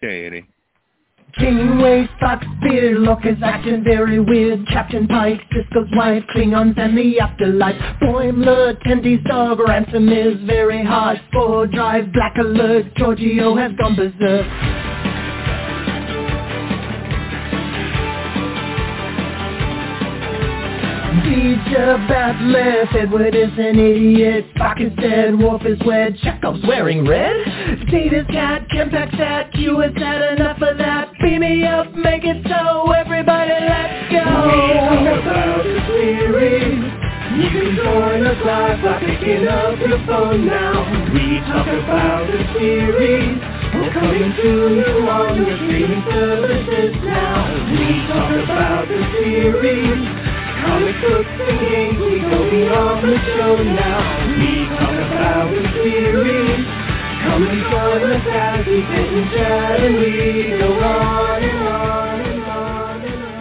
Katie. Kingway, Spock, Spearlock is acting very weird. Captain Pike, Sisko's wife, Klingons and the afterlife. Boimler, Tendi's dog, Ransom is very hard. Spore Drive, Black Alert, Georgiou has gone berserk. Teacher Batleth, Edward is an idiot, Spock is dead, Worf is wed, Chekov's wearing red. Data's cat, Kempak's at, Q has had enough of that. Beam me up, make it so, everybody let's go. We talk about the series. You can join us live by picking up your phone now. We talk about the series. We're coming to you on your streaming services now. We talk about the series. Comic books and games, we go beyond the show now. We talk about the series. Come and join us as we sit and chat and we go on and on and on and on.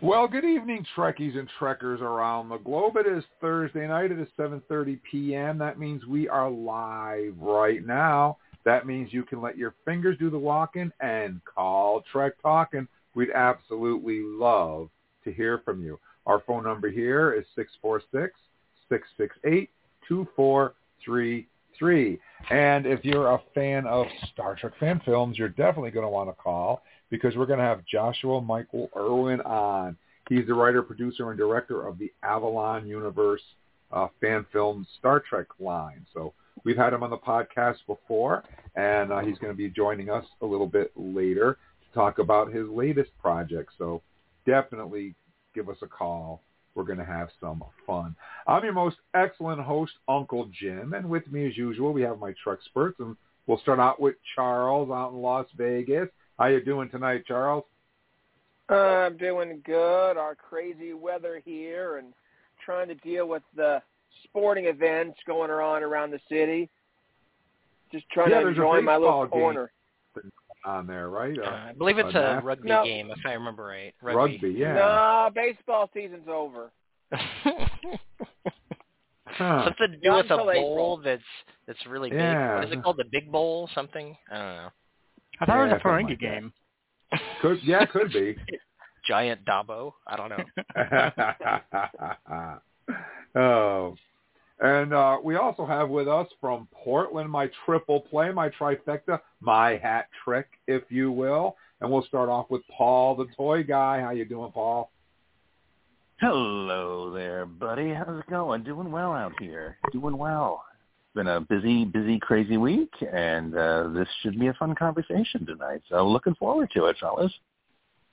Well, good evening, Trekkies and Trekkers around the globe. It is Thursday night. It is 7.30 p.m. That means we are live right now. That means you can let your fingers do the walking and call Trek Talking. We'd absolutely love to hear from you. Our phone number here is 646-668-2433. And if you're a fan of Star Trek fan films, you're definitely going to want to call because we're going to have Joshua Michael Irwin on. He's the writer, producer, and director of the Avalon Universe uh, fan film Star Trek line. So we've had him on the podcast before, and uh, he's going to be joining us a little bit later talk about his latest project. So definitely give us a call. We're going to have some fun. I'm your most excellent host, Uncle Jim, and with me as usual, we have my Treksperts, and we'll start out with Charles out in Las Vegas. How you doing tonight, Charles? Uh, I'm doing good. Our crazy weather here and trying to deal with the sporting events going on around the city. Just trying Yeah, to enjoy my little game. corner. On there, right? Uh, Uh, I believe it's uh, a rugby No. game, if I remember right. rugby, yeah. Nah, baseball season's over. Huh. Something to do Not with a until April. bowl that's that's really Yeah. big. What is it called? The Big Bowl? Something? I don't know. I thought it was a something Ferengi like that. game. Could yeah, could be. Giant Dabo? I don't know. oh. And uh, we also have with us from Portland my triple play, my trifecta, my hat trick, if you will. And we'll start off with Paul, the toy guy. How you doing, Paul? Hello there, buddy. How's it going? Doing well out here. Doing well. It's been a busy, busy, crazy week, and uh, this should be a fun conversation tonight. So looking forward to it, fellas.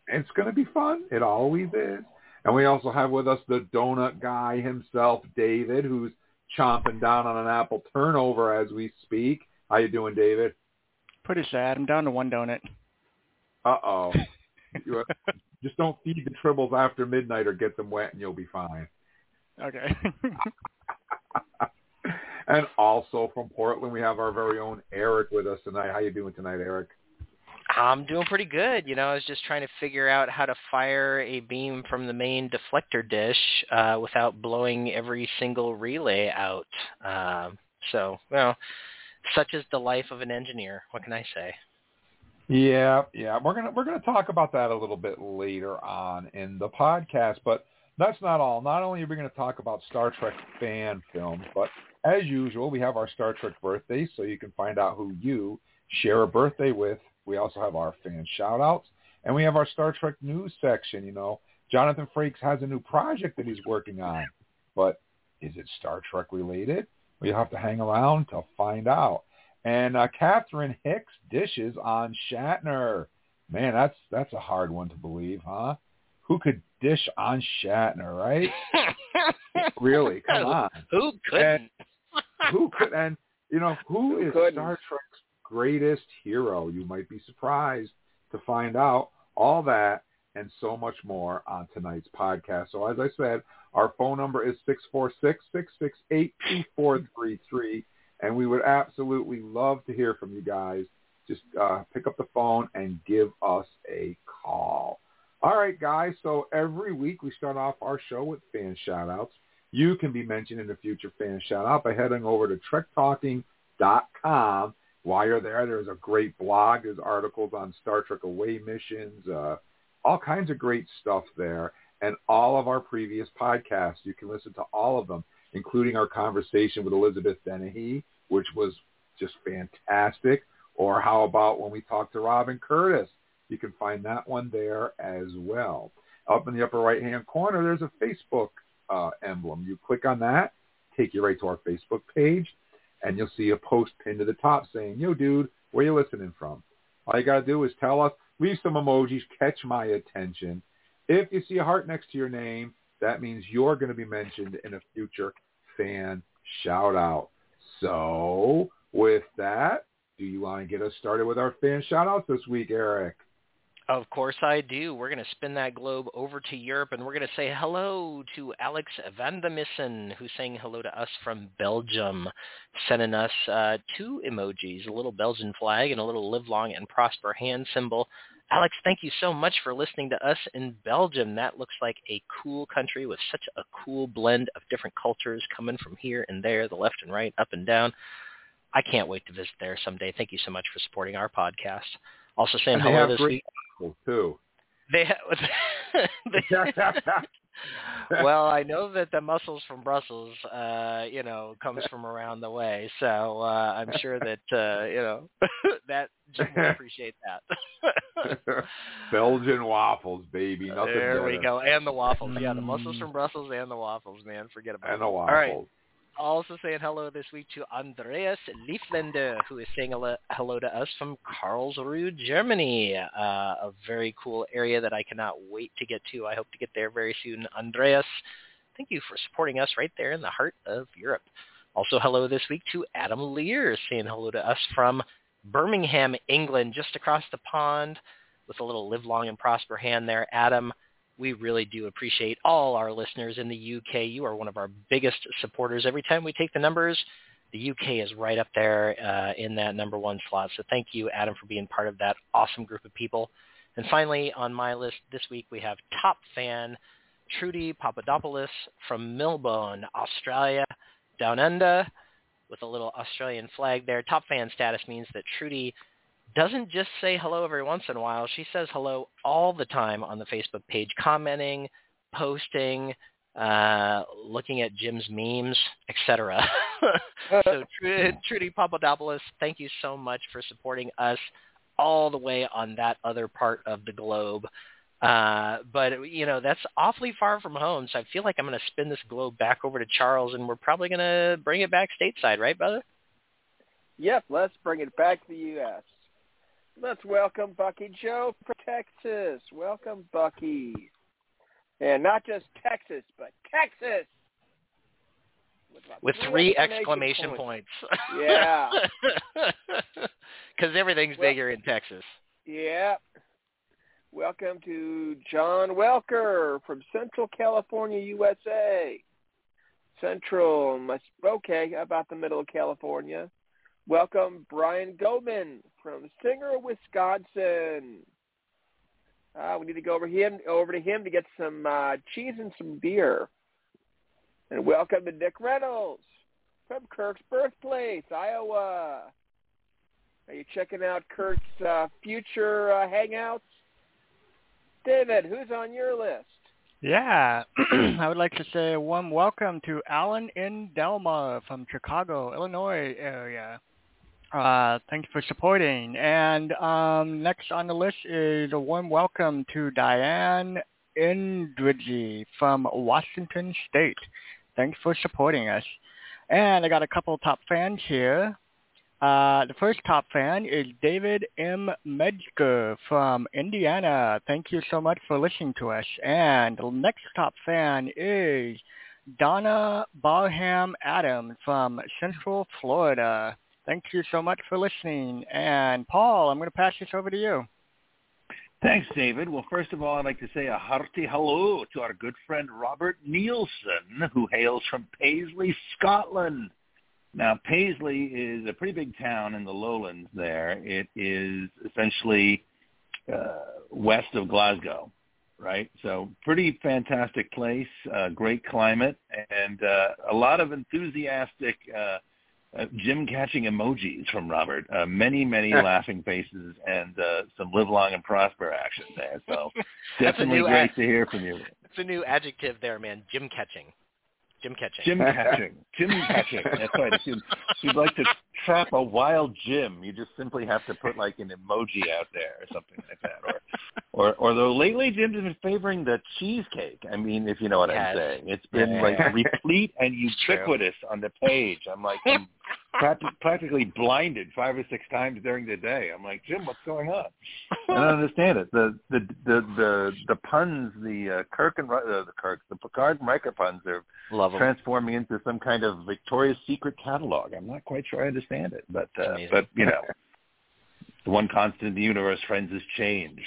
It's going to be fun. It always is. And we also have with us the donut guy himself, David, who's chomping down on an apple turnover as we speak. How you doing, David? Pretty sad. I'm down to one donut. Uh-oh. Just don't feed the tribbles after midnight or get them wet and you'll be fine. Okay. and also from Portland, we have our very own Eric with us tonight. How you doing tonight, Eric? I'm doing pretty good. You know, I was just trying to figure out how to fire a beam from the main deflector dish uh, without blowing every single relay out. Um, so, well, such is the life of an engineer. What can I say? Yeah, yeah. We're gonna we're gonna talk about that a little bit later on in the podcast, but that's not all. Not only are we gonna talk about Star Trek fan films, but as usual, we have our Star Trek birthdays, so you can find out who you share a birthday with. We also have our fan shout outs, and we have our Star Trek news section. You know, Jonathan Frakes has a new project that he's working on, but is it Star Trek related? We'll have to hang around to find out. And uh, Catherine Hicks dishes on Shatner. Man, that's that's a hard one to believe, huh? Who could dish on Shatner, right? really, come on. Who couldn't? Who could? And you know, who Who is couldn't? Star Trek's greatest hero? You might be surprised to find out all that and so much more on tonight's podcast. So as I said, our phone number is six four six six six eight two four three three and we would absolutely love to hear from you guys. Just uh, pick up the phone and give us a call. All right, guys. So every week we start off our show with fan shout-outs. You can be mentioned in a future fan shout-out by heading over to trektalking.com while you're there, there's a great blog. There's articles on Star Trek away missions, uh, all kinds of great stuff there. And all of our previous podcasts, you can listen to all of them, including our conversation with Elizabeth Dennehy, which was just fantastic. Or how about when we talked to Robin Curtis? You can find that one there as well. Up in the upper right-hand corner, there's a Facebook uh, emblem. You click on that, take you right to our Facebook page, and you'll see a post pinned to the top saying, yo, dude, where you listening from? All you got to do is tell us, leave some emojis, catch my attention. If you see a heart next to your name, that means you're going to be mentioned in a future fan shout out. So with that, do you want to get us started with our fan shout outs this week, Eric? Of course I do. We're going to spin that globe over to Europe and we're going to say hello to Alex Vandemissen, who's saying hello to us from Belgium, sending us uh, two emojis, a little Belgian flag and a little live long and prosper hand symbol. Alex, thank you so much for listening to us in Belgium. That looks like a cool country with such a cool blend of different cultures coming from here and there, the left and right, up and down. I can't wait to visit there someday. Thank you so much for supporting our podcast. Also saying hello this week. Too. They, they well, I know that the mussels from Brussels, uh, you know, comes from around the way, so uh, I'm sure that uh, you know that Jim will appreciate that. Belgian waffles, baby. Nothing there we go, and the waffles. Yeah, the mussels from Brussels and the waffles, man. Forget about And it. the All right. Also saying hello this week to Andreas Lieflender, who is saying hello- hello to us from Karlsruhe, Germany, uh, a very cool area that I cannot wait to get to. I hope to get there very soon. Andreas, thank you for supporting us right there in the heart of Europe. Also hello this week to Adam Lear, saying hello to us from Birmingham, England, just across the pond with a little live long and prosper hand there. Adam, we really do appreciate all our listeners in the UK. You are one of our biggest supporters. Every time we take the numbers, the UK is right up there uh, in that number one slot. So thank you, Adam, for being part of that awesome group of people. And finally, on my list this week, we have top fan Trudy Papadopoulos from Melbourne, Australia, down under, with a little Australian flag there. Top fan status means that Trudy doesn't just say hello every once in a while. She says hello all the time on the Facebook page, commenting, posting, uh, looking at Jim's memes, etc. so Tr- Trudy Papadopoulos, thank you so much for supporting us all the way on that other part of the globe. Uh, but you know that's awfully far from home, so I feel like I'm going to spin this globe back over to Charles, and we're probably going to bring it back stateside, right, brother? Yep, let's bring it back to the U.S. Let's welcome Bucky Joe from Texas. Welcome, Bucky. And not just Texas, but Texas. With three exclamation points. Yeah. Because everything's Well- bigger in Texas. Yeah. Welcome to John Welker from Central California, USA. Central, must okay, about the middle of California. Welcome Brian Goldman from Singer, Wisconsin. Uh, we need to go over him over to him to get some uh, cheese and some beer. And welcome to Nick Reynolds from Kirk's birthplace, Iowa. Are you checking out Kirk's uh, future uh, hangouts? David, who's on your list? Yeah, I would like to say a warm welcome to Alan in Delma from Chicago, Illinois area. Uh, thank you for supporting. And um, next on the list is a warm welcome to Diane Indridgy from Washington State. Thanks for supporting us. And I got a couple top fans here. Uh, the first top fan is David M. Medger from Indiana. Thank you so much for listening to us. And the next top fan is Donna Barham Adams from Central Florida. Thank you so much for listening. And Paul, I'm going to pass this over to you. Thanks, David. Well, first of all, I'd like to say a hearty hello to our good friend Robert Nielsen, who hails from Paisley, Scotland. Now, Paisley is a pretty big town in the lowlands there. It is essentially uh, west of Glasgow, right? So pretty fantastic place, uh, great climate, and uh, a lot of enthusiastic uh, uh, Jim catching emojis from Robert. Uh, many, many laughing faces and uh, some live long and prosper action there. So definitely great ad- to hear from you. It's a new adjective there, man. Jim catching. Jim catching. Jim catching. Jim catching. That's right. If you'd like to trap a wild Jim, you just simply have to put like an emoji out there or something like that. Or, or, or though lately Jim's been favoring the cheesecake. I mean, if you know what yes. I'm saying, it's been yeah. like replete and ubiquitous on the page. I'm like, I'm practically blinded five or six times during the day. I'm like, Jim, what's going on? I don't understand it. The the the the the puns, the uh, Kirk and uh, the Kirk, the Picard and Riker puns are Love transforming into some kind of Victoria's Secret catalog. I'm not quite sure I understand it, but uh, but you know, the one constant in the universe, friends, is change.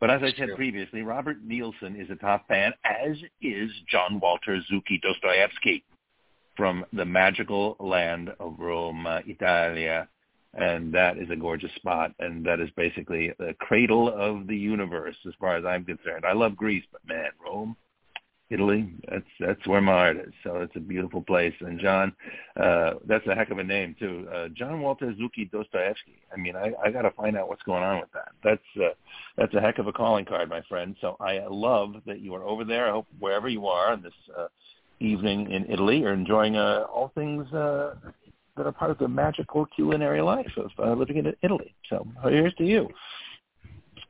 But as I said true. previously, Robert Nielsen is a top fan, as is John Walter Zuki Dostoevsky from the magical land of Rome, uh, Italia. And that is a gorgeous spot. And that is basically the cradle of the universe as far as I'm concerned. I love Greece, but man, Rome, Italy, that's that's where my heart is. So it's a beautiful place. And John, uh, that's a heck of a name too. Uh, John Walter Zuki Dostoevsky. I mean, I, I got to find out what's going on with that. That's uh, that's a heck of a calling card, my friend. So I love that you are over there. I hope wherever you are on this uh, evening in Italy, you're enjoying uh, all things uh, that are part of the magical culinary life of uh, living in Italy. So here's to you.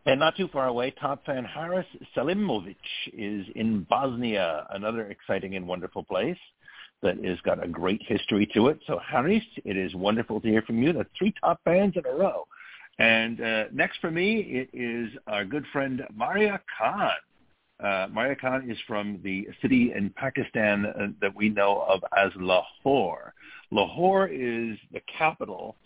And not too far away, top fan Haris Selimovic is in Bosnia, another exciting and wonderful place that has got a great history to it. So Haris, it is wonderful to hear from you. That's three top fans in a row. And uh, next for me, it is our good friend Maria Khan. Uh, Maria Khan is from the city in Pakistan uh, that we know of as Lahore. Lahore is the capital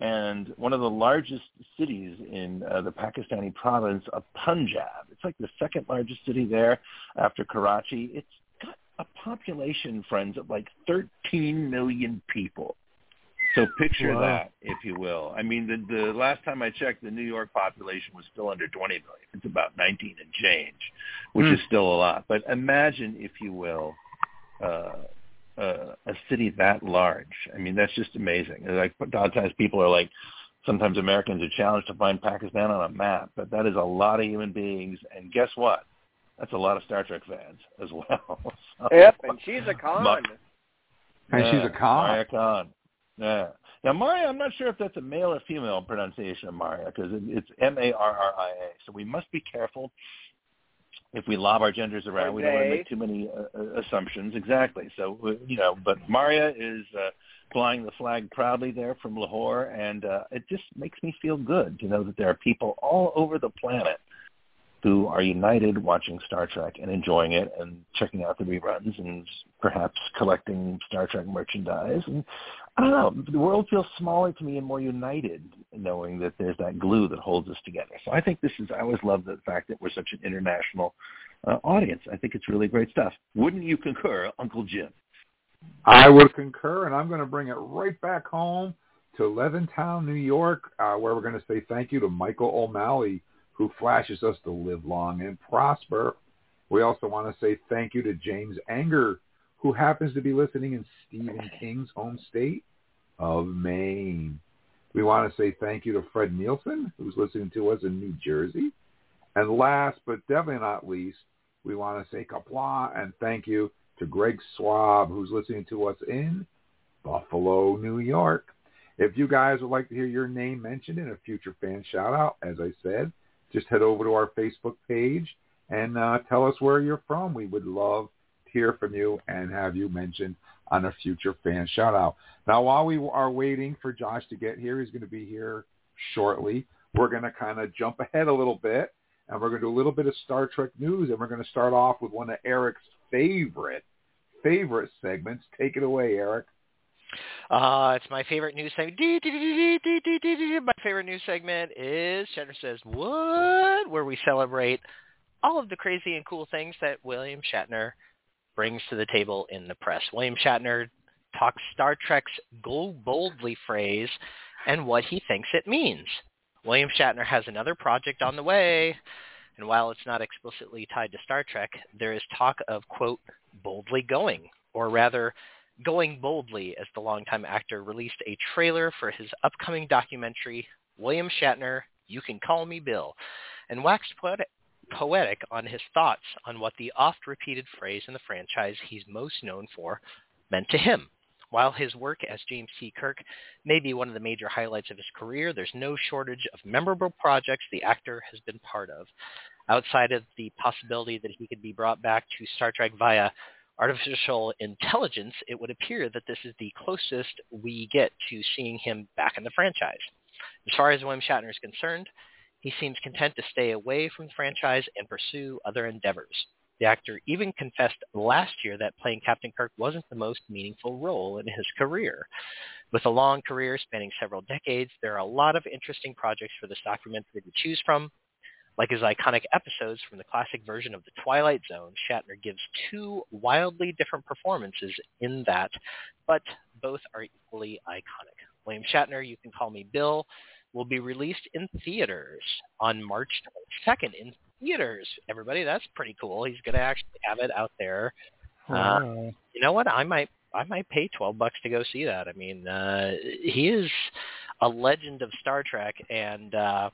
and one of the largest cities in uh, the Pakistani province of Punjab. It's like the second largest city there after Karachi. It's got a population, friends, of like 13 million people. So picture wow. that, if you will. I mean, the, the last time I checked, the New York population was still under 20 million. It's about 19 and change, which mm. is still a lot. But imagine, if you will, uh, uh, a city that large. I mean, that's just amazing. Like times people are like, sometimes Americans are challenged to find Pakistan on a map, but that is a lot of human beings. And guess what? That's a lot of Star Trek fans as well. so, yep, and she's a con. and she's a con. Maria Khan. Yeah. Now, Maria, I'm not sure if that's a male or female pronunciation of Maria because it, it's M-A-R-R-I-A. So we must be careful if we lob our genders around. We don't want to make too many uh, uh, assumptions. Exactly. So, uh, you know, but Maria is uh, flying the flag proudly there from Lahore, and uh, it just makes me feel good to know that there are people all over the planet who are united watching Star Trek and enjoying it and checking out the reruns and perhaps collecting Star Trek merchandise. And I don't know, the world feels smaller to me and more united knowing that there's that glue that holds us together. So I think this is, I always love the fact that we're such an international uh, audience. I think it's really great stuff. Wouldn't you concur, Uncle Jim? I would concur, and I'm going to bring it right back home to Levittown, New York, uh, where we're going to say thank you to Michael O'Malley, who flashes us to live long and prosper. We also want to say thank you to James Anger, who happens to be listening in Stephen King's home state of Maine. We want to say thank you to Fred Nielsen, who's listening to us in New Jersey. And last but definitely not least, we want to say Qapla' and thank you to Greg Swab, who's listening to us in Buffalo, New York. If you guys would like to hear your name mentioned in a future fan shout out, as I said, just head over to our Facebook page and uh, tell us where you're from. We would love hear from you and have you mentioned on a future fan shout out. Now, while we are waiting for Josh to get here, he's going to be here shortly. We're going to kind of jump ahead a little bit and we're going to do a little bit of Star Trek news and we're going to start off with one of Eric's favorite, favorite segments. Take it away, Eric. Uh, it's my favorite news segment. My favorite news segment is Shatner Says What? Where we celebrate all of the crazy and cool things that William Shatner brings to the table in the press. William Shatner talks Star Trek's go boldly phrase and what he thinks it means. William Shatner has another project on the way, and while it's not explicitly tied to Star Trek, there is talk of, quote, boldly going, or rather going boldly as the longtime actor released a trailer for his upcoming documentary, William Shatner, You Can Call Me Bill, and waxed poetic, poetic on his thoughts on what the oft-repeated phrase in the franchise he's most known for meant to him. While his work as James T. Kirk may be one of the major highlights of his career, there's no shortage of memorable projects the actor has been part of. Outside of the possibility that he could be brought back to Star Trek via artificial intelligence, it would appear that this is the closest we get to seeing him back in the franchise. As far as William Shatner is concerned, he seems content to stay away from the franchise and pursue other endeavors. The actor even confessed last year that playing Captain Kirk wasn't the most meaningful role in his career. With a long career spanning several decades, there are a lot of interesting projects for this documentary to choose from. Like his iconic episodes from the classic version of The Twilight Zone, Shatner gives two wildly different performances in that, but both are equally iconic. William Shatner, You Can Call Me Bill, will be released in theaters on March 22nd in theaters. Everybody, that's pretty cool. He's going to actually have it out there. Uh, you know what? I might I might pay 12 bucks to go see that. I mean, uh he is a legend of Star Trek and uh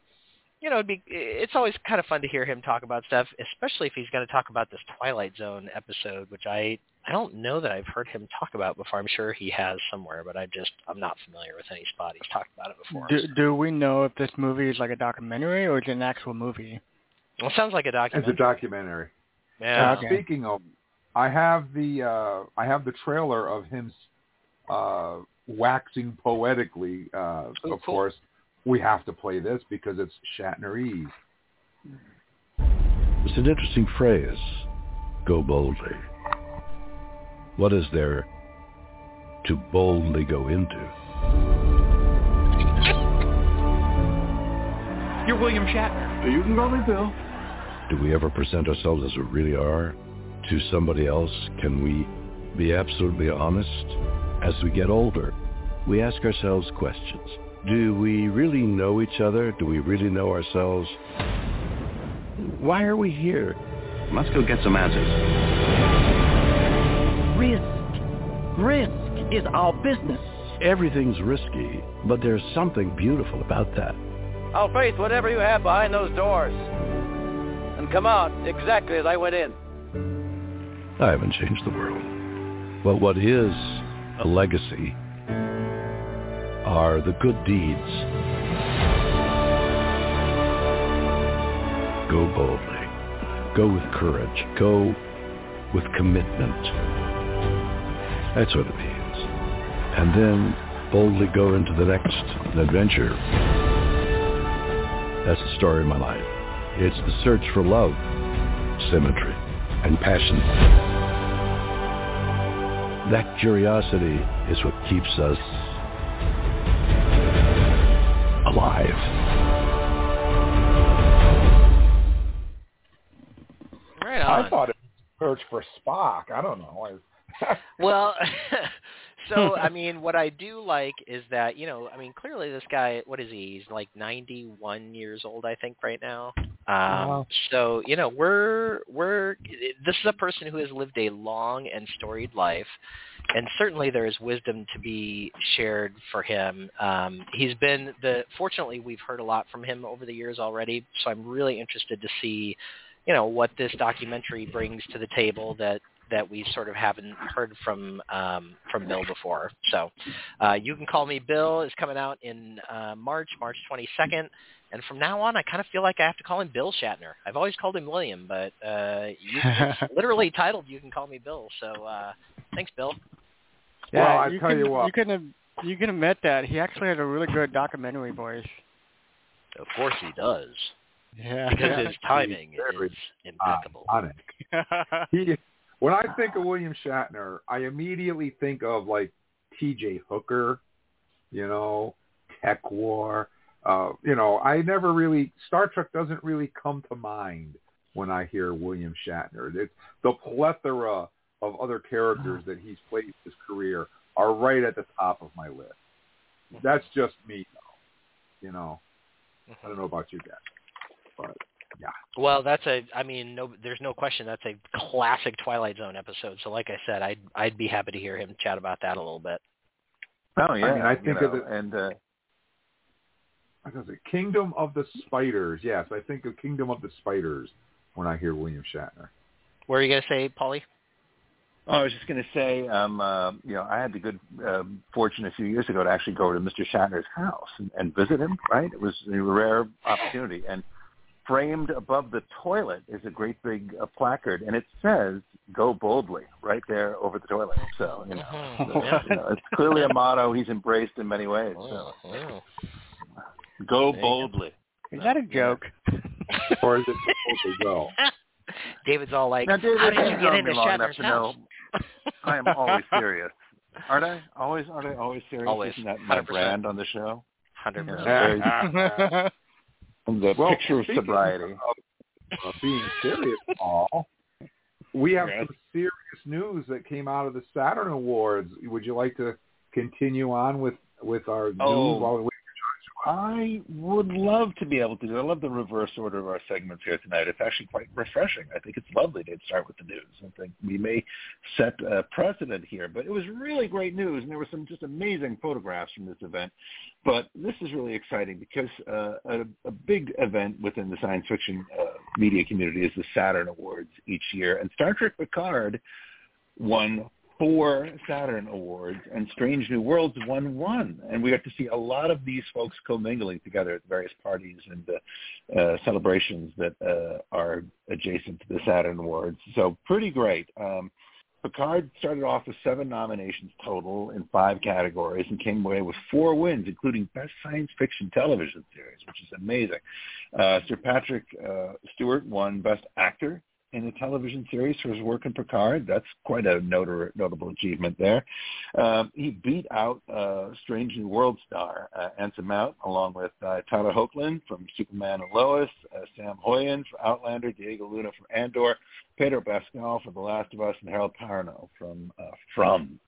you know, it'd be it's always kind of fun to hear him talk about stuff, especially if he's going to talk about this Twilight Zone episode, which I I don't know that I've heard him talk about before. I'm sure he has somewhere, but I just I'm not familiar with any spot he's talked about it before. Do, do we know if this movie is like a documentary or is it an actual movie? Well, it sounds like a documentary. It's a documentary. Yeah. Okay. Speaking of, I have the uh, I have the trailer of him uh, waxing poetically. Uh, Oh, of cool. course, we have to play this because it's Shatnerese. It's an interesting phrase. Go boldly. What is there to boldly go into? You're William Shatner. You can call me Bill. Do we ever present ourselves as we really are to somebody else? Can we be absolutely honest? As we get older, we ask ourselves questions. Do we really know each other? Do we really know ourselves? Why are we here? Let's go get some answers. Risk. Risk is our business. Everything's risky, but there's something beautiful about that. I'll face whatever you have behind those doors. And come out exactly as I went in. I haven't changed the world. But what is a legacy are the good deeds. Go boldly. Go with courage. Go with commitment. That's what it means. And then boldly go into the next adventure. That's the story of my life. It's the search for love, symmetry, and passion. That curiosity is what keeps us alive. Right on. I thought it was search for Spock. I don't know. I, Well, so I mean, what I do like is that you know, I mean, clearly this guy, what is he? He's like 91 years old, I think, right now. Um, Wow. So you know, we're we're this is a person who has lived a long and storied life, and certainly there is wisdom to be shared for him. Um, he's been the fortunately we've heard a lot from him over the years already, so I'm really interested to see, you know, what this documentary brings to the table that that we sort of haven't heard from um, from Bill before. So, uh, you can call me Bill is coming out in uh, March, March 22nd, and from now on, I kind of feel like I have to call him Bill Shatner. I've always called him William, but uh, you, it's literally titled "You Can Call Me Bill." So, uh, thanks, Bill. Well, Yeah, I you tell can, you what. You can have, you can admit that he actually had a really good documentary voice. Of course, he does Yeah. because his timing Very is impeccable. Iconic. He, when I think of William Shatner, I immediately think of like T.J. Hooker, you know, TekWar. Uh, you know, I never really Star Trek doesn't really come to mind when I hear William Shatner. It's the plethora of other characters that he's played in his career are right at the top of my list. That's just me, though. You know, I don't know about you guys, but Yeah. Well, that's a. I mean, no, there's no question that's a classic Twilight Zone episode. So, like I said, I'd I'd be happy to hear him chat about that a little bit. Oh yeah, I mean, I you think know, of it- and uh, What is it? Kingdom of the Spiders. Yes, I think of Kingdom of the Spiders when I hear William Shatner. What are you gonna say, Paulie? Oh, I was just going to say, um, uh, you know, I had the good um, fortune a few years ago to actually go to Mr. Shatner's house and, and visit him. Right, it was a rare opportunity, and framed above the toilet is a great big uh, placard, and it says "Go boldly" right there over the toilet. So you know, Mhm. so, you know, it's clearly a motto he's embraced in many ways. So Oh, go There you go. boldly. Is that a joke? Or is it supposed to go? David's all like, Now, David, "How did you've get known into me long enough Shatner's to house?" know I am always serious. Aren't I? Always, aren't I always serious? Always. Isn't that my 100%. brand on the show? Hundred percent. The Well, picture of sobriety. Of, uh, being serious, Paul, we have Yes. some serious news that came out of the Saturn Awards. Would you like to continue on with with our Oh. news while we I would love to be able to do. I love the reverse order of our segments here tonight. It's actually quite refreshing. I think it's lovely to start with the news. I think we may set a precedent here, but it was really great news, and there were some just amazing photographs from this event. But this is really exciting because uh, a, a big event within the science fiction uh, media community is the Saturn Awards each year, and Star Trek Picard won four Saturn Awards, and Strange New Worlds won one. And we got to see a lot of these folks commingling together at various parties and uh, uh, celebrations that uh, are adjacent to the Saturn Awards. So pretty great. Um, Picard started off with seven nominations total in five categories and came away with four wins, including Best Science Fiction Television Series, which is amazing. Uh, Sir Patrick uh, Stewart won Best Actor in a television series for his work in Picard. That's quite a notor- notable achievement there. Um, he beat out uh, Strange New World star uh, Anson Mount, along with uh, Tyler Hoechlin from Superman and Lois, uh, Sam Heughan for Outlander, Diego Luna from Andor, Pedro Pascal for The Last of Us, and Harold Perrineau from uh, From.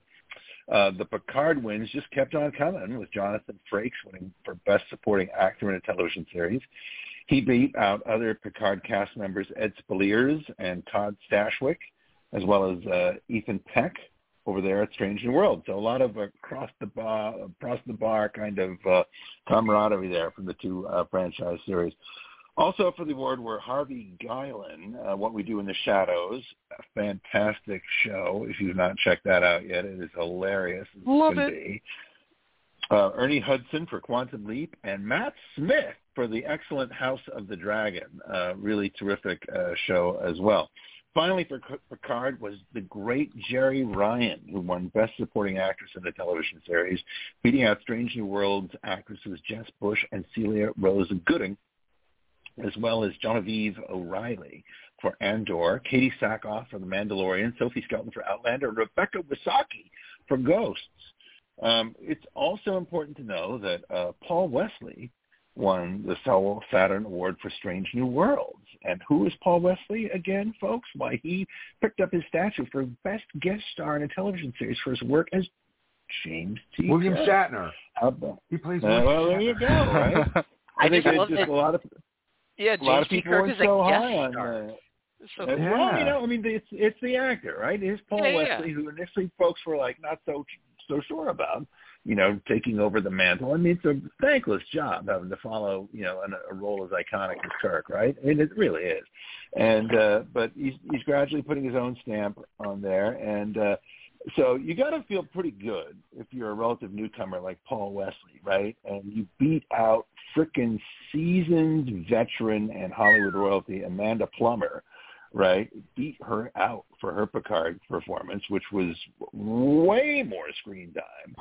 Uh, the Picard wins just kept on coming, with Jonathan Frakes winning for Best Supporting Actor in a Television Series. He beat out other Picard cast members Ed Speleers and Todd Stashwick, as well as uh, Ethan Peck over there at Strange New World. So a lot of across the bar, across the bar kind of uh, camaraderie there from the two uh, franchise series. Also for the award were Harvey Guillén, uh, What We Do in the Shadows, a fantastic show. If you've not checked that out yet, it is hilarious. Love it. be. Uh, Ernie Hudson for Quantum Leap, and Matt Smith for the excellent House of the Dragon. Uh, really terrific uh, show as well. Finally, for Picard was the great Jeri Ryan, who won Best Supporting Actress in a Television Series, beating out Strange New Worlds actresses Jess Bush and Celia Rose Gooding, as well as Genevieve O'Reilly for Andor, Katee Sackhoff for The Mandalorian, Sophie Skelton for Outlander, and Rebecca Wisocky for Ghosts. Um, it's also important to know that uh, Paul Wesley won the Sol Saturn Award for Strange New Worlds. And who is Paul Wesley again, folks? Why, he picked up his statue for Best Guest Star in a Television Series for his work as James T. William Kirk. Shatner. About- He plays. Uh, William well, there you go, right? I think just it's love just that- a lot of Yeah, a lot James of people Kirk weren't is a so guest high on star. uh, So cool. Well, you know, I mean, it's it's the actor, right? It's Paul Yeah, yeah. Wesley, who initially folks were like not so so sure about, you know, taking over the mantle. I mean, it's a thankless job having to follow, you know, an, a role as iconic as Kirk, right? I mean, it really is. And uh, but he's he's gradually putting his own stamp on there, and uh, so you got to feel pretty good if you're a relative newcomer like Paul Wesley, right? And you beat out frickin' seasoned veteran and Hollywood royalty Amanda Plummer, right? Beat her out for her Picard performance, which was way more screen time,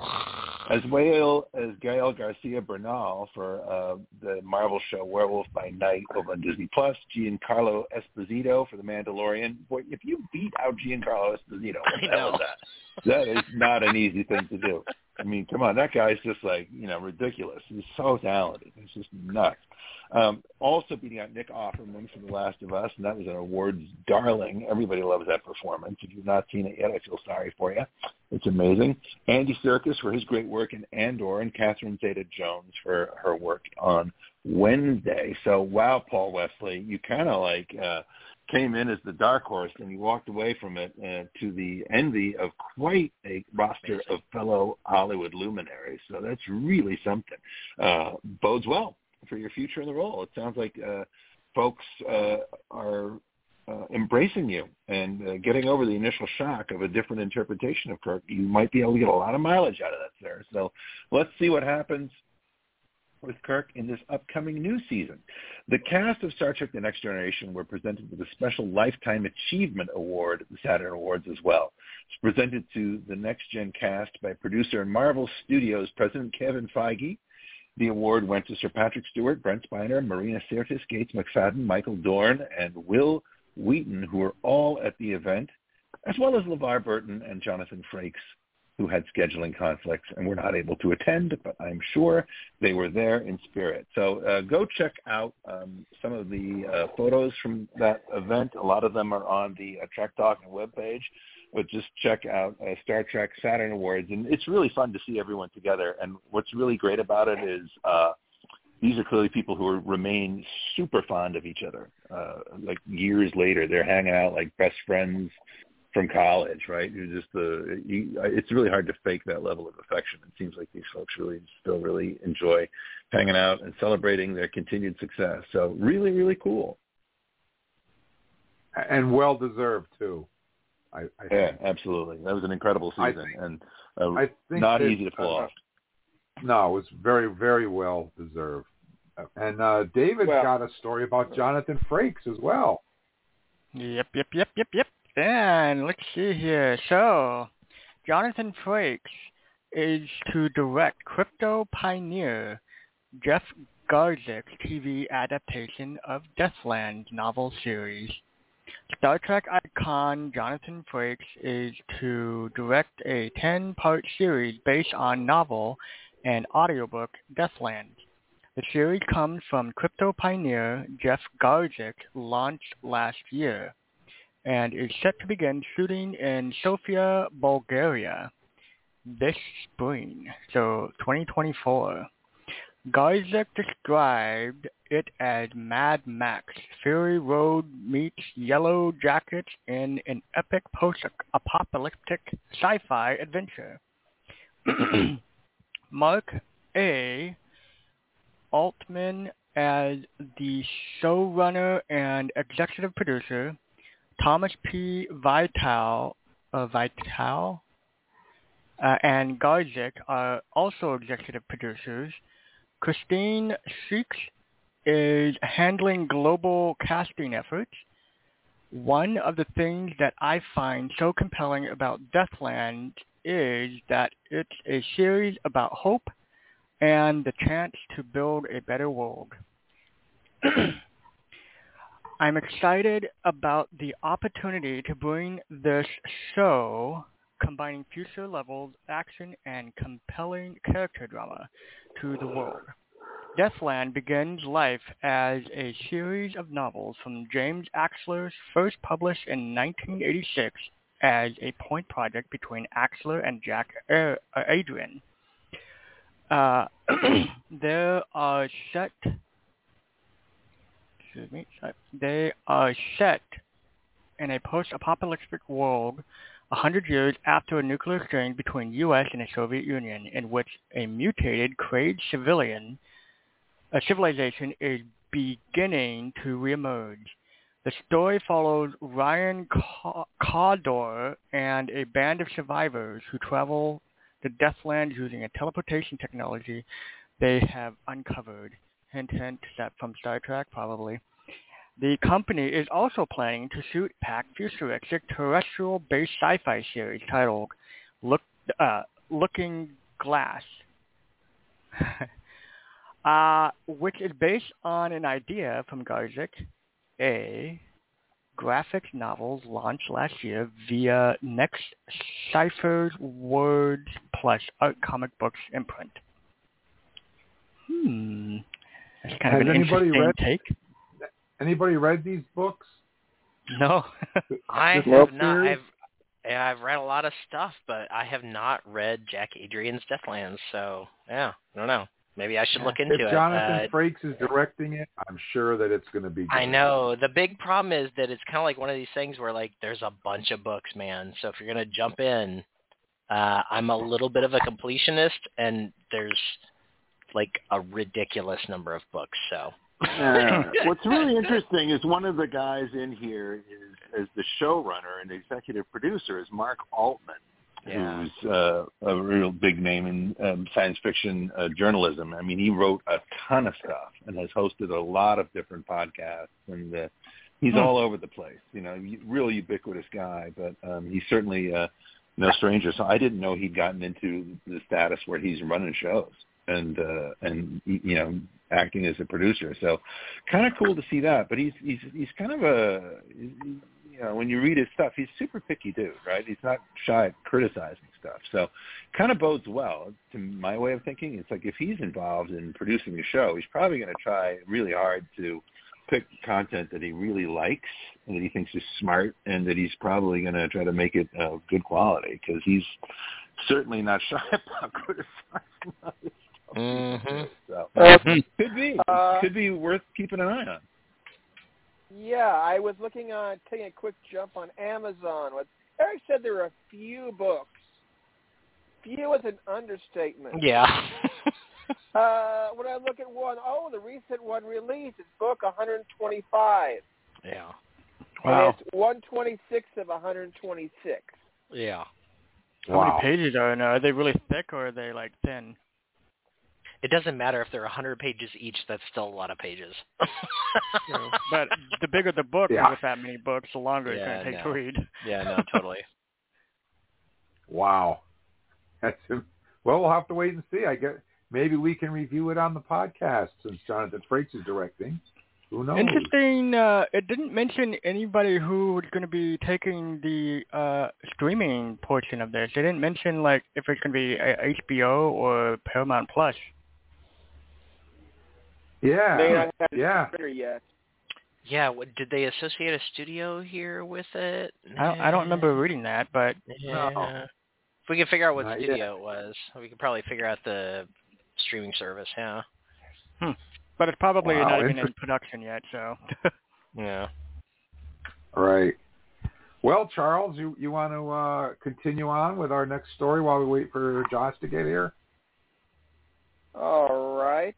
as well as Gael Garcia Bernal for uh, the Marvel show Werewolf by Night over on Disney Plus. Giancarlo Esposito for The Mandalorian. Boy, if you beat out Giancarlo Esposito, what the I hell know. is that? That is not an easy thing to do. I mean, come on, that guy's just like you know ridiculous. He's so talented. It's just nuts. Um, also beating out Nick Offerman from The Last of Us, and that was an awards darling. Everybody loves that performance. If you've not seen it yet, I feel sorry for you. It's amazing. Andy Serkis for his great work in Andor, and Catherine Zeta-Jones for her work on Wednesday. So, wow, Paul Wesley, you kind of like uh, came in as the dark horse, and you walked away from it uh, to the envy of quite a roster of fellow Hollywood luminaries. So that's really something. Uh, bodes well for your future in the role. It sounds like uh, folks uh, are uh, embracing you and uh, getting over the initial shock of a different interpretation of Kirk. You might be able to get a lot of mileage out of that there. So let's see what happens with Kirk in this upcoming new season. The cast of Star Trek The Next Generation were presented with a special Lifetime Achievement Award at the Saturn Awards as well. It's presented to the Next Gen cast by producer and Marvel Studios President Kevin Feige, the award went to Sir Patrick Stewart, Brent Spiner, Marina Sirtis, Gates McFadden, Michael Dorn, and Wil Wheaton, who were all at the event, as well as LeVar Burton and Jonathan Frakes, who had scheduling conflicts and were not able to attend, but I'm sure they were there in spirit. So uh, go check out um, some of the uh, photos from that event. A lot of them are on the uh, Trek Talk webpage but just check out uh, Star Trek Saturn Awards, and it's really fun to see everyone together. And what's really great about it is uh, these are clearly people who are, remain super fond of each other. Uh, like years later, they're hanging out like best friends from college, right? You're just the. You, it's really hard to fake that level of affection. It seems like these folks really still really enjoy hanging out and celebrating their continued success. So really, really cool. And well deserved too. I, I yeah, absolutely. That was an incredible season think, and uh, I think not that, easy to pull uh, off. No, it was very, very well deserved. And uh, David Well- got a story about Jonathan Frakes as well. Yep, yep, yep, yep, yep. And let's see here. So, Jonathan Frakes is to direct Crypto Pioneer Jeff Garzik's TV adaptation of Deathland novel series. Star Trek icon Jonathan Frakes is to direct a 10-part series based on novel and audiobook Deathland. The series comes from crypto pioneer Jeff Garzik, launched last year, and is set to begin shooting in Sofia, Bulgaria this spring, so 2024. Garzik described it as Mad Max, Fury Road meets Yellow Jackets in an epic post-apocalyptic sci-fi adventure. Mark A. Altman as the showrunner and executive producer, Thomas P. Vitale, uh, Vitale uh, and Garzik are also executive producers. Christine Sheaks is handling global casting efforts. One of the things that I find so compelling about Deathland is that it's a series about hope and the chance to build a better world. I'm excited about the opportunity to bring this show combining future levels action and compelling character drama to the world. Deathland begins life as a series of novels from James Axler's first published in 1986 as a point project between Axler and Jack uh, Adrian. Uh, there are set. Excuse me. They are set in a post-apocalyptic world a hundred years after a nuclear exchange between U.S. and the Soviet Union, in which a mutated Krayt civilian a civilization is beginning to reemerge. The story follows Ryan Cawdor and a band of survivors who travel the Deathlands using a teleportation technology they have uncovered. Hint, hint, that from Star Trek, probably. The company is also planning to shoot Pac futuristic terrestrial-based sci-fi series titled Look, uh, Looking Glass, uh, which is based on an idea from Garzik, a graphic novels launched last year via Next Ciphers Words Plus Art Comic Books imprint. Hmm. That's kind Has of an anybody interesting read- take. Anybody read these books? No. I have not. series? I've yeah, I've read a lot of stuff, but I have not read Jack Adrian's Deathlands. So yeah, I don't know. Maybe I should look into it. if it. Jonathan Uh, Frakes is directing it, I'm sure that it's going to be. Good. I know. The big problem is that it's kind of like one of these things where like there's a bunch of books, man. So if you're gonna jump in, uh, I'm a little bit of a completionist, and there's like a ridiculous number of books. So Uh, what's really interesting is one of the guys in here is as the showrunner and executive producer is Mark Altman, Yeah. who's uh, a real big name in um, science fiction uh, journalism. I mean, he wrote a ton of stuff and has hosted a lot of different podcasts, and uh, he's Hmm. all over the place. You know, real ubiquitous guy, but um, he's certainly uh, no stranger. So I didn't know he'd gotten into the status where he's running shows and uh, and you know acting as a producer. So kind of cool to see that. But he's he's he's kind of a you know when you read his stuff, he's super picky dude, right? He's not shy at criticizing stuff. So kind of bodes well to my way of thinking. It's like if he's involved in producing a show, he's probably going to try really hard to pick content that he really likes and that he thinks is smart and that he's probably going to try to make it uh, good quality because he's certainly not shy about criticizing other stuff. Mhm. So Uh, could be Uh, could be worth keeping an eye on. Yeah, I was looking on taking a quick jump on Amazon. What Eric said there were a few books. Few is an understatement. yeah. Uh, when I look at one, oh, the recent one released, it's book 125, yeah. Wow. and it's 126 of 126. Yeah. How Wow. many pages are in there? Are they really thick or are they like thin? It doesn't matter if they're 100 pages each. That's still a lot of pages. True. but the bigger the book Yeah. with that many books, the longer it's going to take no. to read. yeah, no, totally. Wow. That's well. We'll have to wait and see. I guess maybe we can review it on the podcast since Jonathan Frakes is directing. Who knows? Interesting. Uh, it didn't mention anybody who was going to be taking the uh, streaming portion of this. It didn't mention like if it's going to be uh, HBO or Paramount Plus. Yeah. May not have Yeah. Twitter yet. Yeah, what, did they associate a studio here with it? I don't, I don't remember reading that, but Yeah. No. If we can figure out what Not yet. studio it was, we could probably figure out the streaming service. Yeah. but it's probably Wow, not even in production yet. So Yeah. right. Well, Charles, you you want to uh, continue on with our next story while we wait for Josh to get here? All right.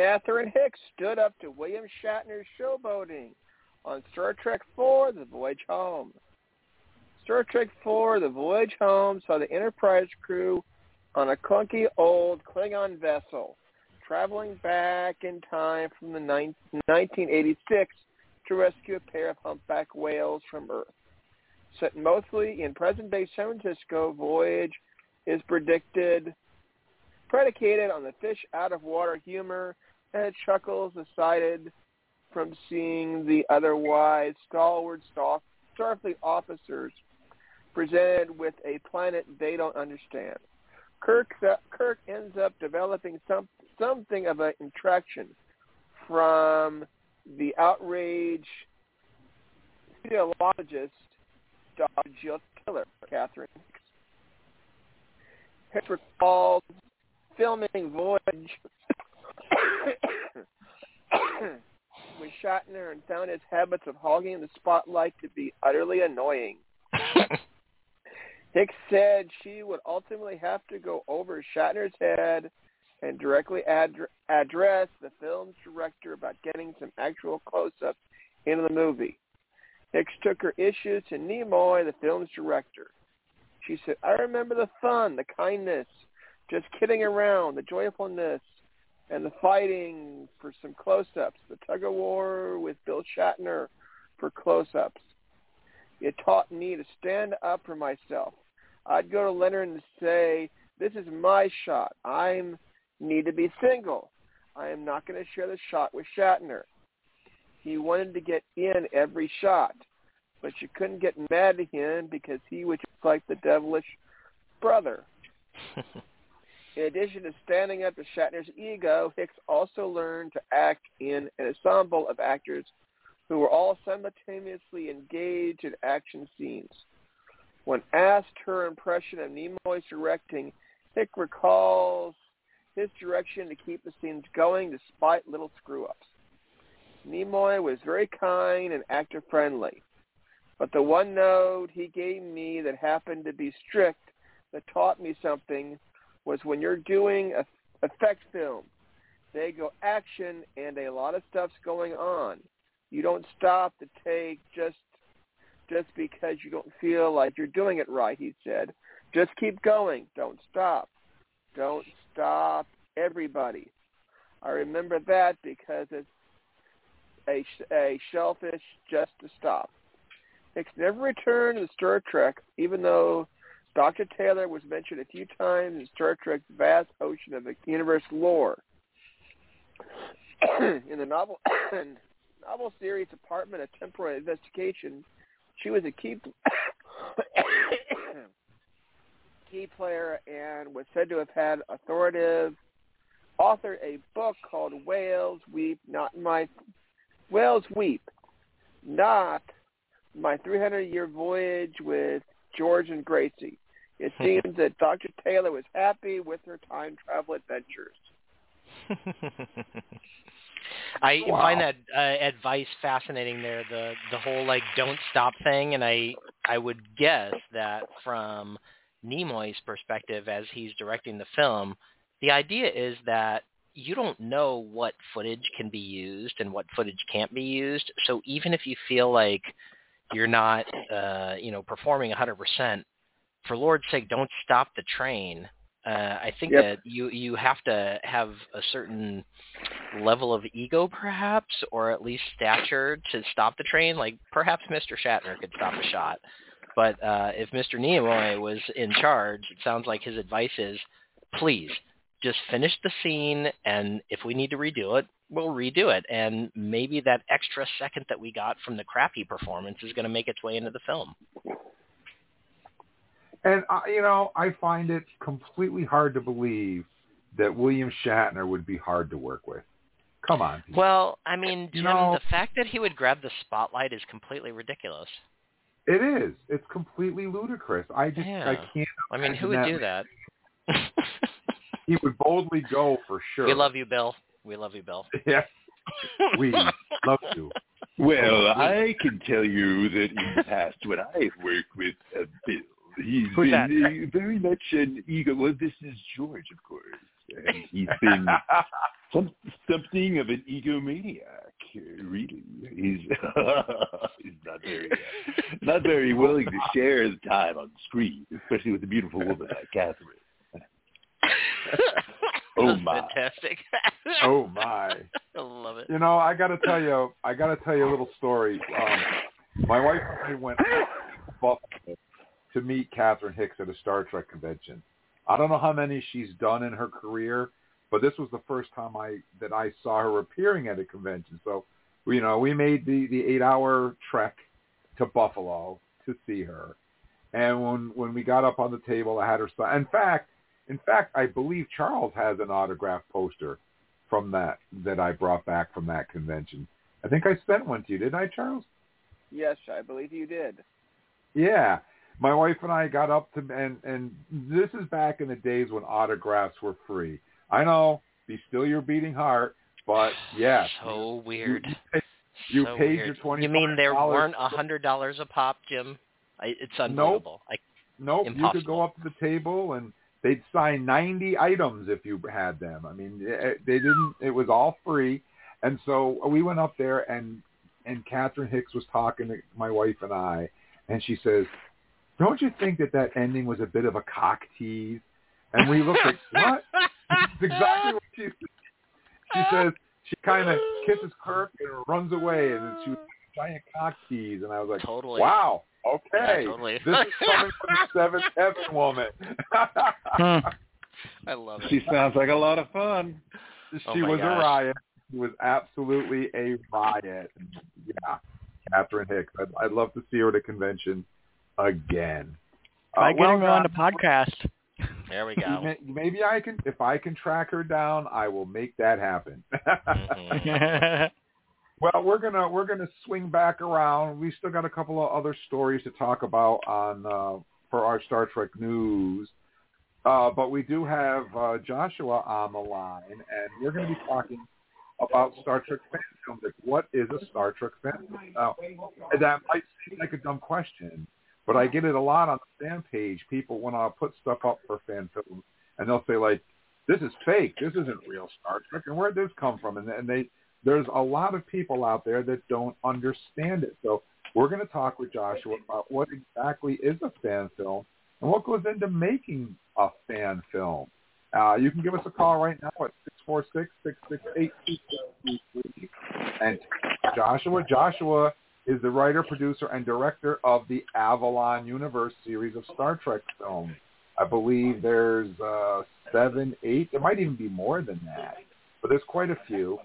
Catherine Hicks stood up to William Shatner's showboating on Star Trek IV, The Voyage Home. Star Trek IV, The Voyage Home saw the Enterprise crew on a clunky old Klingon vessel traveling back in time from the nine- 1986 to rescue a pair of humpback whales from Earth. Set mostly in present-day San Francisco, Voyage is predicted predicated on the fish out of water humor and chuckles aside from seeing the otherwise stalwart Star- Starfleet officers presented with a planet they don't understand. Kirk, Kirk ends up developing some, something of an attraction from the outrage cetologist. Jill Killer, Catherine. Hicks recalls filming Voyage with Shatner and found his habits of hogging the spotlight to be utterly annoying. Hicks said she would ultimately have to go over Shatner's head and directly ad- address the film's director about getting some actual close-ups into the movie. Hicks took her issues to Nimoy, the film's director. She said, I remember the fun, the kindness, just kidding around, the joyfulness, and the fighting for some close-ups, the tug-of-war with Bill Shatner for close-ups. It taught me to stand up for myself. I'd go to Leonard and say, this is my shot. I need to be single. I am not going to share the shot with Shatner. He wanted to get in every shot, but you couldn't get mad at him because he was just like the devilish brother. In addition to standing up to Shatner's ego, Hicks also learned to act in an ensemble of actors who were all simultaneously engaged in action scenes. When asked her impression of Nimoy's directing, Hick recalls his direction to keep the scenes going despite little screw-ups. Nimoy was very kind and actor-friendly, but the one note he gave me that happened to be strict that taught me something was when you're doing a effect film, they go action and a lot of stuff's going on. You don't stop the take just just because you don't feel like you're doing it right, he said. Just keep going. Don't stop. Don't stop everybody. I remember that because it's a, a shellfish just to stop. Hicks never returned to Star Trek, even though Dr. Taylor was mentioned a few times in Star Trek's vast ocean of universe lore. in the novel novel series Department of Temporal Investigation, she was a key key player and was said to have had authoritative authored a book called Whales Weep, not my Whales Weep, not my 300-year voyage with George and Gracie. It seems that Dr. Taylor was happy with her time travel adventures. I Wow. find that uh, advice fascinating there, the the whole like don't stop thing, and I I would guess that from Nimoy's perspective as he's directing the film, the idea is that you don't know what footage can be used and what footage can't be used. So even if you feel like you're not, uh, you know, performing 100%, for Lord's sake, don't stop the train. Uh, I think Yep. that you you have to have a certain level of ego, perhaps, or at least stature to stop the train. Like perhaps Mr. Shatner could stop a shot, but uh, if Mr. Nimoy was in charge, it sounds like his advice is, please just finish the scene, and if we need to redo it, we'll redo it. And maybe that extra second that we got from the crappy performance is going to make its way into the film. And I, you know, I find it completely hard to believe that William Shatner would be hard to work with. Come on. people. Well, I mean, You Jim, know- the fact that he would grab the spotlight is completely ridiculous. It is. It's completely ludicrous. I just Yeah. I can't. I mean, who would imagine do that? He would boldly go for sure. we love you, Bill. We love you, Bill. Yeah, we love you. Well, I can tell you that in the past when I've worked with uh, Bill, he's Who's been that? uh, very much an ego. Well, this is George, of course. And he's been some, something of an egomaniac. uh, Really, he's he's not very uh, not very willing to share his time on screen, especially with a beautiful woman like Catherine. Oh, my. fantastic. oh my. I love it. You know, I got to tell you, I got to tell you a little story. Um, my wife and I went to Buffalo to meet Catherine Hicks at a Star Trek convention. I don't know how many she's done in her career, but this was the first time I that I saw her appearing at a convention. So, you know, we made the the eight hour trek to Buffalo to see her. And when when we got up on the table, I had her sign. In fact, in fact, I believe Charles has an autograph poster from that that I brought back from that convention. I think I sent one to you, didn't I, Charles? Yes, I believe you did. Yeah. My wife and I got up to and and this is back in the days when autographs were free. I know, be still your beating heart, but yes. So weird. You so paid weird. your twenty. You mean there weren't a hundred dollars a pop, Jim? I, it's unbelievable. I, Nope. You could go up to the table and they'd sign 90 items if you had them. I mean, eh, they didn't. It was all free, and so we went up there and and Catherine Hicks was talking to my wife and I, and she says, "Don't you think that that ending was a bit of a cock tease?" And we looked at what? That's exactly what she said. she says. She kind of kisses Kirk and runs away, and she was a giant cock tease, and I was like, Totally. "Wow, okay, Yeah, totally. this is coming from the seventh heaven woman." Hmm. I love it. She sounds like a lot of fun. she Oh my was gosh. a riot. She was absolutely a riot. Yeah, Catherine Hicks. I'd, I'd love to see her at a convention again. By Uh, well, getting her on the podcast. There we go. Maybe I can, if I can track her down, I will make that happen. mm-hmm. Well, we're gonna we're gonna swing back around. We still got a couple of other stories to talk about on uh, for our Star Trek news. Uh, but we do have uh, Joshua on the line, and we're going to be talking about Star Trek fan films. Like, what is a Star Trek fan? Now, that might seem like a dumb question, but I get it a lot on the fan page. People want to put stuff up for fan films, and they'll say like, "This is fake. This isn't real Star Trek." And where did this come from? And, and they there's a lot of people out there that don't understand it. So we're going to talk with Joshua about what exactly is a fan film and what goes into making a fan film. Uh, you can give us a call right now at 646-668-2633. And Joshua, Joshua is the writer, producer, and director of the Avalon Universe series of Star Trek films. I believe there's uh, seven, eight. There might even be more than that, but there's quite a few.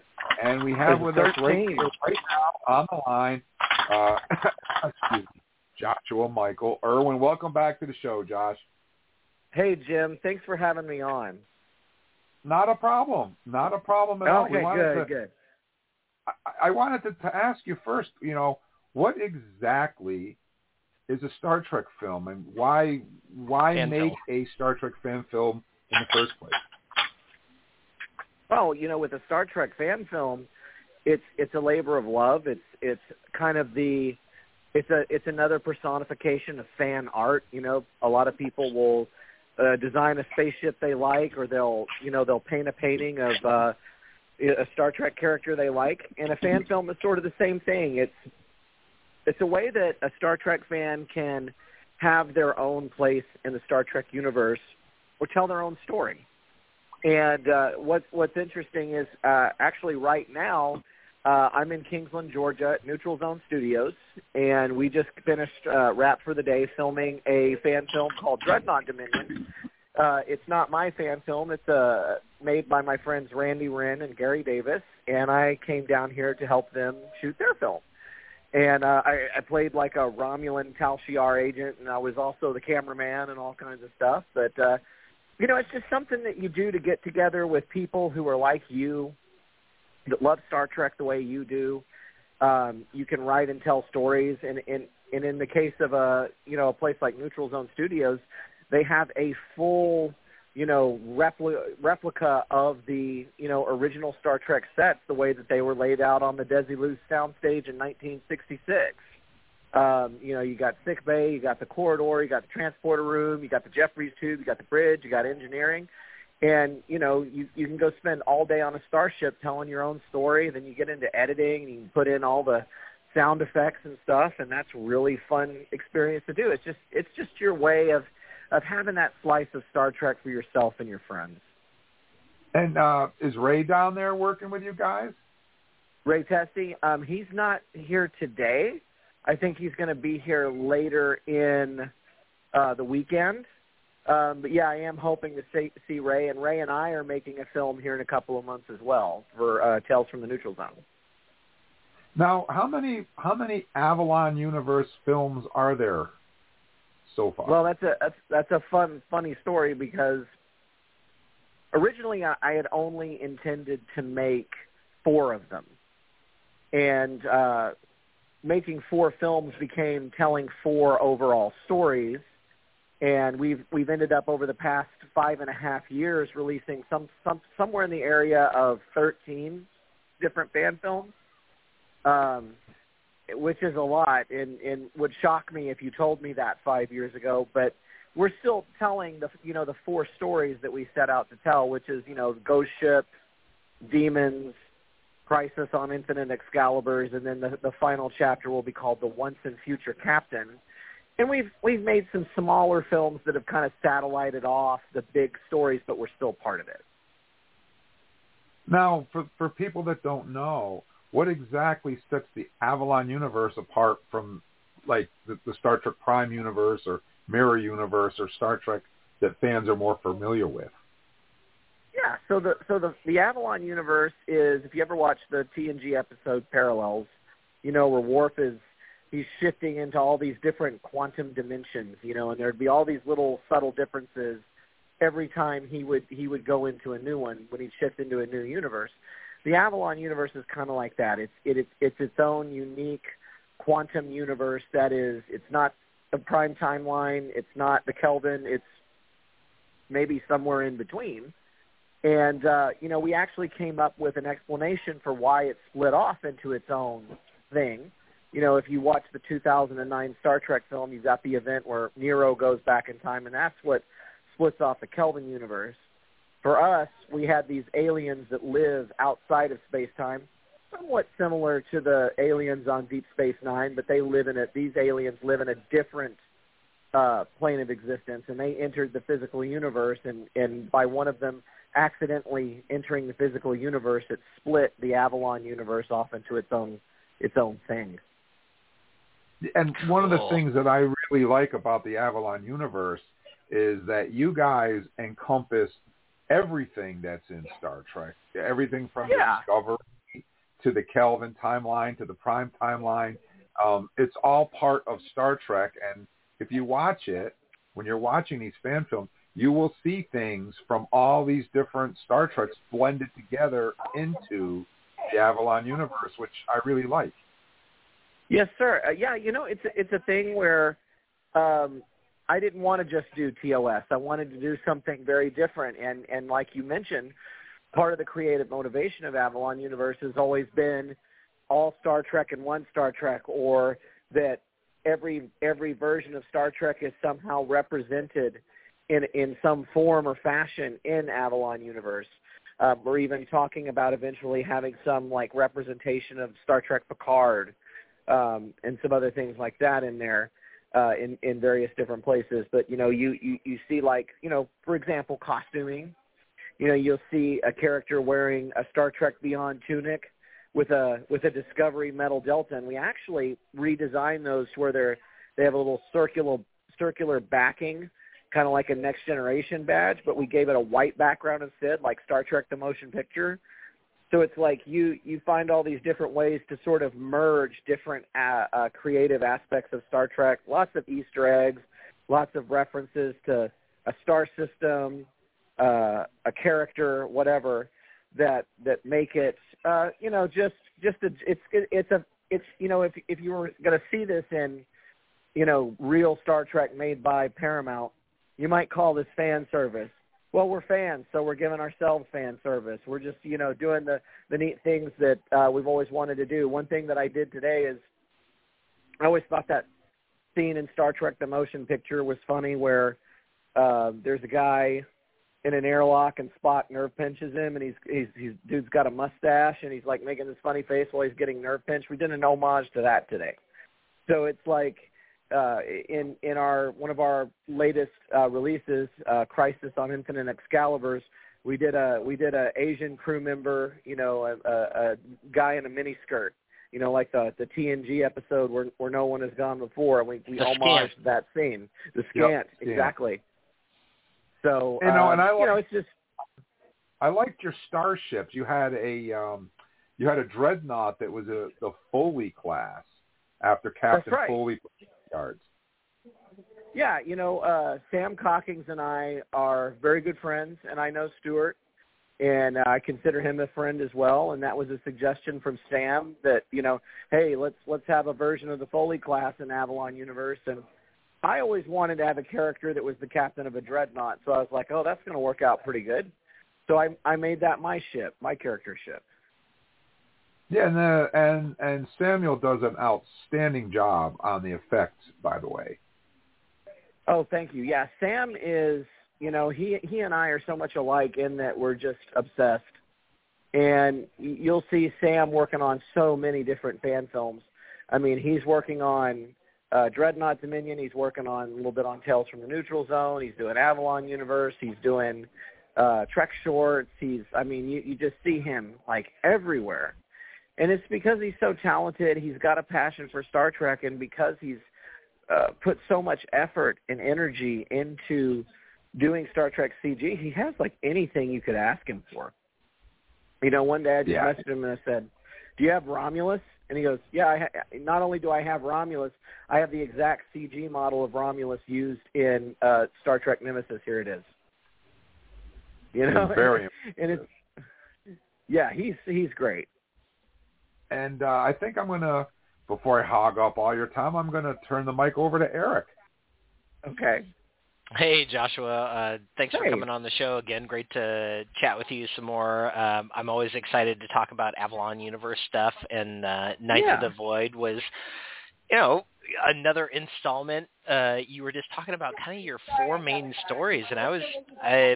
And we have with us right, right now on the line, uh, excuse me, Joshua Michael Irwin. Welcome back to the show, Josh. Hey, Jim. Thanks for having me on. Not a problem. Not a problem at okay, all. Okay, good, to, good. I, I wanted to, to ask you first, you know, what exactly is a Star Trek film, and why why fan make film. a Star Trek fan film in the first place? Well, you know, with a Star Trek fan film, it's it's a labor of love. It's it's kind of the it's a it's another personification of fan art. You know, a lot of people will uh, design a spaceship they like, or they'll you know they'll paint a painting of uh, a Star Trek character they like, and a fan film is sort of the same thing. It's it's a way that a Star Trek fan can have their own place in the Star Trek universe or tell their own story. And uh, what's what's interesting is uh, actually right now uh, I'm in Kingsland, Georgia, at Neutral Zone Studios, and we just finished uh, wrap for the day filming a fan film called Dreadnought Dominion. Uh, it's not my fan film; it's uh, made by my friends Randy Wren and Gary Davis, and I came down here to help them shoot their film. And uh, I, I played like a Romulan Tal Shiar agent, and I was also the cameraman and all kinds of stuff. But uh, you know, it's just something that you do to get together with people who are like you, that love Star Trek the way you do. Um, you can write and tell stories, and and and in the case of a you know a place like Neutral Zone Studios, they have a full you know replica replica of the you know original Star Trek sets the way that they were laid out on the Desilu soundstage in 1966. Um, you know, you got sick bay, you got the corridor, you got the transporter room, you got the Jefferies tube, you got the bridge, you got engineering. And you know you you can go spend all day on a starship telling your own story then you get into editing and you can put in all the sound effects and stuff and that's a really fun experience to do. It's just it's just your way of of having that slice of star trek for yourself and your friends. And uh is ray down there working with you guys? Ray Tesi um he's not here today i think he's going to be here later in uh the weekend um, but yeah, I am hoping to see, see Ray, and Ray and I are making a film here in a couple of months as well for uh, Tales from the Neutral Zone. Now, how many how many Avalon Universe films are there so far? Well, that's a that's that's a fun funny story because originally I, I had only intended to make four of them, and uh, making four films became telling four overall stories and we've we've ended up over the past five and a half years releasing some some somewhere in the area of 13 different fan films, um, which is a lot, and and would shock me if you told me that five years ago. But we're still telling the you know the four stories that we set out to tell, which is you know Ghost Ship, Demons, Crisis on Infinite Excaliburs, and then the the final chapter will be called the Once and Future Captain and we've we've made some smaller films that have kind of satellited off the big stories, but we're still part of it. Now, for for people that don't know, what exactly sets the Avalon universe apart from like the, the Star Trek Prime universe or Mirror universe or Star Trek that fans are more familiar with? Yeah, so the so the the Avalon universe is if you ever watch the TNG episode Parallels, you know where Worf is he's shifting into all these different quantum dimensions, you know, and there'd be all these little subtle differences every time he would he would go into a new one when he'd shift into a new universe. The Avalon universe is kind of like that. It's it, it's it's its own unique quantum universe that is it's not the prime timeline, it's not the Kelvin, it's maybe somewhere in between. And uh, you know, we actually came up with an explanation for why it split off into its own thing. You know, if you watch the 2009 Star Trek film, you've got the event where Nero goes back in time, and that's what splits off the Kelvin universe. For us, we had these aliens that live outside of space-time, somewhat similar to the aliens on Deep Space Nine, but they live in a these aliens live in a different uh, plane of existence, and they entered the physical universe, and and by one of them accidentally entering the physical universe, it split the Avalon universe off into its own its own thing. And one of the things that I really like about the Avalon universe is that you guys encompass everything that's in Star Trek. Everything from yeah. Discovery to the Kelvin timeline to the Prime timeline. Um, it's all part of Star Trek. And if you watch it, when you're watching these fan films, you will see things from all these different Star Treks blended together into the Avalon universe, which I really like. Yes, sir. Uh, yeah, you know, it's a, it's a thing where um, I didn't want to just do TOS. I wanted to do something very different, and and like you mentioned, part of the creative motivation of Avalon Universe has always been all Star Trek and one Star Trek, or that every every version of Star Trek is somehow represented in in some form or fashion in Avalon Universe. Um, we're even talking about eventually having some like representation of Star Trek Picard um, and some other things like that in there uh, in in various different places. But you know, you you you see like you know, for example, costuming. You know, you'll see a character wearing a Star Trek Beyond tunic with a with a Discovery metal delta, and we actually redesigned those to where they're they have a little circular circular backing, kind of like a Next Generation badge, but we gave it a white background instead, like Star Trek the Motion Picture. So it's like you you find all these different ways to sort of merge different uh, uh, creative aspects of Star Trek. Lots of Easter eggs, lots of references to a star system, uh, a character, whatever that that make it uh, you know just just a, it's it, it's a it's you know if if you were going to see this in you know real Star Trek made by Paramount, you might call this fan service well, we're fans, so we're giving ourselves fan service. We're just, you know, doing the the neat things that uh, we've always wanted to do. One thing that I did today is I always thought that scene in Star Trek: The Motion Picture was funny, where uh, there's a guy in an airlock and Spock nerve pinches him, and he's he's he's dude's got a mustache and he's like making this funny face while he's getting nerve pinched. We did an homage to that today. So it's like uh, in in our one of our latest uh, releases, uh, Crisis on Infinite Excaliburs, we did a we did a Asian crew member, you know, a, a, a guy in a mini skirt, you know, like the the TNG episode where where no one has gone before, and we we The homaged skant. that scene, the skant, skant. exactly. So You know, um, and I you know, it's just I liked your starships. You had a um, you had a dreadnought that was a the Foley class after Captain right. Foley yards. Yeah, you know, uh, Sam Cockings and I are very good friends, and I know Stuart, and uh, I consider him a friend as well. And that was a suggestion from Sam that you know, hey, let's let's have a version of the Foley class in Avalon Universe. And I always wanted to have a character that was the captain of a dreadnought, so I was like, oh, that's going to work out pretty good. So I I made that my ship, my character ship. Yeah, and, uh, and and Samuel does an outstanding job on the effects, by the way. Oh, thank you. Yeah, Sam is, you know, he he and I are so much alike in that we're just obsessed. And you'll see Sam working on so many different fan films. I mean, he's working on uh Dreadnought Dominion, he's working on a little bit on Tales from the Neutral Zone, he's doing Avalon Universe, he's doing uh Trek shorts, he's I mean, you you just see him like everywhere. And it's because he's so talented, he's got a passion for Star Trek and because he's uh, put so much effort and energy into doing Star Trek CG. He has like anything you could ask him for. You know, one day I just Yeah. messaged him and I said, "Do you have Romulus?" And he goes, "Yeah. I ha- not only do I have Romulus, I have the exact CG model of Romulus used in uh, Star Trek Nemesis. Here it is." You know, He's very and it's yeah, he's he's great. And uh, I think I'm gonna before I hog up all your time, I'm gonna turn the mic over to Eric. Okay. Hey Joshua, uh, thanks for coming on the show again. Great to chat with you some more. Um, I'm always excited to talk about Avalon Universe stuff, and uh, Knights of the Void was, you know, another installment. Uh, you were just talking about kind of your four main stories, and I was uh,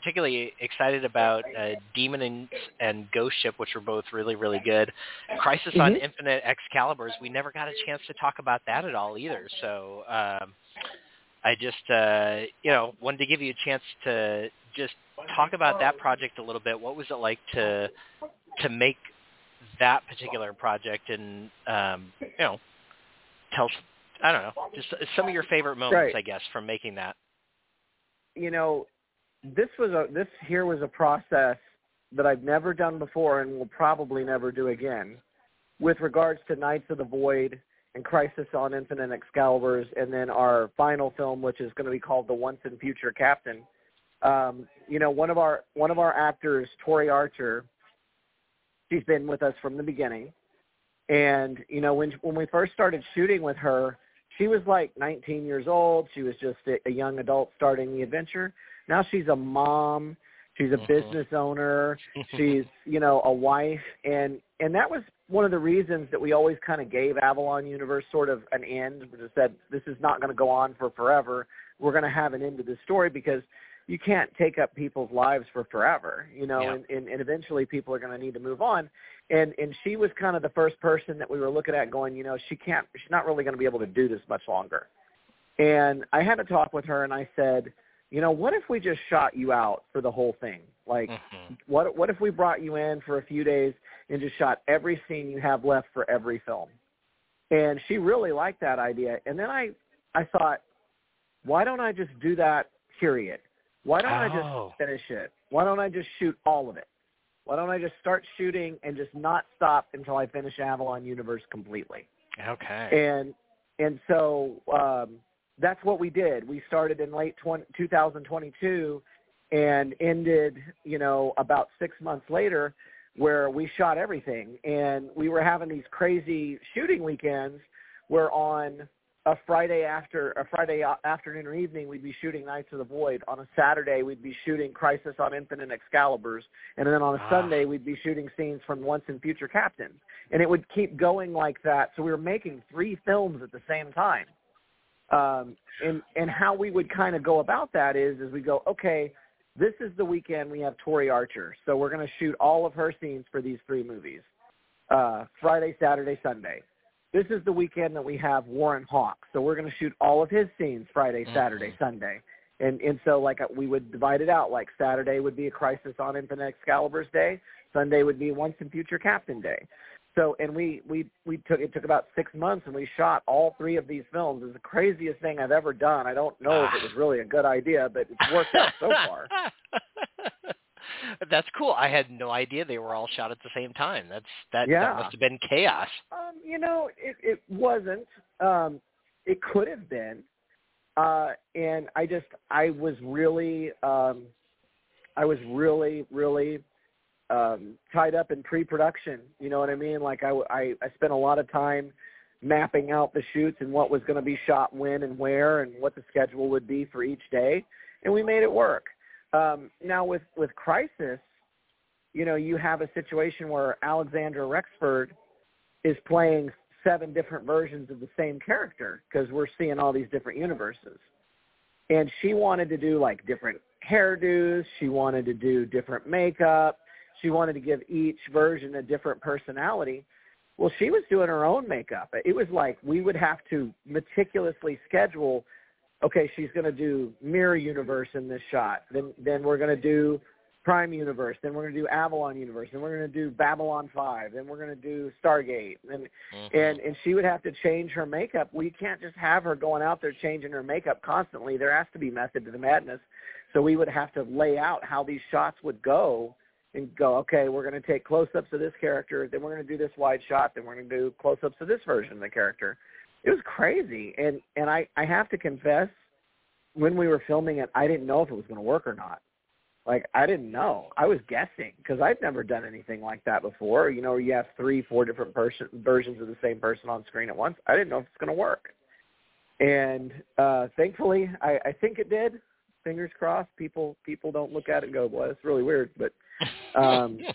particularly excited about uh, Demon and, and Ghost Ship, which were both really, really good. Crisis on Mhm. Infinite Excaliburs, we never got a chance to talk about that at all either. So um, I just, uh, you know, wanted to give you a chance to just talk about that project a little bit. What was it like to to make that particular project, and um, you know, tell I don't know, just some of your favorite moments, Right. I guess, from making that. you know, this was a this here was a process that I've never done before and will probably never do again, with regards to Knights of the Void and Crisis on Infinite Excaliburs, and then our final film, which is going to be called The Once and Future Captain. Um, you know, one of our one of our actors, Tori Archer, she's been with us from the beginning, and you know, when when we first started shooting with her, she was like 19 years old. She was just a, a young adult starting the adventure. Now she's a mom. She's a Mhm. business owner. She's, you know, a wife and and that was one of the reasons that we always kind of gave Avalon Universe sort of an end. We just said this is not going to go on for forever. We're going to have an end to this story because you can't take up people's lives for forever, you know, Yeah. and, and, and eventually people are going to need to move on. And and she was kind of the first person that we were looking at going, you know, she can't she's not really going to be able to do this much longer. And I had a talk with her and I said, you know, what if we just shot you out for the whole thing? Like Mhm. what what if we brought you in for a few days and just shot every scene you have left for every film? And she really liked that idea. And then I I thought, why don't I just do that period? Why don't I Oh. just finish it? Why don't I just shoot all of it? Why don't I just start shooting and just not stop until I finish Avalon Universe completely? Okay. And and so um, that's what we did. We started in late 20, 2022 and ended, you know, about six months later, where we shot everything. And we were having these crazy shooting weekends where on a Friday after a Friday afternoon or evening we'd be shooting Knights of the Void. On a Saturday we'd be shooting Crisis on Infinite Excaliburs, and then on a Ah. Sunday we'd be shooting scenes from Once and Future Captain. And it would keep going like that. So we were making three films at the same time. Um, and and how we would kind of go about that is is we go okay. This is the weekend we have Tori Archer, so we're going to shoot all of her scenes for these three movies. Uh, Friday, Saturday, Sunday this is the weekend that we have Warren Hawk, so we're going to shoot all of his scenes Friday, Saturday, Mhm. Sunday, and and so like uh, we would divide it out. Like Saturday would be a Crisis on Infinite Excalibur's day, Sunday would be Once and Future Captain Day. So and we we we took it took about six months and we shot all three of these films. It's the craziest thing I've ever done. I don't know if it was really a good idea, but it's worked out so far. That's cool. I had no idea they were all shot at the same time. That's that, Yeah. that must have been chaos. Um, you know, it, it wasn't. Um, it could have been. Uh, and I just, I was really, um, I was really, really um, tied up in pre-production. You know what I mean? Like I, I, I spent a lot of time mapping out the shoots and what was going to be shot when and where and what the schedule would be for each day, and we made it work. Um, now with with Crisis, you know, you have a situation where Alexandra Rexford is playing seven different versions of the same character because we're seeing all these different universes. And she wanted to do like different hairdos. She wanted to do different makeup. She wanted to give each version a different personality. Well, she was doing her own makeup. It was like we would have to meticulously schedule. Okay, she's going to do Mirror Universe in this shot. Then, then we're going to do Prime Universe. Then we're going to do Avalon Universe. Then we're going to do Babylon Five. Then we're going to do Stargate. And Mhm. and and she would have to change her makeup. We can't just have her going out there changing her makeup constantly. There has to be method to the madness. So we would have to lay out how these shots would go and go, okay, we're going to take close-ups of this character, then we're going to do this wide shot, then we're going to do close-ups of this version of the character. It was crazy, and and I I have to confess, when we were filming it, I didn't know if it was going to work or not. like I didn't know. I was guessing because I've never done anything like that before. You know, you have three, four different person versions of the same person on screen at once. I didn't know if it's going to work. And uh thankfully, I, I think it did. Fingers crossed. People people don't look at it and go, "Well, it's really weird." But um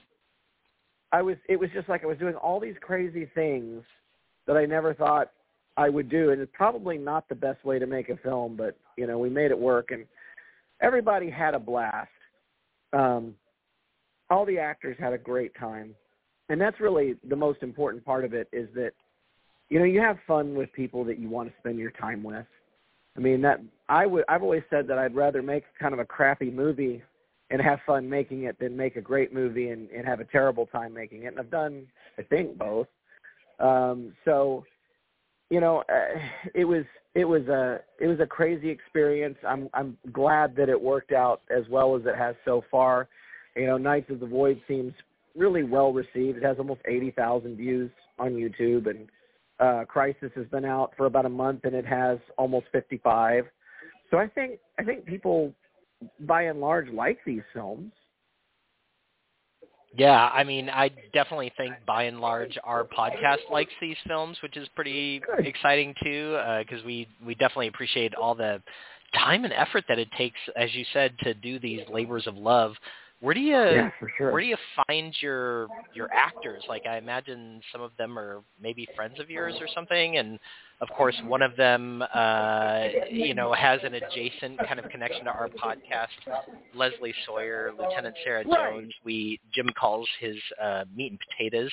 I was. It was just like I was doing all these crazy things that I never thought I would do, and it's probably not the best way to make a film, but you know, we made it work, and everybody had a blast. Um, all the actors had a great time, and that's really the most important part of it. Is that you know you have fun with people that you want to spend your time with. I mean that I would. I've always said that I'd rather make kind of a crappy movie and have fun making it than make a great movie and, and have a terrible time making it. And I've done, I think, both. Um, so, you know, uh, it was it was a it was a crazy experience. I'm I'm glad that it worked out as well as it has so far. You know, Knights of the Void seems really well received. It has almost eighty thousand views on YouTube, and uh, Crisis has been out for about a month, and it has almost fifty five. So I think I think people by and large like these films. Yeah, I mean, I definitely think by and large our podcast likes these films, which is pretty Good. exciting too, uh, because we we definitely appreciate all the time and effort that it takes, as you said, to do these labors of love. Where do you yeah, sure. where do you find your your actors? Like I imagine some of them are maybe friends of yours or something, and of course one of them uh, you know has an adjacent kind of connection to our podcast. Leslie Sawyer, Lieutenant Sarah Jones. We Jim calls his uh, meat and potatoes.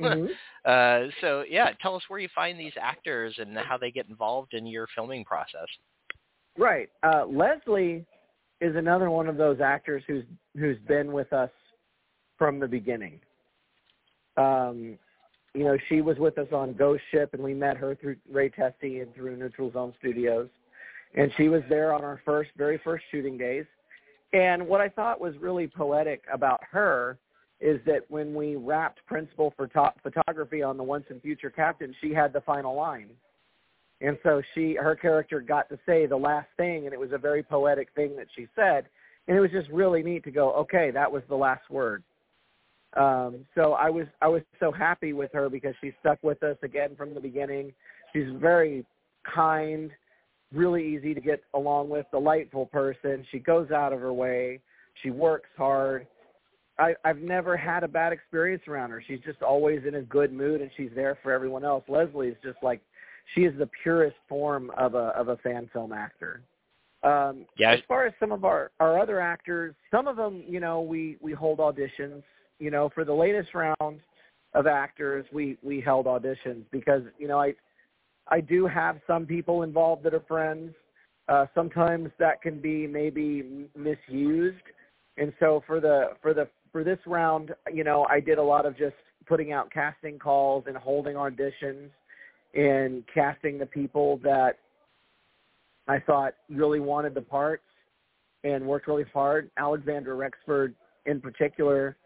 Mhm. uh, so yeah, tell us where you find these actors and how they get involved in your filming process. Right. Uh, Leslie is another one of those actors who's who's been with us from the beginning. Um, you know, she was with us on Ghost Ship, and we met her through Ray Tesi and through Neutral Zone Studios, and she was there on our first, very first shooting days. And what I thought was really poetic about her is that when we wrapped principal photo- photography on the Once and Future Captain, she had the final line. And so she, her character got to say the last thing, and it was a very poetic thing that she said. And it was just really neat to go, okay, that was the last word. Um, so I was, I was so happy with her because she stuck with us again from the beginning. She's very kind, really easy to get along with, delightful person. She goes out of her way. She works hard. I, I've never had a bad experience around her. She's just always in a good mood, and she's there for everyone else. Leslie is just like she is the purest form of a of a fan film actor. Um, Yeah. As far as some of our our other actors, some of them, you know, we we hold auditions. You know, for the latest round of actors, we we held auditions because you know I I do have some people involved that are friends. Uh, sometimes that can be maybe misused, and so for the for the for this round, you know, I did a lot of just putting out casting calls and holding auditions and casting the people that I thought really wanted the parts and worked really hard. Alexandra Rexford in particular,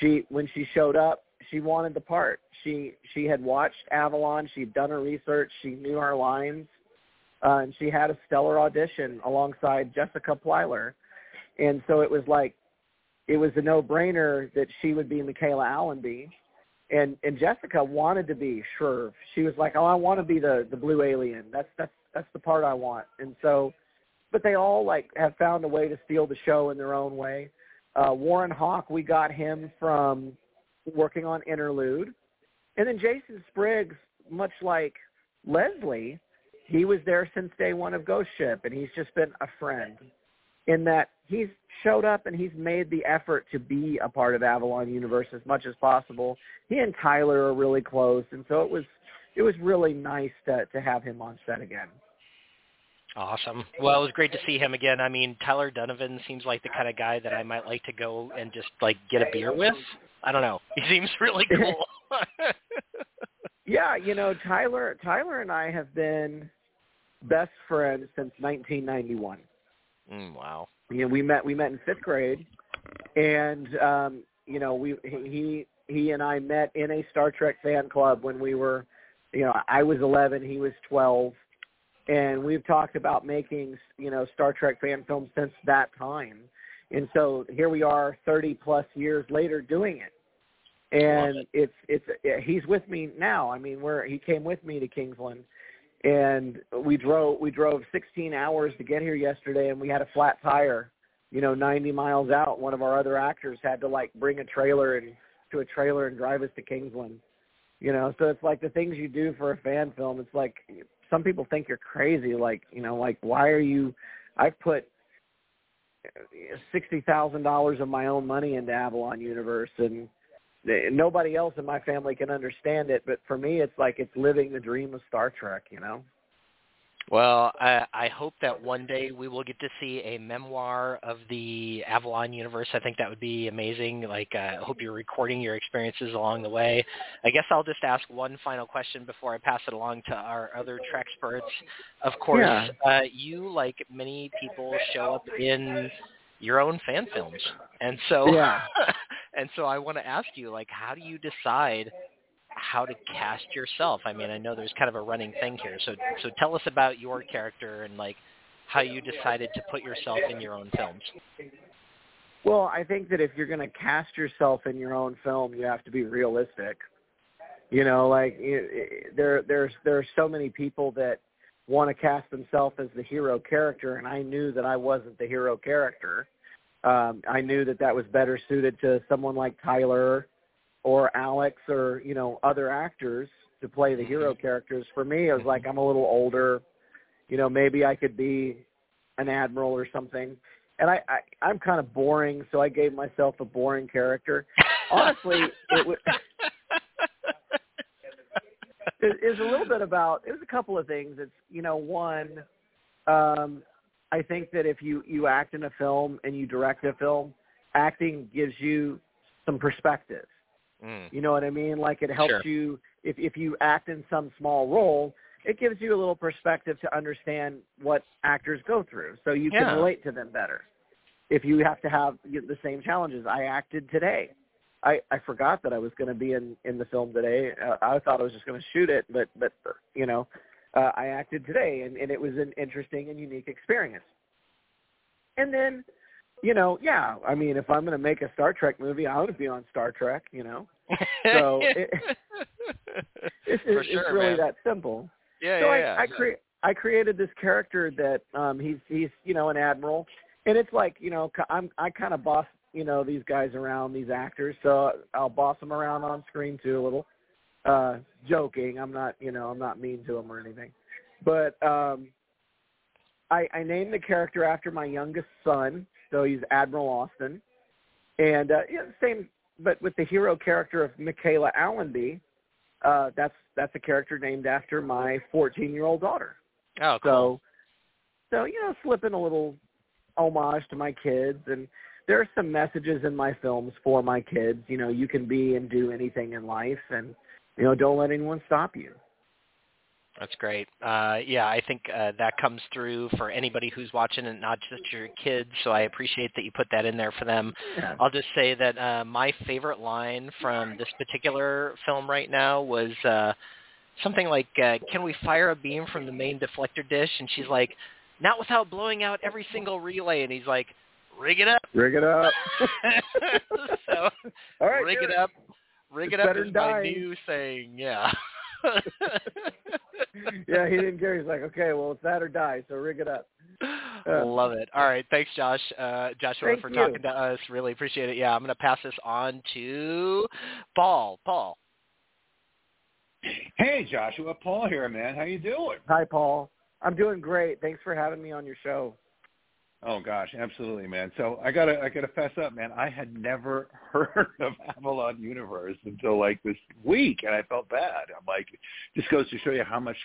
she when she showed up, she wanted the part. She she had watched Avalon, she'd done her research, she knew her lines, uh, and she had a stellar audition alongside Jessica Plyler. And so it was like it was a no-brainer that she would be Michaela Allenby and and Jessica wanted to be Sherv. She was like, "Oh, I want to be the the blue alien. That's that's that's the part I want." And so, but they all like have found a way to steal the show in their own way. Uh, Warren Hawk, we got him from working on Interlude, and then Jason Spriggs, much like Leslie, he was there since day one of Ghost Ship, and he's just been a friend. In that he's showed up and he's made the effort to be a part of Avalon Universe as much as possible. He and Tyler are really close, and so it was it was really nice to to have him on set again. Awesome. Well, it was great to see him again. I mean, Tyler Donovan seems like the kind of guy that I might like to go and just like get a beer with. I don't know. He seems really cool. Yeah, you know Tyler Tyler and I have been best friends since 1991. mm, wow. you know, we met we met in fifth grade, and um, you know, we he he and I met in a Star Trek fan club when we were, you know, I was 11, he was 12, and we've talked about making you know Star Trek fan films since that time, and so here we are 30 plus years later doing it. And it. it's it's he's with me now. I mean where he came with me to kingsland. And we drove we drove 16 hours to get here yesterday and we had a flat tire you know 90 miles out. One of our other actors had to like bring a trailer and to a trailer and drive us to kingsland. You know so it's like the things you do for a fan film it's like some people think you're crazy like you know like why are you i've put sixty thousand dollars of my own money into avalon universe and nobody else in my family can understand it but for me it's like it's living the dream of star trek you know Well, I, I hope that one day we will get to see a memoir of the Avalon universe. I think that would be amazing. Like, uh, I hope you're recording your experiences along the way. I guess I'll just ask one final question before I pass it along to our other Trek experts. Of course, Yeah. uh, you, like many people, show up in your own fan films, and so Yeah. and so I want to ask you, like, how do you decide how to cast yourself. I mean, I know there's kind of a running thing here. So so tell us about your character and like how you decided to put yourself in your own films. Well, I think that if you're going to cast yourself in your own film, you have to be realistic. You know, like it, it, there there's there are so many people that want to cast themselves as the hero character, and I knew that I wasn't the hero character. Um, I knew that that was better suited to someone like Tyler or Alex or you know other actors to play the hero characters. For me, it was like I'm a little older. You know, maybe I could be an admiral or something and I, I I'm kind of boring, so I gave myself a boring character. Honestly, it was it, it was a little bit about it was a couple of things. It's you know one, um, I think that if you you act in a film and you direct a film, acting gives you some perspective. Mm. You know what I mean? Like it helps Sure. you if if you act in some small role, it gives you a little perspective to understand what actors go through, so you Yeah. can relate to them better. If you have to have the same challenges, I acted today. I I forgot that I was going to be in in the film today. Uh, I thought I was just going to shoot it, but but you know, uh, I acted today, and and it was an interesting and unique experience. And then, you know, yeah, I mean, if I'm going to make a Star Trek movie, I want to be on Star Trek. You know, So, it- it's, For it's really man. that simple. yeah, so yeah, I, yeah. I cre- I created this character that um he's he's you know an admiral, and it's like you know I'm I kind of boss you know these guys around these actors, so I'll boss them around on screen too a little. Uh, joking, I'm not you know I'm not mean to them or anything, but um, I I named the character after my youngest son, so he's Admiral Austin, and uh, yeah, same but with the hero character of Michaela Allenby, uh, that's that's a character named after my 14 year old daughter. oh, cool. So, so you know, slipping a little homage to my kids, and there are some messages in my films for my kids. You know, you can be and do anything in life, and you know, don't let anyone stop you. That's great. Uh, yeah, I think uh, that comes through for anybody who's watching it, not just your kids. So I appreciate that you put that in there for them. Yeah. I'll just say that uh, my favorite line from this particular film right now was uh, something like, uh, "Can we fire a beam from the main deflector dish?" And she's like, "Not without blowing out every single relay." And he's like, "Rig it up." Rig it up. so All right, rig do it up. Rig It's it up is my dying. new saying. Yeah. yeah, he didn't care. He's like, okay, well, it's that or die, so rig it up. Uh, Love it. All right. Thanks, Josh. Uh, Joshua, Thank for you. talking to us. Really appreciate it. Yeah, I'm going to pass this on to Paul. Paul. Hey, Joshua, Paul here, man. How you doing? Hi, Paul. I'm doing great. Thanks for having me on your show. Oh gosh, absolutely, man. So I gotta I gotta fess up, man. I had never heard of Avalon Universe until like this week, and I felt bad. I'm like, just goes to show you how much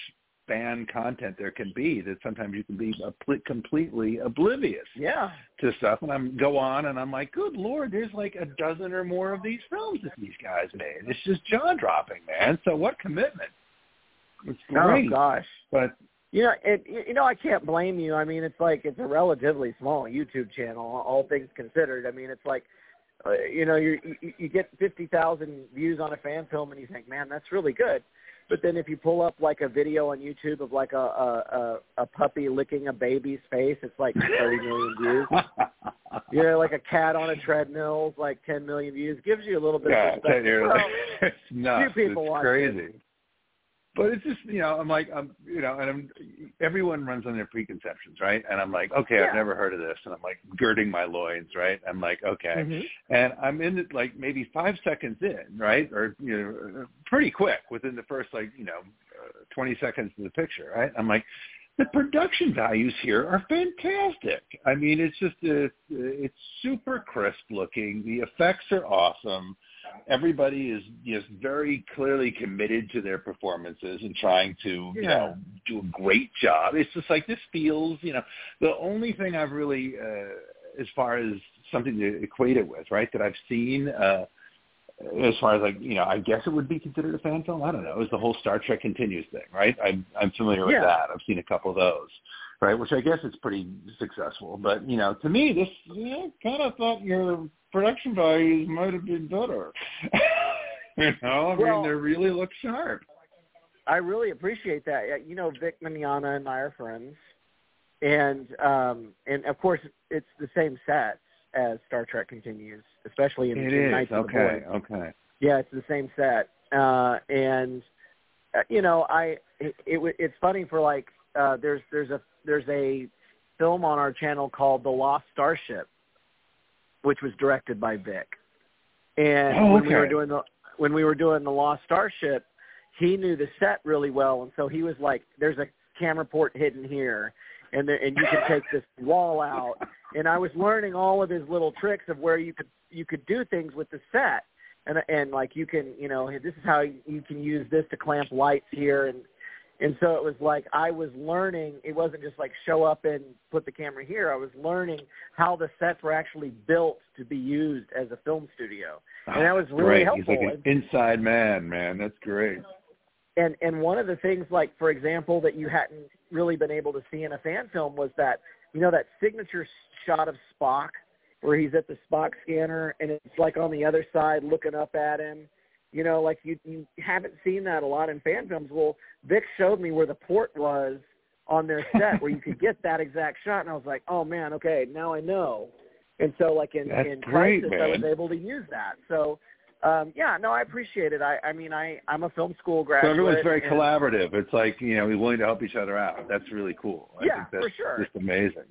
fan content there can be. That sometimes you can be a- completely oblivious Yeah. to stuff. And I'm go on, and I'm like, good lord, there's like a dozen or more of these films that these guys made. It's just jaw dropping, man. So what commitment? It's oh, great, Oh gosh. but You know, it, you know, I can't blame you. I mean, it's like it's a relatively small YouTube channel, all things considered. I mean, it's like uh, you know, you you, you get fifty thousand views on a fan film, and you think, man, that's really good. But then if you pull up like a video on YouTube of like a a, a, a puppy licking a baby's face, it's like thirty million views. you know, like a cat on a treadmill, like ten million views. Gives you a little bit yeah, of perspective. Well, like, it's nuts. few people it's watch crazy. it. But it's just you know I'm like I'm you know and I'm everyone runs on their preconceptions right? And I'm like okay Yeah. I've never heard of this. And I'm like girding my loins right? I'm like okay. Mhm. and I'm in it like maybe five seconds in right? Or you know pretty quick within the first like you know uh, 20 seconds of the picture right? I'm like the production values here are fantastic. I mean it's just a, it's super crisp looking. The effects are awesome everybody is just very clearly committed to their performances and trying to you know do a great job. It's just like this feels you know the only thing i've really uh as far as something to equate it with right that i've seen uh as far as like you know i guess it would be considered a fan film. I don't know. Is the whole star trek continues thing right? I'm i'm familiar with Yeah. that. I've seen a couple of those right? Which i guess is pretty successful. But you know to me this yeah, kind of thought your production values might have been better. You know i Well- mean they really look sharp. I really appreciate that. You know, Vic Mignogna and I are friends, and um, and of course it's the same sets as Star Trek continues, especially in, it in is. Of the okay okay. Yeah, it's the same set, uh, and uh, you know, I it, it it's funny for like uh, there's there's a there's a film on our channel called The Lost Starship, which was directed by Vic, and Oh, when we were doing the when we were doing The Lost Starship, he knew the set really well, and so he was like, "There's a camera port hidden here." And, there, and you can take this wall out, and I was learning all of his little tricks of where you could you could do things with the set, and and like you can you know this is how you can use this to clamp lights here and and so it was like I was learning it wasn't just like show up and put the camera here. I was learning how the sets were actually built to be used as a film studio. And that ah, was really great. Helpful he's like an inside man man. That's great. And and one of the things like for example that you hadn't really been able to see in a fan film was that you know that signature shot of Spock where he's at the Spock scanner and it's like on the other side looking up at him you know like you you haven't seen that a lot in fan films. Well Vic showed me where the port was on their set where you could get that exact shot and I was like oh man okay now I know. And so like in That's in great, Crisis I was able to use that. So um yeah no I appreciate it. I I mean I I'm a film school graduate. so everyone's very collaborative. It's like you know we're willing to help each other out. That's really cool. I Yeah, think that's for sure. just amazing.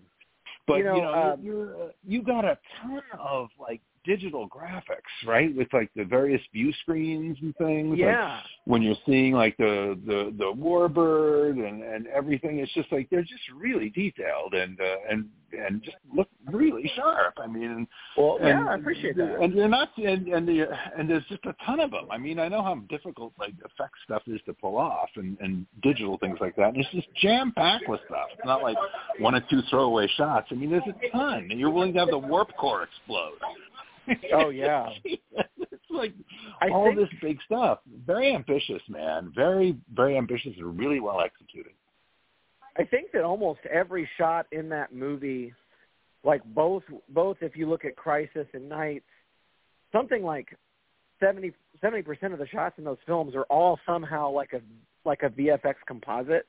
But You know, um, you're, you're uh, you got a ton of like digital graphics right? With like the various view screens and things like, yeah. when you're seeing like the the the warbird and and everything it's just like they're just really detailed and uh, and and just look really sharp. I mean well and, yeah I appreciate that. and they're not and and the and there's just a ton of them. I mean i know how difficult like effect stuff is to pull off and and digital things like that and it's just jam packed with stuff. It's not like one or two throwaway shots. I mean there's a ton. And you're willing to have the warp core explode Oh, yeah. it's like I all think- this big stuff. Very ambitious, man. Very, very ambitious and really well executed. I think that almost every shot in that movie, like both both if you look at Crisis and Knights, something like 70 percent of the shots in those films are all somehow like a like a VFX composite.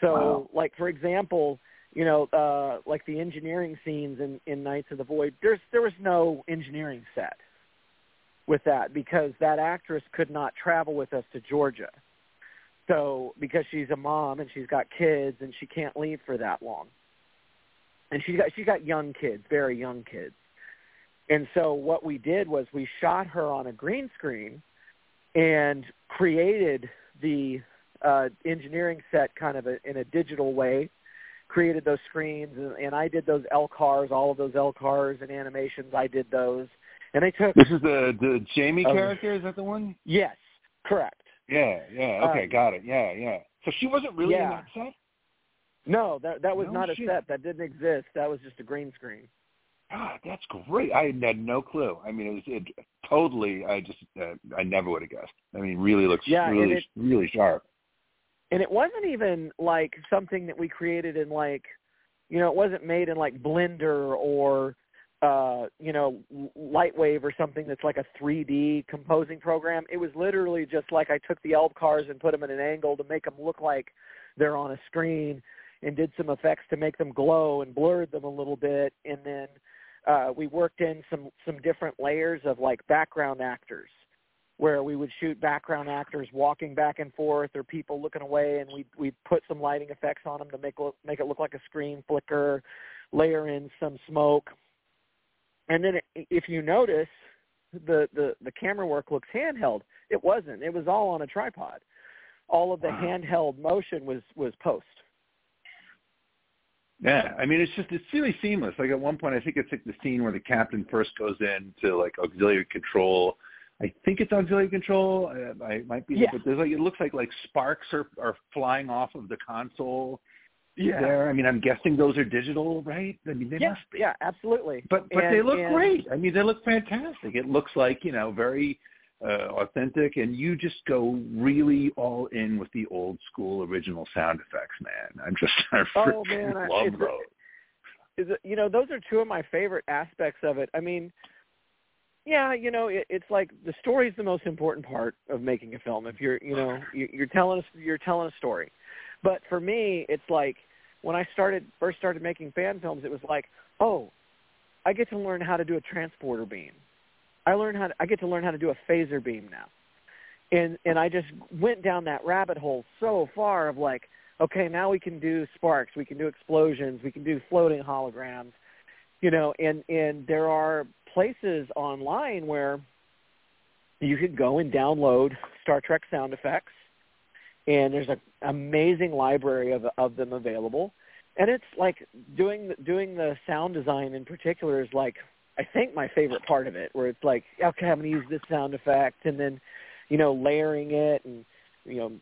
So, Wow. like for example, you know, uh, like the engineering scenes in, in Knights of the Void, there's there was no engineering set with that because that actress could not travel with us to Georgia. So because she's a mom and she's got kids and she can't leave for that long. And she got she got young kids, very young kids. And so what we did was we shot her on a green screen and created the uh, engineering set kind of a, in a digital way, created those screens, and, and I did those LCARS, all of those LCARS and animations. I did those, and they took This is the the Jamie Um, character. Is that the one? yes, correct. Yeah, yeah. Okay, Um, got it. Yeah, yeah. So she wasn't really in that set. No, that that was No not a set. That didn't exist. That was just a green screen. God, that's great. I had no clue. I mean, it was it, totally. I just uh, I never would have guessed. I mean, really looks Yeah, really it- really sharp. And it wasn't even like something that we created in like you know it wasn't made in like blender or uh, you know, Lightwave or something that's like a 3D composing program. It was literally just like I took the LCARS and put them at an angle to make them look like they're on a screen and did some effects to make them glow and blurred them a little bit and then uh we worked in some some different layers of like background actors where we would shoot background actors walking back and forth or people looking away and we we put some lighting effects on them to make make it look like a screen flicker layer in some smoke and then if you notice the the the camera work looks handheld it wasn't it was all on a tripod all of the wow. handheld motion was was post yeah, I mean it's just it's really seamless. Like at one point, I think it's like the scene where the captain first goes in to like auxiliary control. I think it's auxiliary control. I, I might be, yeah. but there's like it looks like like sparks are are flying off of the console. Yeah. There. I mean, I'm guessing those are digital, right? I mean, they yeah, must be. Yeah, absolutely. But but and, they look and, great. I mean, they look fantastic. It looks like you know very uh, authentic, and you just go really all in with the old school original sound effects, man. I'm just I oh man, love it's, those. Is it, you know those are two of my favorite aspects of it. I mean, yeah, you know it, it's like the story is the most important part of making a film. If you're you know you, you're telling us you're telling a story, but for me it's like when I started first started making fan films, it was like oh, I get to learn how to do a transporter beam I learned how to, I get to learn how to do a phaser beam now. And and I just went down that rabbit hole so far of like, okay, now we can do sparks, we can do explosions, we can do floating holograms, you know, and and there are places online where you could go and download Star Trek sound effects and there's an amazing library of of them available. And it's like doing doing the sound design in particular is like I think my favorite part of it, where it's like, okay, I'm going to use this sound effect, and then, you know, layering it and, you know,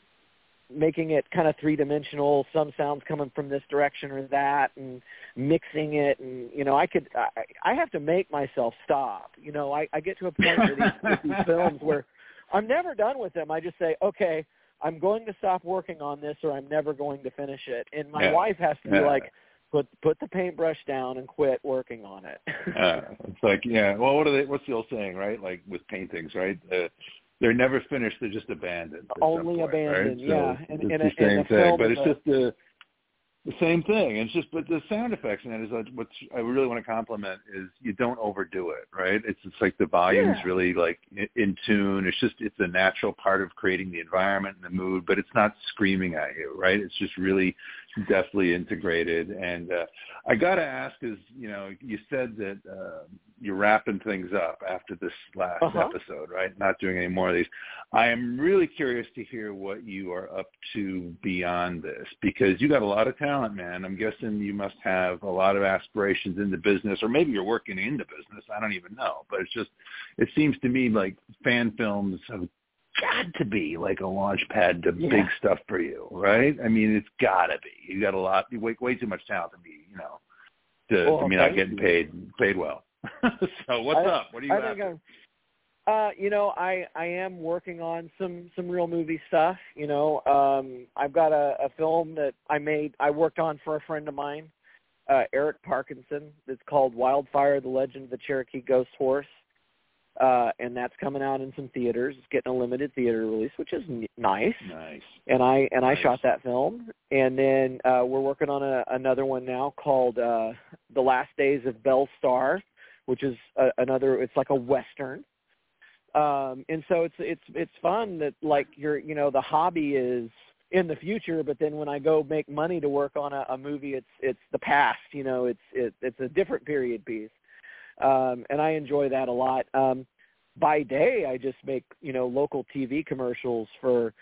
making it kind of three dimensional. Some sounds coming from this direction or that, and mixing it, and you know, I could, I, I have to make myself stop. You know, I, I get to a point with these, with these films where I'm never done with them. I just say, okay, I'm going to stop working on this, or I'm never going to finish it. And my yeah. wife has to be yeah. like put put the paintbrush down and quit working on it. uh, it's like yeah. Well, what are they? What's the old saying, right? Like with paintings, right? Uh, they're never finished. They're just abandoned. Only point, abandoned, right? yeah. So and, it's and the a, same and thing, but it's a, just the the same thing. It's just, but the sound effects in it is what I really want to compliment is you don't overdo it, right? It's it's like the volume's yeah. really like in, in tune. It's just it's a natural part of creating the environment and the mood, but it's not screaming at you, right? It's just really deftly integrated. And uh, I got to ask, is you know, you said that uh, you're wrapping things up after this last uh-huh. episode, right? Not doing any more of these. I am really curious to hear what you are up to beyond this because you got a lot of talent, man. I'm guessing you must have a lot of aspirations in the business, or maybe you're working in the business. I don't even know, but it's just it seems to me like fan films have got to be like a launch pad to Yeah. big stuff for you, right? I mean, it's got to be. You got a lot, you way, way too much talent to be, you know, to, Well, to me not getting paid paid well. so what's I- up? What are you I after? think I'm, uh, you know, I I am working on some some real movie stuff. You know, um, I've got a, a film that I made. I worked on for a friend of mine, uh, Eric Parkinson. That's called Wildfire: The Legend of the Cherokee Ghost Horse, uh, and that's coming out in some theaters. It's getting a limited theater release, which is n- nice. Nice. And I and I shot that film, and then uh, we're working on a, another one now called uh, The Last Days of Belle Starr, which is a, another. It's like a western um and so it's it's it's fun that like you're you know the hobby is in the future but then when i go make money to work on a, a movie it's it's the past you know it's it, it's a different period piece um and i enjoy that a lot um by day i just make you know local tv commercials for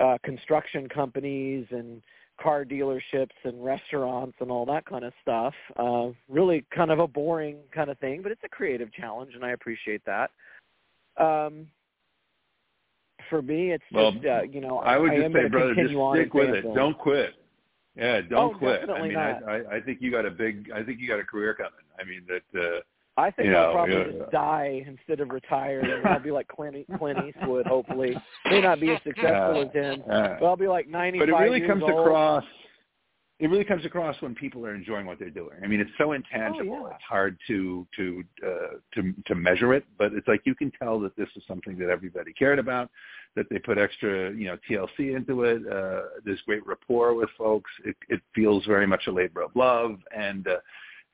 uh construction companies and car dealerships and restaurants and all that kind of stuff uh really kind of a boring kind of thing but it's a creative challenge and i appreciate that um, for me, it's Well, just uh, you know I would just am say, brother, just stick with it. film. Don't quit. Yeah, don't Oh, quit. I mean, not. I, I I think you got a big. I think you got a career coming. I mean that. uh I think you I'll probably yeah. just die instead of retire, and I'll be like Clint, Clint Eastwood. Hopefully, may not be as successful Yeah. as him, Yeah. but I'll be like ninety-five but it really years comes old. across it really comes across when people are enjoying what they're doing. I mean, it's so intangible; Oh, yeah. it's hard to to uh, to to measure it. But it's like you can tell that this is something that everybody cared about, that they put extra you know TLC into it. Uh, there's great rapport with folks. It, it feels very much a labor of love, and uh,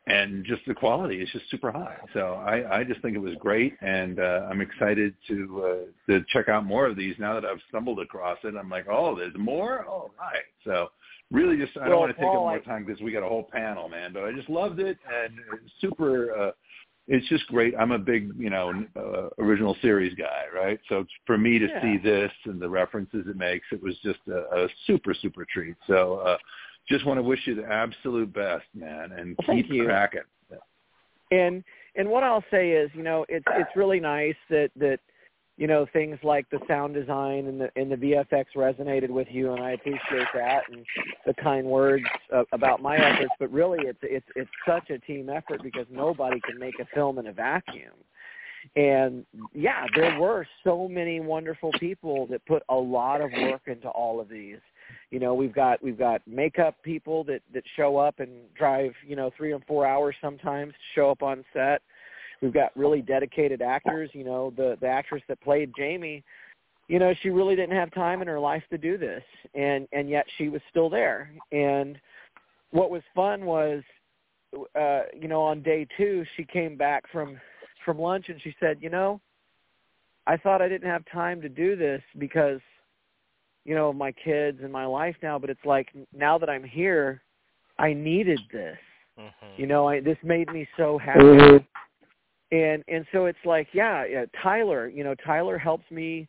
and just the quality is just super high. So I, I just think it was great, and uh, I'm excited to uh, to check out more of these now that I've stumbled across it. I'm like, oh, there's more. All right, so really just I don't want to take up more time because we got a whole panel, man. But I just loved it, and it's super. Uh, it's just great. I'm a big, you know, uh, original series guy, right? So for me to Yeah. see this and the references it makes, it was just a, a super, super treat. So uh, just want to wish you the absolute best, man, and Well, keep you. cracking. and and what I'll say is, you know, it's it's really nice that that you know things like the sound design and the and the VFX resonated with you, and I appreciate that and the kind words uh, about my efforts. But really, it's it's it's such a team effort because nobody can make a film in a vacuum. And yeah, there were so many wonderful people that put a lot of work into all of these. You know, we've got we've got makeup people that that show up and drive, you know, 3 or 4 hours sometimes to show up on set. We've got really dedicated actors, you know, the the actress that played Jamie, you know, she really didn't have time in her life to do this and and yet she was still there. And what was fun was uh you know, on day 2 she came back from from lunch and she said, "You know, I thought I didn't have time to do this because you know, my kids and my life now, but it's like now that I'm here, I needed this. Mhm. You know, I this made me so happy. And and so it's like, yeah, yeah, Tyler, you know, Tyler helps me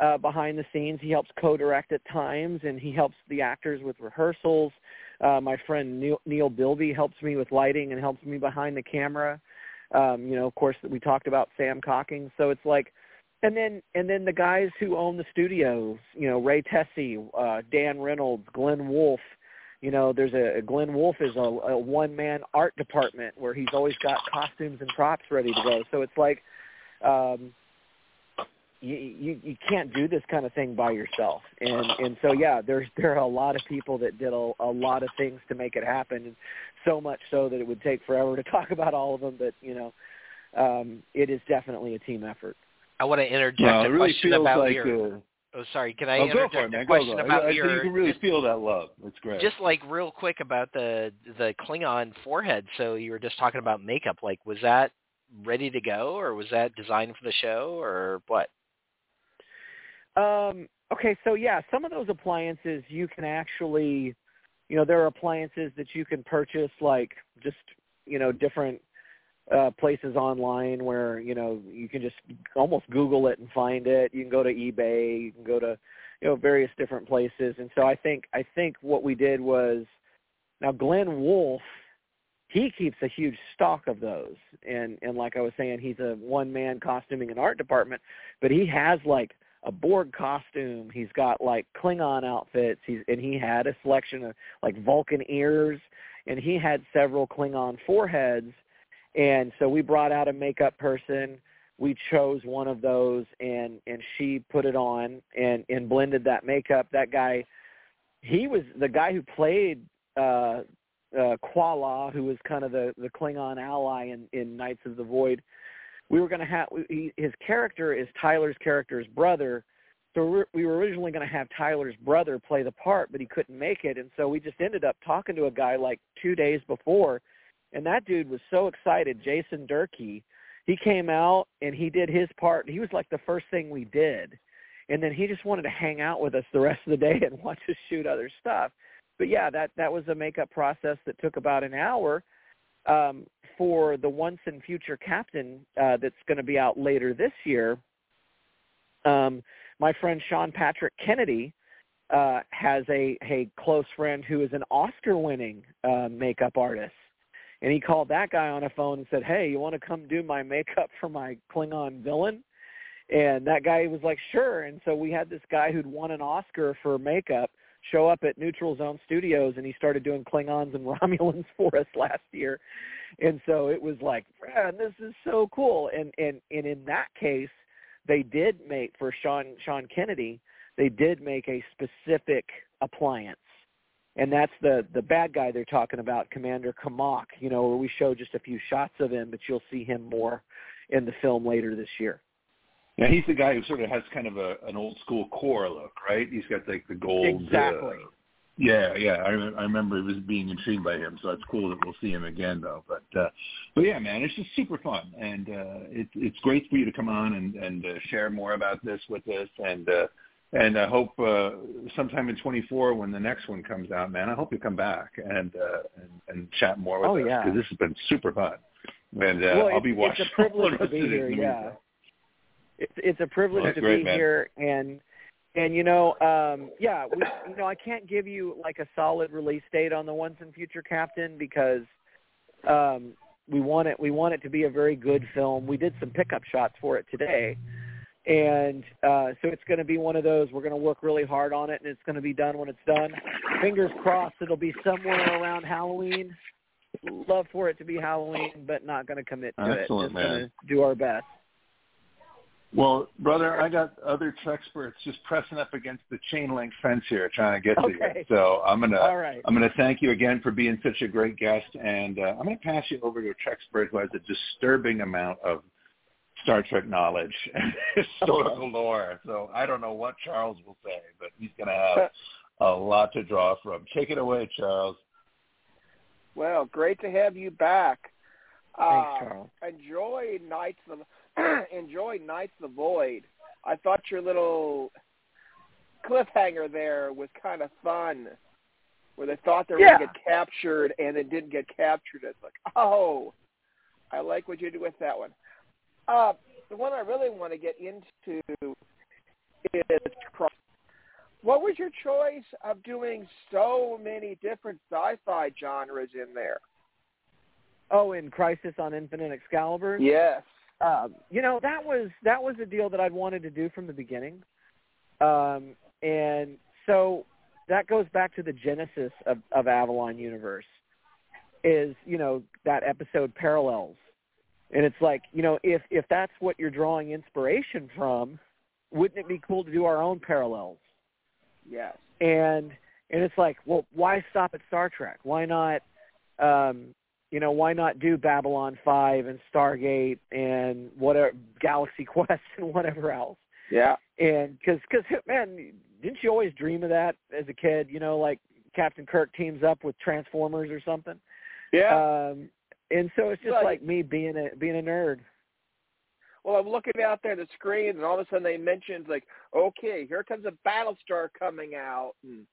uh behind the scenes. He helps co-direct at times and he helps the actors with rehearsals. Uh my friend Neil, Neil Bilby helps me with lighting and helps me behind the camera. Um, you know, of course we talked about Sam Cocking. So it's like and then and then the guys who own the studios, you know, Ray Tesi, uh, Dan Reynolds, Glenn Wolf. You know, there's a Glenn Wolf is a, a one man art department where he's always got costumes and props ready to go. So it's like um you, you you can't do this kind of thing by yourself. And and so yeah, there's there are a lot of people that did a, a lot of things to make it happen and so much so that it would take forever to talk about all of them, but you know, um it is definitely a team effort. I want to interject Well, a really question feels about like. your. uh, oh, sorry. Can I oh, go interject for it, man. a question go. about I, I, your? you can really feel that love. It's great. Just like real quick about the the Klingon forehead. So you were just talking about makeup. Like, was that ready to go, or was that designed for the show, or what? Um, okay, so yeah, some of those appliances you can actually, you know, there are appliances that you can purchase like just, you know, different uh places online where, you know, you can just almost Google it and find it. You can go to eBay, you can go to, you know, various different places. And so I think I think what we did was now Glenn Wolf he keeps a huge stock of those and and like I was saying he's a one man costuming and art department but he has like a Borg costume. He's got like Klingon outfits. He's and he had a selection of like Vulcan ears, and he had several Klingon foreheads. And so we brought out a makeup person. We chose one of those, and and she put it on and and blended that makeup. That guy, he was the guy who played uh, uh, Quala, who was kind of the the Klingon ally in in Knights of the Void we were going to have he, his character is Tyler's character's brother. So we were originally going to have Tyler's brother play the part, but he couldn't make it, and so we just ended up talking to a guy like two days before, and that dude was so excited. Jason Durkee, he came out and he did his part. He was like the first thing we did, and then he just wanted to hang out with us the rest of the day and watch us shoot other stuff. But yeah, that that was a makeup process that took about an hour um, for the Once and Future Captain uh, that's going to be out later this year. Um, my friend Sean Patrick Kennedy uh, has a, a close friend who is an Oscar-winning uh, makeup artist. And he called that guy on a phone and said, hey, you want to come do my makeup for my Klingon villain? And that guy was like, sure. And so we had this guy who'd won an Oscar for makeup show up at Neutral Zone Studios, and he started doing Klingons and Romulans for us last year. And so it was like, man, this is so cool. And and and in that case, they did make for Sean Sean Kennedy, they did make a specific appliance and that's the the bad guy they're talking about, Commander Kamak. You know, where we show just a few shots of him, but you'll see him more in the film later this year. Yeah, he's the guy who sort of has kind of a an old school core look, right? He's got like the gold. Exactly. Uh, yeah, yeah. I I remember was being intrigued by him, so it's cool that we'll see him again, though. But uh, but yeah, man, it's just super fun, and uh, it's it's great for you to come on and and uh, share more about this with us, and uh, and I hope uh, sometime in 24 when the next one comes out, man, I hope you come back and uh, and, and chat more with oh, us because yeah. this has been super fun, and uh, well, I'll be watching. It's a privilege to be here. Yeah, it's it's a privilege well, to great, be man. here, and and you know, um, yeah, we, you know, I can't give you like a solid release date on the Once and Future Captain because um, we want it. We want it to be a very good film. We did some pickup shots for it today, and uh, so it's going to be one of those. We're going to work really hard on it, and it's going to be done when it's done. Fingers crossed, it'll be somewhere around Halloween. Love for it to be Halloween, but not going to commit to Excellent, it. Just man. going to do our best. Well, brother, I got other experts just pressing up against the chain link fence here, trying to get to you. So I'm gonna All right. I'm gonna thank you again for being such a great guest, and uh, I'm gonna pass you over to a expert who has a disturbing amount of Star Trek knowledge and historical lore. So I don't know what Charles will say, but he's gonna have a lot to draw from. Take it away, Charles. Well, great to have you back. Thanks, Uh, Charles. enjoy Knights of enjoy Knights of the Void. I thought your little cliffhanger there was kind of fun, where they thought they were Yeah. going to get captured and it didn't get captured. It's like, oh, I like what you did with that one. Uh, the one I really want to get into is Cro- what was your choice of doing so many different sci-fi genres in there? Oh, in Crisis on Infinite Excalibur. Yes. um, you know that was that was a deal that I'd wanted to do from the beginning, um, and so that goes back to the genesis of, of Avalon Universe. Is you know that episode parallels, and it's like you know if if that's what you're drawing inspiration from, wouldn't it be cool to do our own parallels? Yes. and and it's like, well, why stop at Star Trek? Why not, um, you know, why not do Babylon Five and Stargate and whatever Galaxy Quest and whatever else? Yeah. And because because man, didn't you always dream of that as a kid? You know, like Captain Kirk teams up with Transformers or something. Yeah. Um, and so it's just Right. like me being a being a nerd. well, I'm looking out there at the screen, and all of a sudden they mentioned like, okay, here comes a Battlestar coming out, and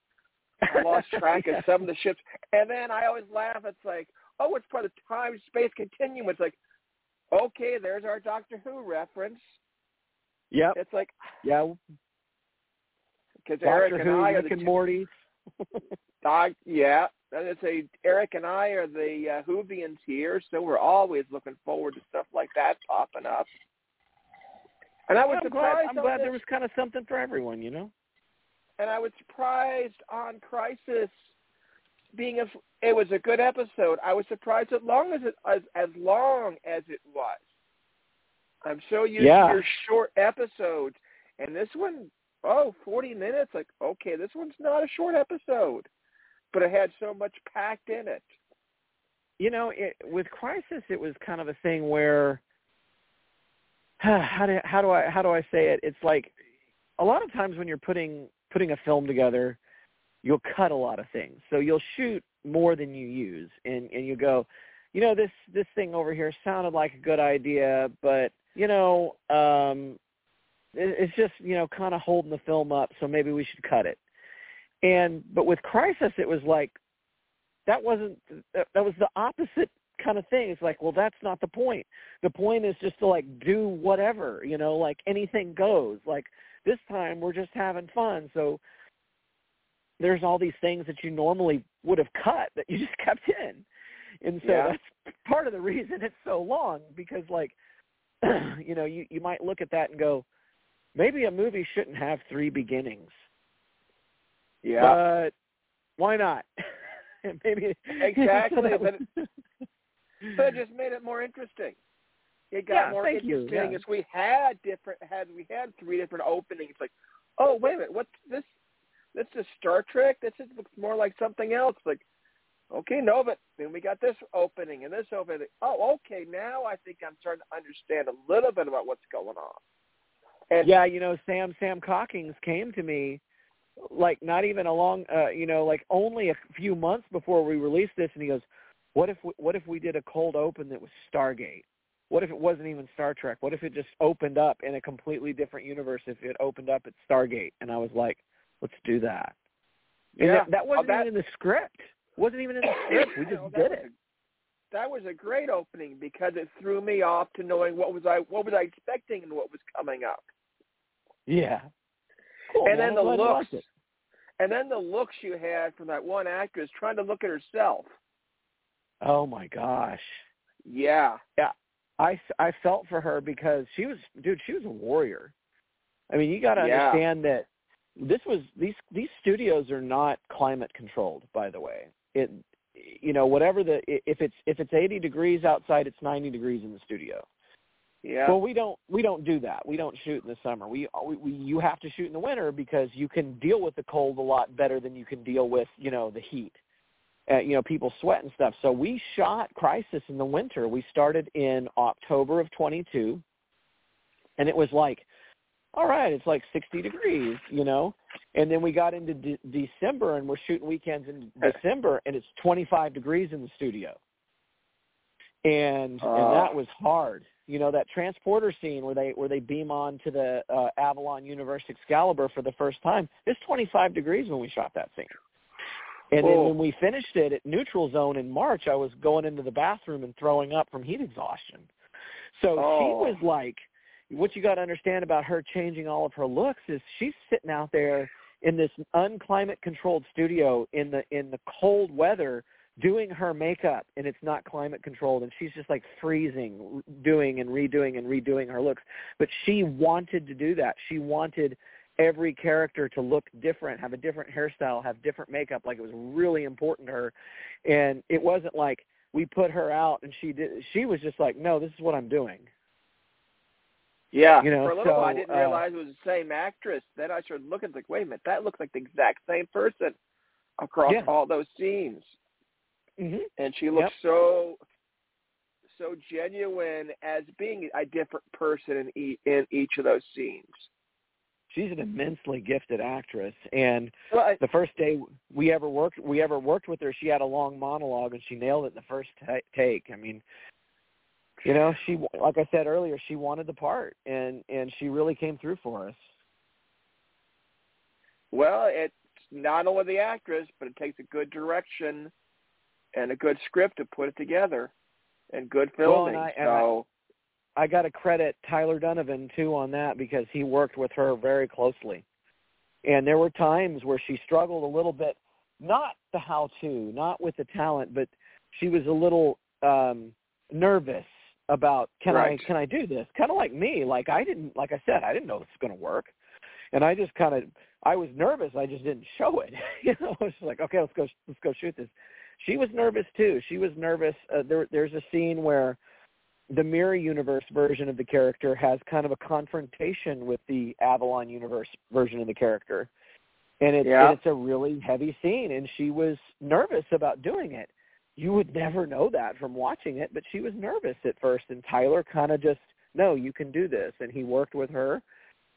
I lost track of some of the ships. And then I always laugh. It's like, oh, it's part of the time space continuum. It's like, okay, there's our Doctor Who reference. Yep. It's like Yeah. because Eric and Who, I are the and two- Morty. Doc, yeah. And a Eric and I are the uh, Whovians here, so we're always looking forward to stuff like that popping up. And I was I'm glad, surprised. I'm glad this- there was kind of something for everyone, you know. and I was surprised on Crisis being a. It was a good episode. I was surprised as long as it as as long as it was. I'm so used Yeah. to your short episodes, and this one, oh, 40 minutes. Like, okay, this one's not a short episode, but it had so much packed in it. you know, it, with Crisis, it was kind of a thing where how do how do I how do I say it? It's like a lot of times when you're putting putting a film together, you'll cut a lot of things. So you'll shoot more than you use, and and you go, you know, this this thing over here sounded like a good idea, but you know, um, it's just you know kind of holding the film up. So maybe we should cut it. And but with Crisis, it was like that wasn't that, that was the opposite kind of thing. It's like, well, that's not the point. The point is just to like do whatever, you know, like anything goes. Like this time we're just having fun. So there's all these things that you normally would have cut that you just kept in. And so Yeah. that's part of the reason it's so long because like you know, you you might look at that and go, maybe a movie shouldn't have three beginnings. Yeah. But why not? maybe Exactly, but but it just made it more interesting. It got Yeah, more thank you, interesting yeah. as we had different had we had three different openings. Like, oh wait a minute, what's this? this is Star Trek. This is looks more like something else. Like, okay, no, but then we got this opening and this opening. Oh, okay, now I think I'm starting to understand a little bit about what's going on. And yeah, you know, Sam Sam Cockings came to me like not even a long, uh, you know, like only a few months before we released this, and he goes, "What if we, what if we did a cold open that was Stargate? What if it wasn't even Star Trek? What if it just opened up in a completely different universe? If it opened up at Stargate?" And I was like, "Let's do that." And yeah, that, that wasn't oh, that, even in the script. wasn't even in the script. We just did it. That was a great opening because it threw me off to knowing what was I what was I expecting and what was coming up. Yeah. Cool, and man. then the looks, and then the looks you had from that one actress trying to look at herself. Oh my gosh. Yeah. Yeah. I, I felt for her because she was dude she was a warrior i mean you got to Yeah. understand that this was these these studios are not climate controlled by the way it you know whatever the if it's if it's 80 degrees outside it's 90 degrees in the studio Yeah. well we don't we don't do that we don't shoot in the summer we, we we you have to shoot in the winter because you can deal with the cold a lot better than you can deal with you know the heat uh, you know, people sweat and stuff. So we shot Crisis in the winter. We started in October of 22, and it was like, all right, it's like 60 degrees, you know. And then we got into de- December, and we're shooting weekends in December, and it's 25 degrees in the studio. And Oh. and that was hard. You know that transporter scene where they where they beam on to the uh, Avalon Universe Excalibur for the first time. It's 25 degrees when we shot that scene. And then when we finished it at neutral zone in March, I was going into the bathroom and throwing up from heat exhaustion. So Oh. she was like, what you got to understand about her changing all of her looks is she's sitting out there in this unclimate controlled studio in the in the cold weather doing her makeup and it's not climate controlled and she's just like freezing doing and redoing and redoing her looks but she wanted to do that she wanted every character to look different, have a different hairstyle, have different makeup. Like it was really important to her, and it wasn't like we put her out and she did. She was just like, no, this is what I'm doing. Yeah. You know, For a little while, I didn't uh, realize it was the same actress. Then I started looking like, wait a minute, that looks like the exact same person across Yeah. all those scenes. Mm-hmm. And she looks Yep. so so genuine as being a different person in e- in each of those scenes. She's an immensely gifted actress, and Well, I, the first day we ever worked we ever worked with her, she had a long monologue and she nailed it in the first ta take. I mean, you know, she like I said earlier, she wanted the part, and and she really came through for us. well, it's not only the actress, but it takes a good direction and a good script to put it together, and good Well, filming. and I- and I- so I got to credit Tyler Donovan too on that because he worked with her very closely. And there were times where she struggled a little bit, not the how to, not with the talent, but she was a little um nervous about can Right. I can I do this? Kind of like me, like I didn't like I said, I didn't know this was going to work. And I just kind of I was nervous, I just didn't show it. you know, I was just like, okay, let's go let's go shoot this. She was nervous too. She was nervous. Uh, there there's a scene where the mirror universe version of the character has kind of a confrontation with the Avalon universe version of the character. And it's Yeah. and it's a really heavy scene and she was nervous about doing it. You would never know that from watching it, but she was nervous at first and Tyler kind of just no, you can do this and he worked with her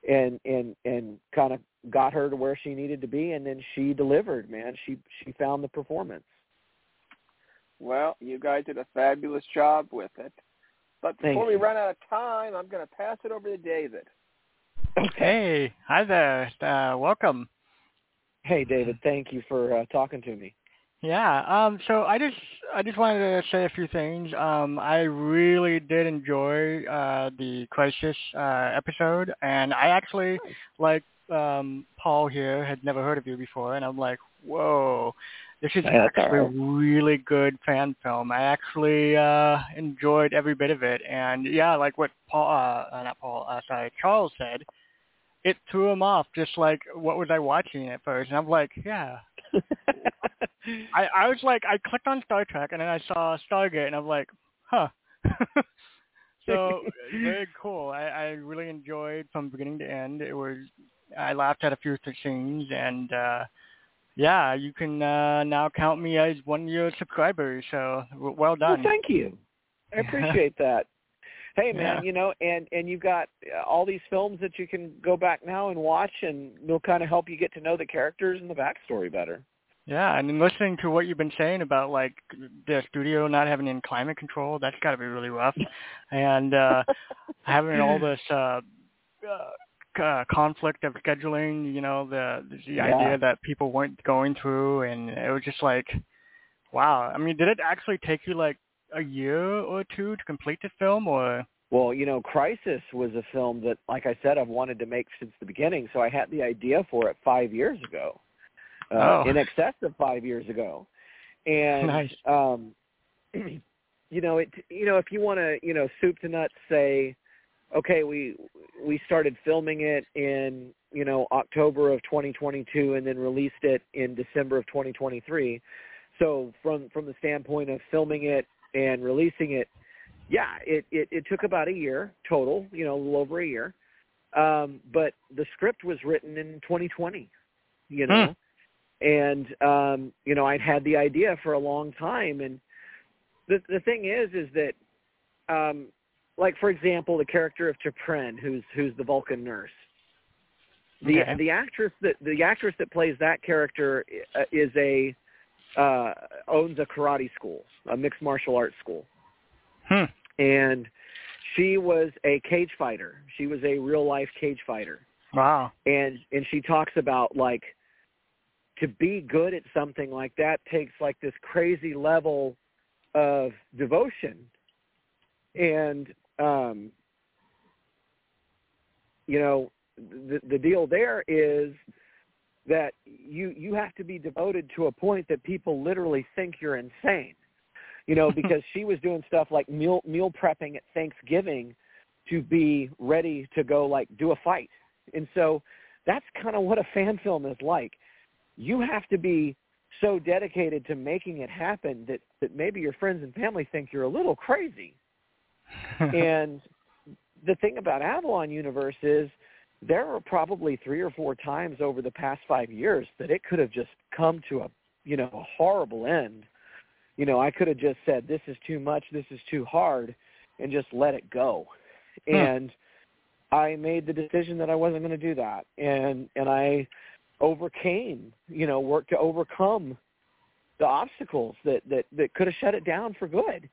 and and and kind of got her to where she needed to be and then she delivered, man. She she found the performance. Well, you guys did a fabulous job with it. But Thank before we you. run out of time, I'm going to pass it over to David. Hey, hi there. Uh, welcome. Hey David, thank you for uh, talking to me. Yeah. Um. So I just I just wanted to say a few things. Um. I really did enjoy uh the crisis uh episode, and I actually like um Paul here had never heard of you before, and I'm like, whoa, this is Yeah, actually all a really good fan film. I actually uh enjoyed every bit of it, and yeah, like what Paul, uh, uh not Paul, uh, sorry, Charles said. It threw him off, just like what was I watching at first, and I'm like, yeah, I, I was like, I clicked on Star Trek and then I saw Stargate and I'm like, huh. so very cool. I, I really enjoyed from beginning to end. It was I laughed at a few of scenes, and uh, yeah, you can uh, now count me as one of your subscribers. So well done. Well, thank you. I appreciate that. Hey man, Yeah. you know, and and you've got uh, all these films that you can go back now and watch, and they'll kind of help you get to know the characters and the backstory better. Yeah, and listening to what you've been saying about like the studio not having any climate control, that's got to be really rough. And uh having all this uh, uh uh, conflict of scheduling, you know, the the Yeah. idea that people weren't going through and it was just like wow. I mean, did it actually take you like a year or two to complete the film or Well, you know, Crisis was a film that, like I said, I've wanted to make since the beginning. So I had the idea for it five years ago, uh, Oh. in excess of five years ago, and Nice. um, you know, it. You know, if you want to, you know, soup to nuts, say, okay, we we started filming it in you know October of 2022, and then released it in December of 2023. So from from the standpoint of filming it and releasing it, yeah, it, it, it took about a year total, you know, a little over a year. Um, but the script was written in 2020, you know, and um, you know, I'd had the idea for a long time. And the the thing is, is that, um, like for example, the character of T'Pren, who's who's the Vulcan nurse. The Okay. the actress that the actress that plays that character uh, is a uh, owns a karate school, a mixed martial arts school hmm. and she was a cage fighter. She was a real life cage fighter. Wow. And and she talks about like to be good at something like that takes like this crazy level of devotion. And um you know, the the deal there is that you you have to be devoted to a point that people literally think you're insane you know, because she was doing stuff like meal meal prepping at Thanksgiving to be ready to go like do a fight. And so that's kind of what a fan film is like. You have to be so dedicated to making it happen that that maybe your friends and family think you're a little crazy. and the thing about Avalon Universe is there are probably three or four times over the past five years that it could have just come to a you know a horrible end you know, I could have just said, this is too much, this is too hard, and just let it go. Hmm. And I made the decision that I wasn't going to do that. And, and I overcame, you know, worked to overcome the obstacles that, that, that could have shut it down for good.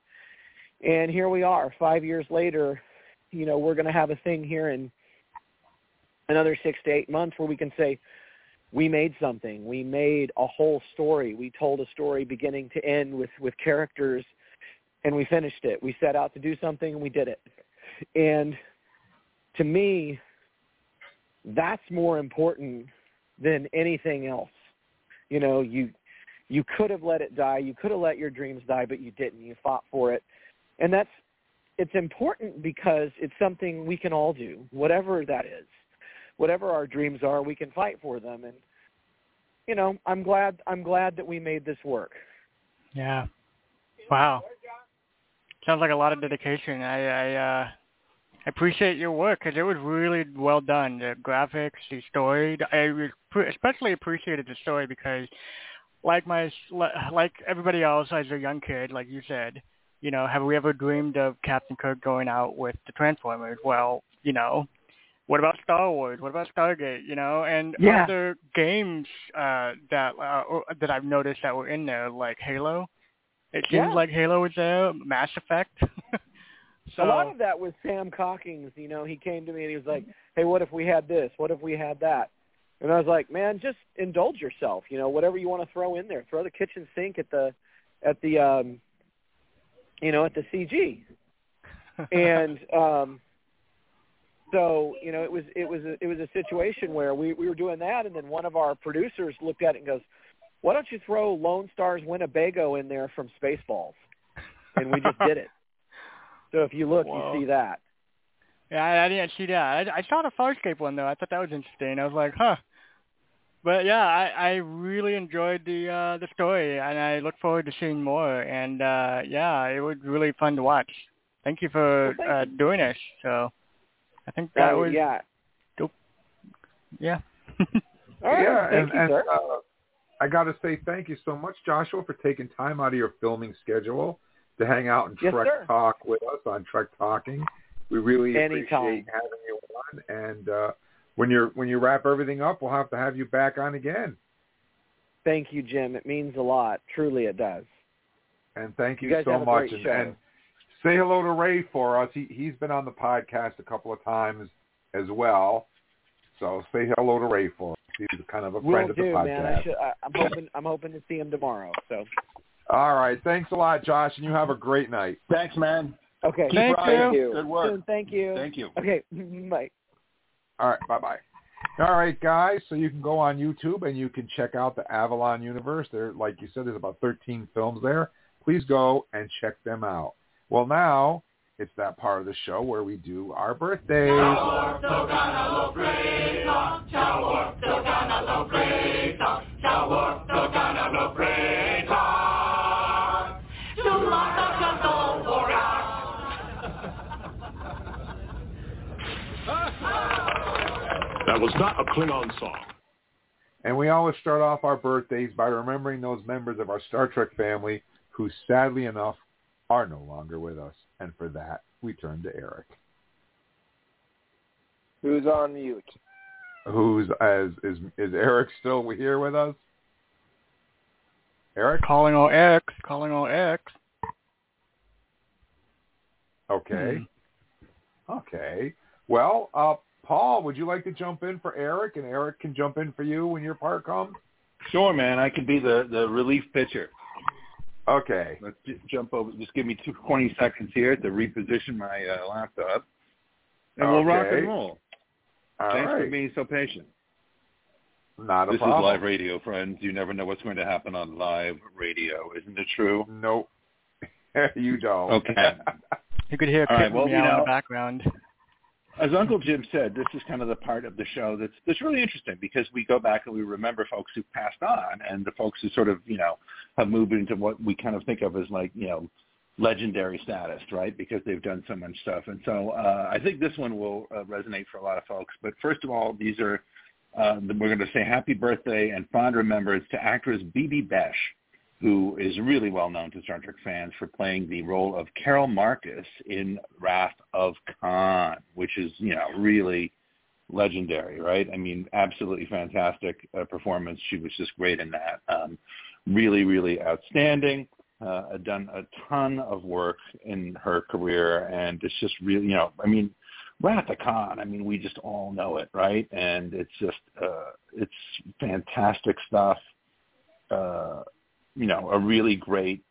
And here we are, five years later, you know, we're going to have a thing here in another six to eight months where we can say, we made something. We made a whole story. We told a story beginning to end with with characters, and we finished it. We set out to do something, and we did it. And to me, that's more important than anything else. You know, you you could have let it die. You could have let your dreams die, but you didn't. You fought for it, and that's it's important because it's something we can all do, whatever that is whatever our dreams are, we can fight for them. And you know, I'm glad I'm glad that we made this work. Yeah. Wow. Sounds like a lot of dedication. I I uh appreciate your work because it was really well done. The graphics, the story. I especially appreciated the story because, like my like everybody else, as a young kid, like you said, you know, have we ever dreamed of Captain Kirk going out with the Transformers? Well, you know, what about Star Wars? What about Stargate? You know, and Yeah. other games uh, that uh, or- that I've noticed that were in there, like Halo. It seems Yeah. like Halo was there. Mass Effect. so a lot of that was Sam Cockings. You know, he came to me and he was like, "Hey, what if we had this? What if we had that?" And I was like, "Man, just indulge yourself. You know, whatever you want to throw in there. Throw the kitchen sink at the at the um, you know, at the CG." and um so you know it was it was a, it was a situation where we we were doing that and then one of our producers looked at it and goes why don't you throw lone stars winnebago in there from spaceballs and we just did it so if you look Whoa. you see that Yeah, I, I didn't see that. I, I saw the Farscape one though. I thought that was interesting. I was like, huh. But yeah, I, I really enjoyed the uh, the story, and I look forward to seeing more. And uh, yeah, it was really fun to watch. Thank you for Well, thank uh, doing this. So I think that Uh, was yeah yeah. All right. yeah, Thank and, you, and sir. uh, I got to say thank you so much, Joshua, for taking time out of your filming schedule to hang out and Yes, Trek sir. Talk with us on Trek Talking. We really Anytime. appreciate having you on, and uh, when you're when you wrap everything up, we'll have to have you back on again. Thank you, Jim. It means a lot. Truly, it does. And thank you, You guys so have a much. great And, and say hello to Ray for us. He he's been on the podcast a couple of times as well. So say hello to Ray for us. He's kind of a Will friend of the do, podcast. man. I should, I, I'm hoping I'm hoping to see him tomorrow. So All right. Thanks a lot, Josh, and you have a great night. Thanks, man. okay. Keep Thank riding. you. Good work. Soon. Thank you. Thank you. Okay. Bye. All right. Bye-bye. All right, guys. So you can go on YouTube and you can check out the Avalon universe. There, like you said, there's about 13 films there. Please go and check them out. Well, now it's that part of the show where we do our birthdays. That was not a Klingon song. And we always start off our birthdays by remembering those members of our Star Trek family who sadly enough are no longer with us. And for that, we turn to Eric, Who's on mute? who's as is is Eric still here with us? Eric? Calling all X. Calling all X. Okay. Okay. Well, uh, Paul, would you like to jump in for Eric, and Eric can jump in for you when your part comes? Sure, man. I can be the the relief pitcher. Okay. Let's just jump over. Just give me two, 20 seconds here to reposition my uh, laptop, and we'll rock and roll. All Thanks for being so patient. Not a this problem. is live radio, friends. You never know what's going to happen on live radio. Isn't it true? Nope. you don't. Okay. You could hear All right, Kit well, meow you in the background. As Uncle Jim said, this is kind of the part of the show that's that's really interesting because we go back and we remember folks who passed on and the folks who sort of you know have moved into what we kind of think of as like you know legendary status, right? Because they've done so much stuff, and so uh, I think this one will uh, resonate for a lot of folks. But first of all, these are uh, we're going to say happy birthday and fond remembrance to actress Bibi Besch, who is really well known to Star Trek fans for playing the role of Carol Marcus in Wrath of Khan, which is, you know, really legendary, right? I mean, absolutely fantastic uh, performance. She was just great in that. Um, really, really outstanding. Uh, done a ton of work in her career, and it's just really, you know, I mean, Wrath of Khan. I mean, we just all know it, right? And it's just, uh, it's fantastic stuff. Uh, you know, a really great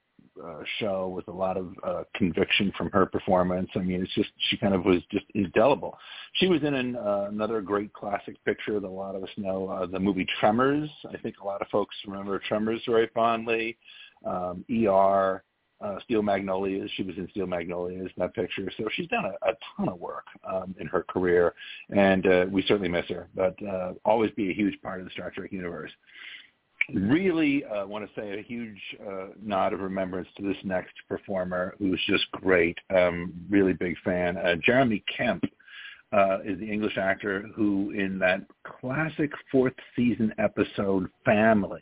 uh, show with a lot of uh, conviction from her performance. I mean, it's just she kind of was just indelible. She was in an, uh, another great classic picture that a lot of us know, uh, the movie Tremors. I think a lot of folks remember Tremors very fondly. Um, ER, uh, Steel Magnolias. She was in Steel Magnolias in that picture. So she's done a, a ton of work um, in her career, and uh, we certainly miss her. But uh, always be a huge part of the Star Trek universe really uh, want to say a huge uh, nod of remembrance to this next performer who's just great. Um, really big fan. Uh, Jeremy Kemp uh, is the English actor who, in that classic fourth season episode Family,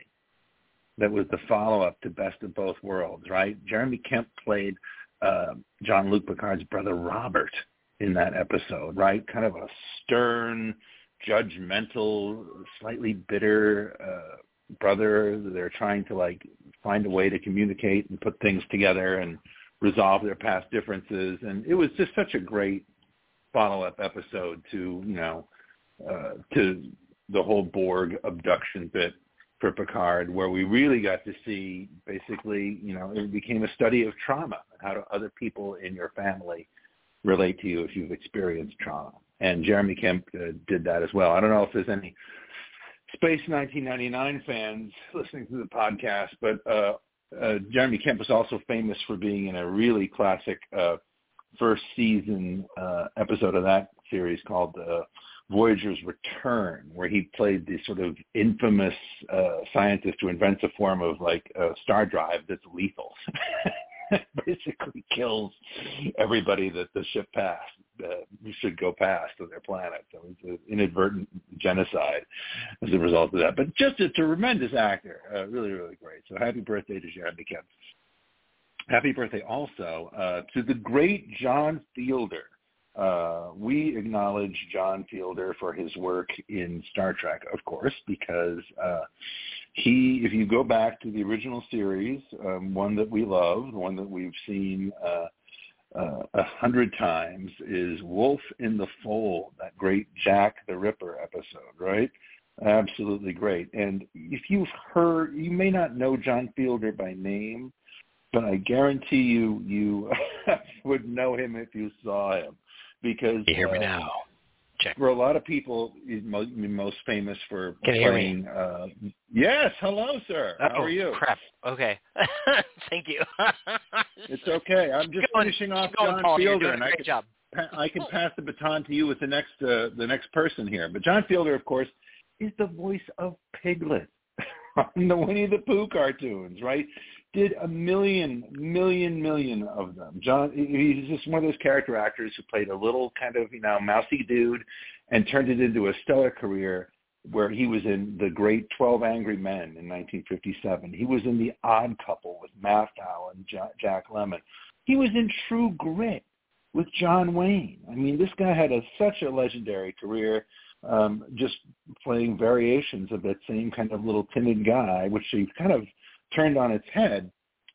that was the follow-up to Best of Both Worlds, right? Jeremy Kemp played uh, Jean-Luc Picard's brother Robert in that episode, right? Kind of a stern, judgmental, slightly bitter uh, brother. They're trying to like find a way to communicate and put things together and resolve their past differences. And it was just such a great follow-up episode to you know uh, to the whole Borg abduction bit for Picard, where we really got to see basically you know it became a study of trauma. How do other people in your family relate to you if you've experienced trauma? And Jeremy Kemp uh, did that as well. I don't know if there's any Space 1999 fans listening to the podcast, but uh, uh, Jeremy Kemp was also famous for being in a really classic uh, first season uh, episode of that series called uh, Voyager's Return, where he played the sort of infamous uh, scientist who invents a form of like a star drive that's lethal. Basically kills everybody that the ship passed. uh, should go past to their planet. So it's an inadvertent genocide as a result of that. But just a tremendous actor, uh, really, really great. So happy birthday to Jeremy Kemp. Happy birthday also uh, to the great John Fiedler. Uh, we acknowledge John Fiedler for his work in Star Trek, of course, because uh, he, if you go back to the original series, um, one that we love, one that we've seen uh, uh, a hundred times, is Wolf in the Fold, that great Jack the Ripper episode, right? Absolutely great. And if you've heard, you may not know John Fiedler by name, but I guarantee you, you would know him if you saw him because you hear uh, me now. Check. For a lot of people, most famous for Can you playing. Uh, yes, hello, sir. How oh, are you? Crap. Okay. Thank you. It's okay. I'm just going, finishing off going, John Paul. Fiedler, and I can, job. I can pass the baton to you with the next uh, the next person here. But John Fiedler, of course, is the voice of Piglet on the Winnie the Pooh cartoons, right? Did a million, million, million of them. John, he's just one of those character actors who played a little kind of, you know, mousy dude and turned it into a stellar career where he was in The Great 12 Angry Men in 1957. He was in The Odd Couple with Matthau and Jack Lemmon. He was in True Grit with John Wayne. I mean, this guy had a, such a legendary career um, just playing variations of that same kind of little timid guy, which he kind of turned on its head,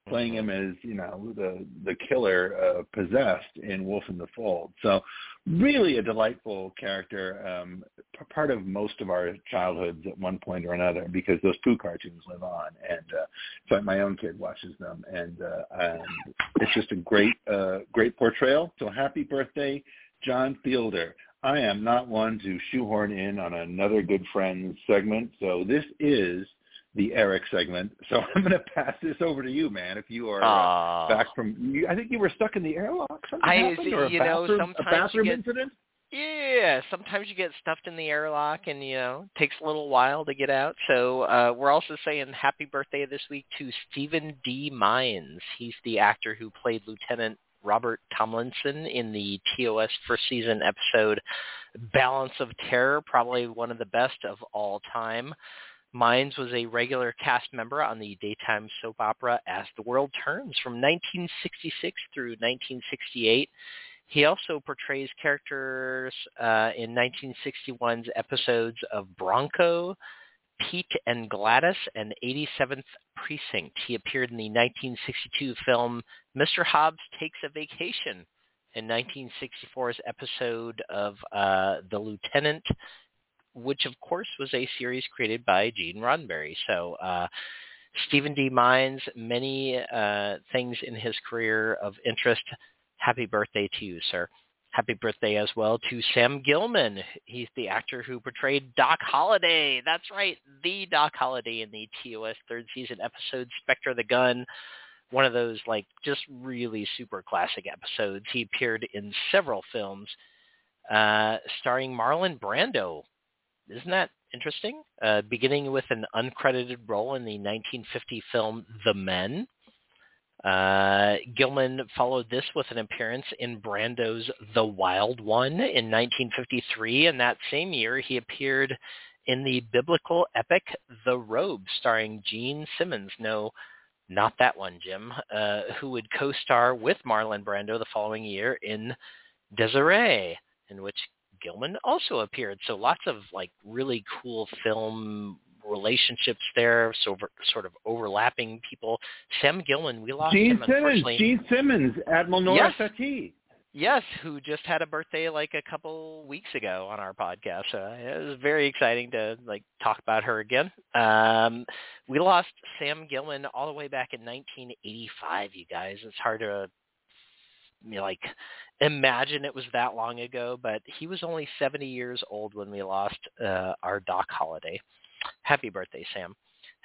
playing him as you know the the killer uh, possessed in Wolf in the Fold. So really a delightful character, um, p- part of most of our childhoods at one point or another, because those Pooh cartoons live on, and uh, so my own kid watches them, and uh, um, it's just a great uh, great portrayal. So happy birthday, John Fiedler. I am not one to shoehorn in on another good friends segment, so this is the Eric segment. So I'm going to pass this over to you, man. If you are uh, back from, you, I think you were stuck in the airlock. Something I happened, see- or a you know, bathroom, sometimes a bathroom you get- incident. Yeah, sometimes you get stuffed in the airlock and, you know, takes a little while to get out. So uh, we're also saying happy birthday this week to Stephen D. Mines. He's the actor who played Lieutenant Robert Tomlinson in the TOS first season episode Balance of Terror, probably one of the best of all time. Mines was a regular cast member on the daytime soap opera As the World Turns from 1966 through 1968. He also portrays characters uh, in 1961's episodes of Bronco, Pete and Gladys, and 87th Precinct. He appeared in the 1962 film Mr. Hobbs Takes a Vacation in 1964's episode of uh, The Lieutenant, which of course was a series created by Gene Roddenberry. So uh, Stephen D. Mines, many uh, things in his career of interest. Happy birthday to you, sir. Happy birthday as well to Sam Gilman. He's the actor who portrayed Doc Holliday. That's right, the Doc Holliday in the TOS third season episode Spectre of the Gun. One of those like just really super classic episodes. He appeared in several films, uh, starring Marlon Brando. Isn't that interesting? Uh, beginning with an uncredited role in the 1950 film The Men. Uh, Gilman followed this with an appearance in Brando's The Wild One in 1953, and that same year he appeared in the biblical epic The Robe, starring Jean Simmons. No, not that one, Jim, uh, who would co-star with Marlon Brando the following year in Desiree, in which Gilman also appeared. So lots of like really cool film relationships there, so sort of overlapping people. Sam Gilman, we lost Jean him Simmons. Jean Simmons, Admiral Nora Yes. Yes, who just had a birthday like a couple weeks ago on our podcast. So it was very exciting to like talk about her again. Um, we lost Sam Gilman all the way back in 1985. You guys, it's hard to like imagine it was that long ago, but he was only 70 years old when we lost uh, our Doc Holliday. Happy birthday, Sam.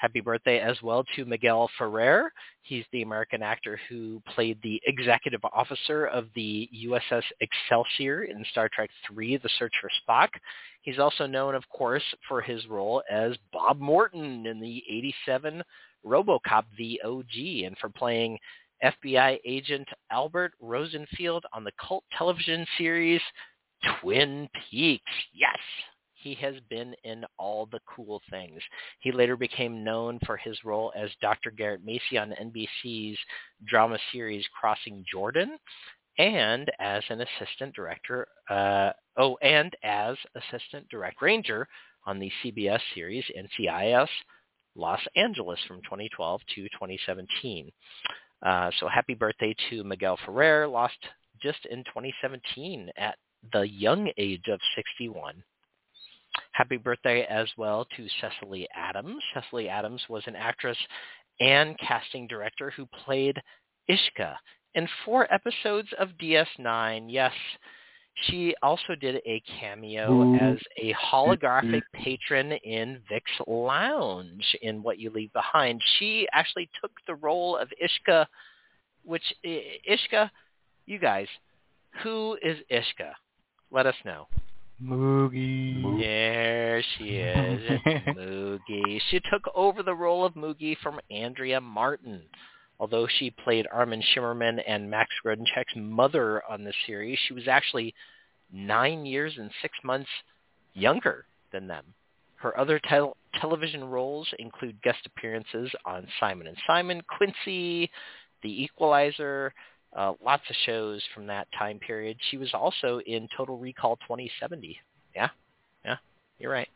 Happy birthday as well to Miguel Ferrer. He's the American actor who played the executive officer of the USS Excelsior in Star Trek III, The Search for Spock. He's also known, of course, for his role as Bob Morton in the 87 RoboCop The OG and for playing FBI agent Albert Rosenfield on the cult television series Twin Peaks. Yes, he has been in all the cool things. He later became known for his role as Dr. Garrett Macy on NBC's drama series Crossing Jordan and as an assistant director, uh, oh, and as assistant director Granger on the CBS series NCIS Los Angeles from 2012 to 2017. Uh, so happy birthday to Miguel Ferrer, lost just in 2017 at the young age of 61. Happy birthday as well to Cecily Adams. Cecily Adams was an actress and casting director who played Ishka in four episodes of DS9. Yes, she also did a cameo as a holographic patron in Vic's Lounge in What You Leave Behind. She actually took the role of Ishka, which Ishka, you guys, who is Ishka? Let us know. Moogie. There she is. Moogie. She took over the role of Moogie from Andrea Martin. Although she played Armin Shimerman and Max Grodenchik's mother on the series, she was actually nine years and six months younger than them. Her other tel- television roles include guest appearances on Simon and Simon, Quincy, The Equalizer, uh, lots of shows from that time period. She was also in Total Recall 2070. Yeah, yeah, you're right.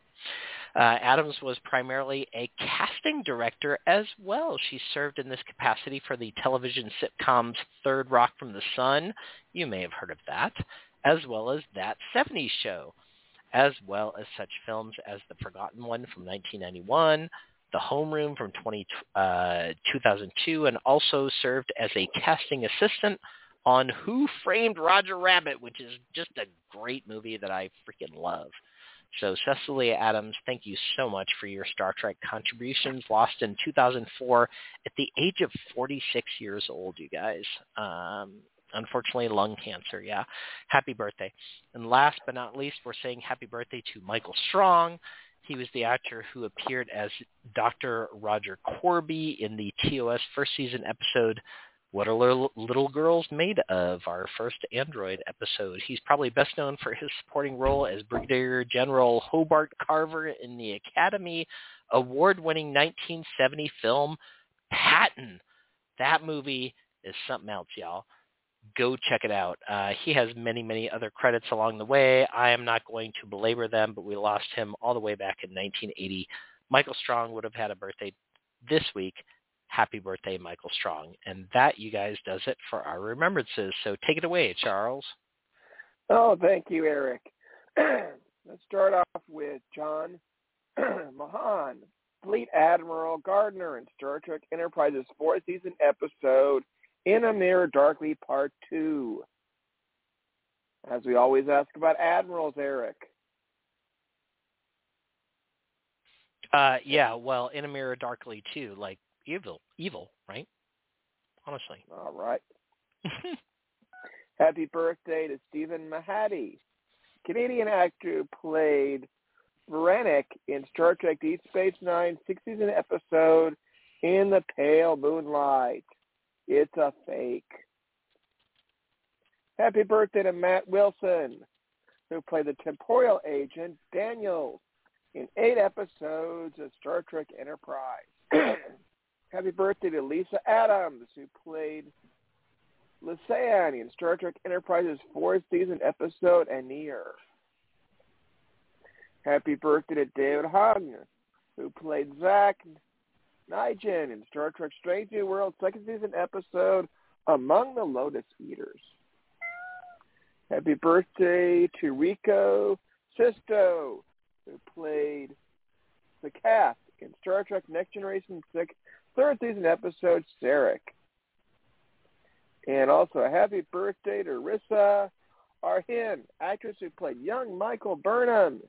Uh, Adams was primarily a casting director as well. She served in this capacity for the television sitcoms Third Rock from the Sun. You may have heard of that, as well as That 70s Show, as well as such films as The Forgotten One from 1991, The Homeroom from 20, uh, 2002, and also served as a casting assistant on Who Framed Roger Rabbit, which is just a great movie that I freaking love. So Cecily Adams, thank you so much for your Star Trek contributions. Lost in 2004 at the age of 46 years old, you guys. Um, unfortunately, lung cancer. Yeah. Happy birthday. And last but not least, we're saying happy birthday to Michael Strong. He was the actor who appeared as Dr. Roger Korby in the TOS first season episode what Are Little Girls Made Of, our first Android episode. He's probably best known for his supporting role as Brigadier General Hobart Carver in the Academy Award-winning 1970 film Patton. That movie is something else, y'all. Go check it out. Uh, he has many, many other credits along the way. I am not going to belabor them, but we lost him all the way back in 1980. Michael Strong would have had a birthday this week happy birthday, Michael Strong. And that, you guys, does it for our remembrances. So take it away, Charles. Oh, thank you, Eric. Let's start off with John Mahon, Fleet Admiral Gardner in Star Trek Enterprise's fourth season episode, In a Mirror Darkly Part 2. As we always ask about admirals, Eric. Uh, yeah, well, In a Mirror Darkly too. Like evil, evil, right? Honestly. All right. Happy birthday to Stephen Mahady, Canadian actor who played Vreenak in Star Trek Deep Space Nine, six season episode In the Pale Moonlight. It's a fake. Happy birthday to Matt Winston, who played the temporal agent Daniels in eight episodes of Star Trek Enterprise. Happy birthday to Lisa Adams, who played Lysanne in Star Trek Enterprise's fourth season episode Aenar. Happy birthday to David Huynh, who played Zach Nijin in Star Trek Strange New World second season episode Among the Lotus Eaters. Happy birthday to Rocco Sisto, who played the cast in Star Trek Next Generation 6 third season episode, Sarek. And also a happy birthday to Rissa Arhin, actress who played young Michael Burnham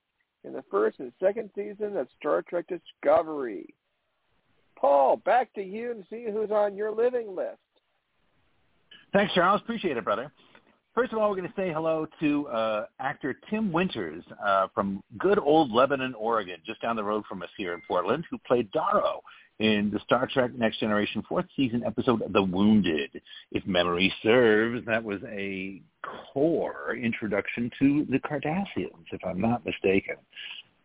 in the first and second season of Star Trek Discovery. Paul, back to you and see who's on your living list. Thanks, Charles. Appreciate it, brother. First of all, we're going to say hello to uh, actor Tim Winters uh, from good old Lebanon, Oregon, just down the road from us here in Portland, who played Darrow in the Star Trek Next Generation fourth season episode The Wounded. If memory serves, that was a core introduction to the Cardassians, if I'm not mistaken.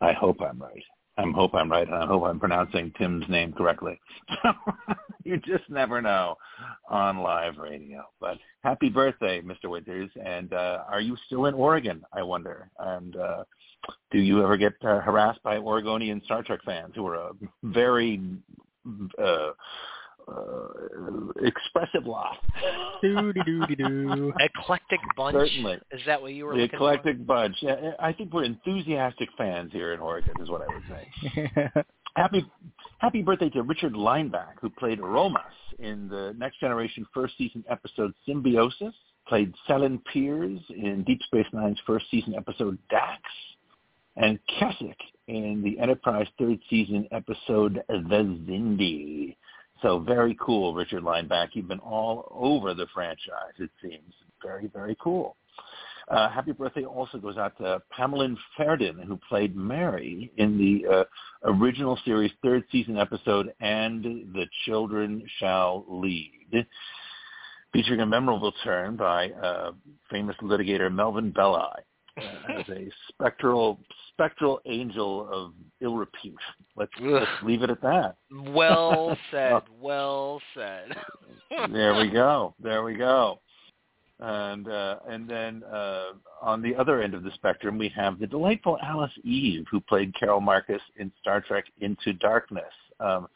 I hope I'm right. I hope I'm right, and I hope I'm pronouncing Tim's name correctly. you just never know on live radio. But happy birthday, Mr. Winters, and uh, are you still in Oregon, I wonder? And uh, do you ever get uh, harassed by Oregonian Star Trek fans who are a very uh, uh, expressive lot. Eclectic bunch. Certainly. Is that what you were the looking eclectic bunch. Yeah, I think we're enthusiastic fans here in Oregon, is what I would say. happy Happy birthday to Richard Lineback, who played Romas in the Next Generation first season episode Symbiosis. Played Selen Piers in Deep Space Nine's first season episode Dax and Kasich in the Enterprise third season episode The Xindi. So very cool, Richard Lineback. You've been all over the franchise, it seems. Very, very cool. Uh, happy birthday also goes out to Pamela Ferdin, who played Mary in the uh, original series third season episode And the Children Shall Lead, featuring a memorable turn by uh, famous litigator Melvin Belli as a spectral spectral angel of ill repute. Let's, let's leave it at that. Well said. well said. there we go. There we go. And uh, and then uh, on the other end of the spectrum, we have the delightful Alice Eve, who played Carol Marcus in Star Trek Into Darkness. Um,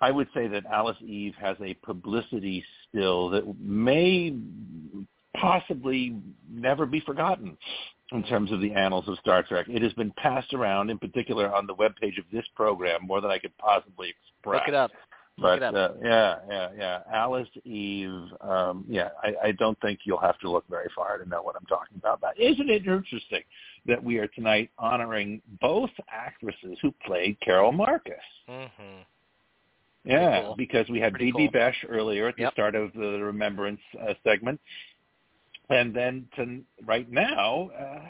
I would say that Alice Eve has a publicity still that may possibly never be forgotten in terms of the annals of Star Trek. It has been passed around, in particular on the web page of this program, more than I could possibly express. Look it up. But Look it uh, up. yeah, yeah, yeah. Alice Eve. Um, yeah, I, I don't think you'll have to look very far to know what I'm talking about. But isn't it interesting that we are tonight honoring both actresses who played Carol Marcus? Mm-hmm. Yeah, cool. because we had Pretty B.B. cool. Besch earlier at the Yep. start of the Remembrance uh, segment, and then to right now, uh,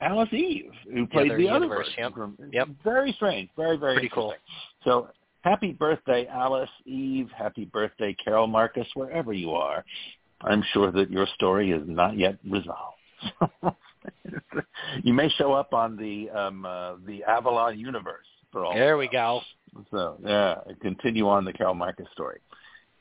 Alice Eve, who played other the other universe, yep. Yep. Very strange. Very very Pretty cool. So happy birthday, Alice Eve. Happy birthday, Carol Marcus, wherever you are. I'm sure that your story is not yet resolved. you may show up on the um, uh, the Avalon universe for all. There we we go. so yeah, continue on the Carol Marcus story.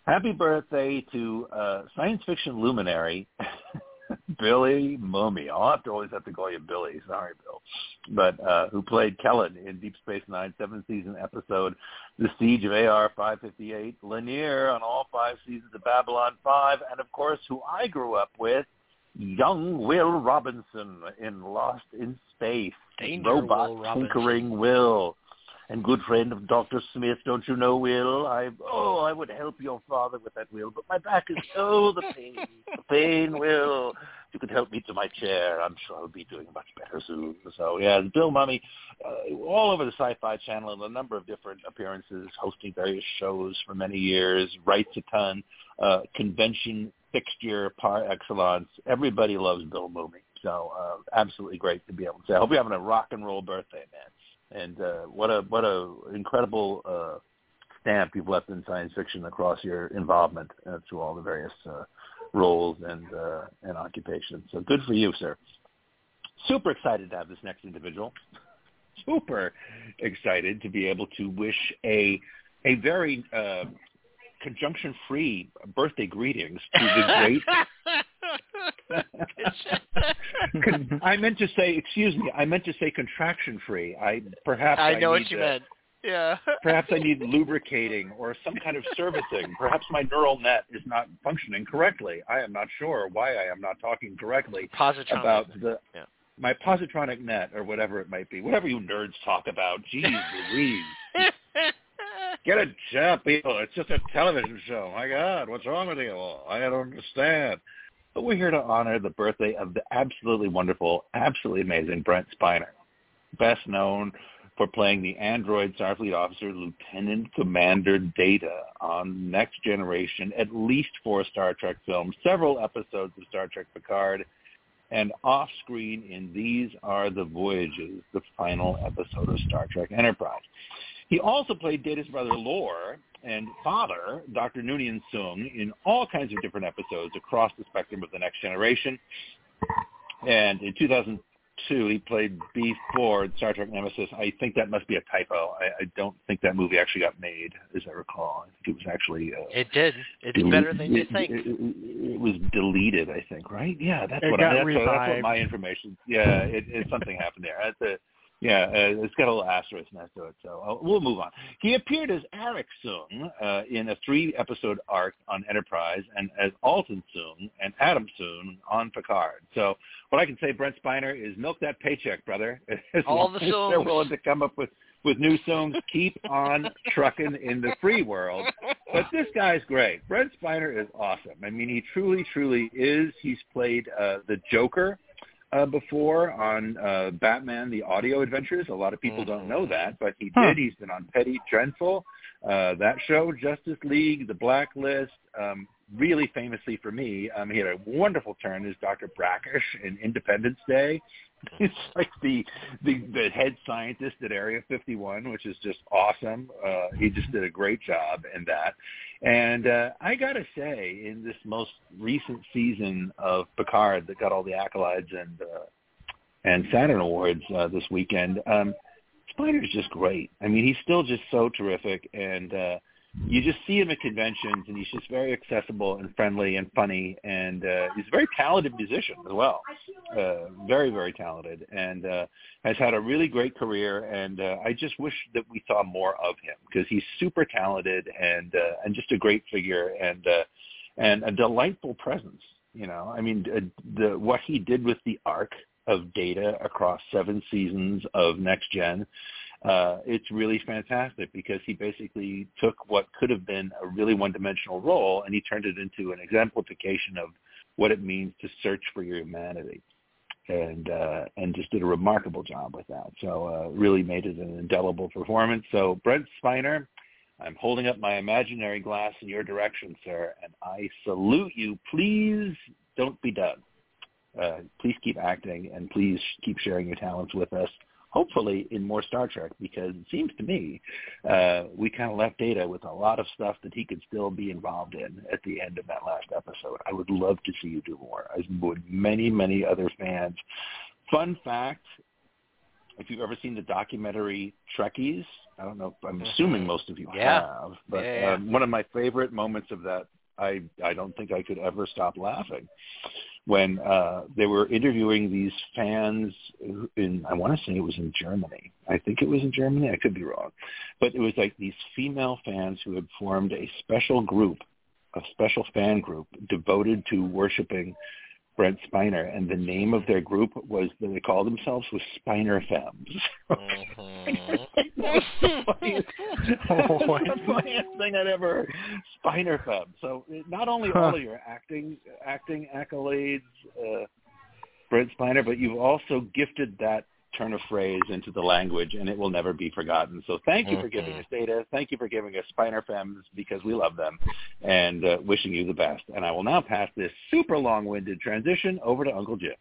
Happy birthday to uh, science fiction luminary Billy Mumy. I'll have to always have to call you Billy. Sorry, Bill. But uh, who played Kellin in Deep Space Nine seventh season episode The Siege of AR 558, Lennier on all five seasons of Babylon 5, and of course who I grew up with, young Will Robinson in Lost in Space. Danger Robot Will tinkering Will. And good friend of Dr. Smith, don't you know, Will? I oh, I would help your father with that, Will, but my back is oh the pain, the pain, Will. If you could help me to my chair, I'm sure I'll be doing much better soon. So yeah, Bill Mumy, uh, all over the Sci-Fi Channel, in a number of different appearances, hosting various shows for many years, writes a ton, uh, convention fixture par excellence. Everybody loves Bill Mumy. So uh, absolutely great to be able to say. I hope you're having a rock and roll birthday, man and uh, what a what a incredible uh, stamp you've left in science fiction across your involvement uh, through all the various uh, roles and uh, and occupations. So good for you, sir. Super excited to have this next individual. Super excited to be able to wish a a very uh, conjunction free birthday greetings to the great I meant to say, excuse me, I meant to say contraction free. I perhaps I know need what you to- meant. Yeah. Perhaps I need lubricating or some kind of servicing. Perhaps my neural net is not functioning correctly. I am not sure why I am not talking correctly Positronic. about the Yeah. my positronic net or whatever it might be. Whatever you nerds talk about. Jeez Louise. Get a job, people. It's just a television show. My God, what's wrong with you all? I don't understand. But we're here to honor the birthday of the absolutely wonderful, absolutely amazing Brent Spiner, best known for playing the android Starfleet officer Lieutenant Commander Data on Next Generation, at least four Star Trek films, several episodes of Star Trek Picard, and off-screen in These Are the Voyages, the final episode of Star Trek Enterprise. He also played Data's brother Lore and father, Dr. Noonien Soong, in all kinds of different episodes across the spectrum of The Next Generation. And in 2002, he played B4 in Star Trek Nemesis. I think that must be a typo. I, I don't think that movie actually got made, as I recall. I think it was actually... Uh, it did. It's deleted. better than you it, think. It, it, it, was deleted, I think, right? Yeah, that's It what got I, that's, what, that's what my information. Yeah, it, it something happened there. That's a, yeah, uh, it's got a little asterisk next to it, so uh, we'll move on. He appeared as Arik Soong uh, in a three-episode arc on Enterprise, and as Altan Soong and Adam Soong on Picard. So what I can say, Brent Spiner, is milk that paycheck, brother. As All the as They're willing to come up with with new songs. Keep on trucking in the free world. But this guy's great. Brent Spiner is awesome. I mean, he truly, truly is. He's played uh, the Joker uh, before on uh, Batman: The Audio Adventures. A lot of people don't know that, but he Huh. did. He's been on Penny Dreadful, uh, that show, Justice League, The Blacklist. Um, really famously for me, um, he had a wonderful turn as Dr. Brackish in Independence Day. He's like the, the the head scientist at Area 51, which is just awesome. Uh, he just did a great job in that. And uh, I got to say, in this most recent season of Picard that got all the accolades and uh, and Saturn Awards uh, this weekend, um, Spiner's just great. I mean, he's still just so terrific, and uh, you just see him at conventions, and he's just very accessible and friendly and funny, and uh, he's a very talented musician as well. Uh, very, very talented, and uh, has had a really great career. And uh, I just wish that we saw more of him because he's super talented and uh, and just a great figure and uh, and a delightful presence. You know, I mean, uh, the what he did with the arc of Data across seven seasons of Next Gen uh, it's really fantastic because he basically took what could have been a really one-dimensional role and he turned it into an exemplification of what it means to search for your humanity, and uh, and just did a remarkable job with that. So uh, really made it an indelible performance. So Brent Spiner, I'm holding up my imaginary glass in your direction, sir, and I salute you. Please don't be done. Uh, please keep acting and please keep sharing your talents with us hopefully in more Star Trek because it seems to me uh, we kind of left Data with a lot of stuff that he could still be involved in at the end of that last episode. I would love to see you do more, as would many, many other fans. Fun fact, if you've ever seen the documentary Trekkies, I don't know, I'm assuming most of you Yeah. have, but Yeah, yeah. Um, one of my favorite moments of that, I, I don't think I could ever stop laughing when uh, they were interviewing these fans in, I want to say it was in Germany. I think it was in Germany. I could be wrong. But it was like these female fans who had formed a special group, a special fan group devoted to worshiping Brent Spiner. And the name of their group was, that they called themselves was Spiner Femmes. Mm-hmm. that was the funniest, funniest thing I'd ever heard. Spiner Fem. So not only all Huh. of your acting acting accolades, uh, Brent Spiner, but you've also gifted that turn a phrase into the language, and it will never be forgotten. So thank you for giving Mhm. us data. Thank you for giving us Spiner Femmes because we love them, and uh, wishing you the best. And I will now pass this super long-winded transition over to Uncle Jim.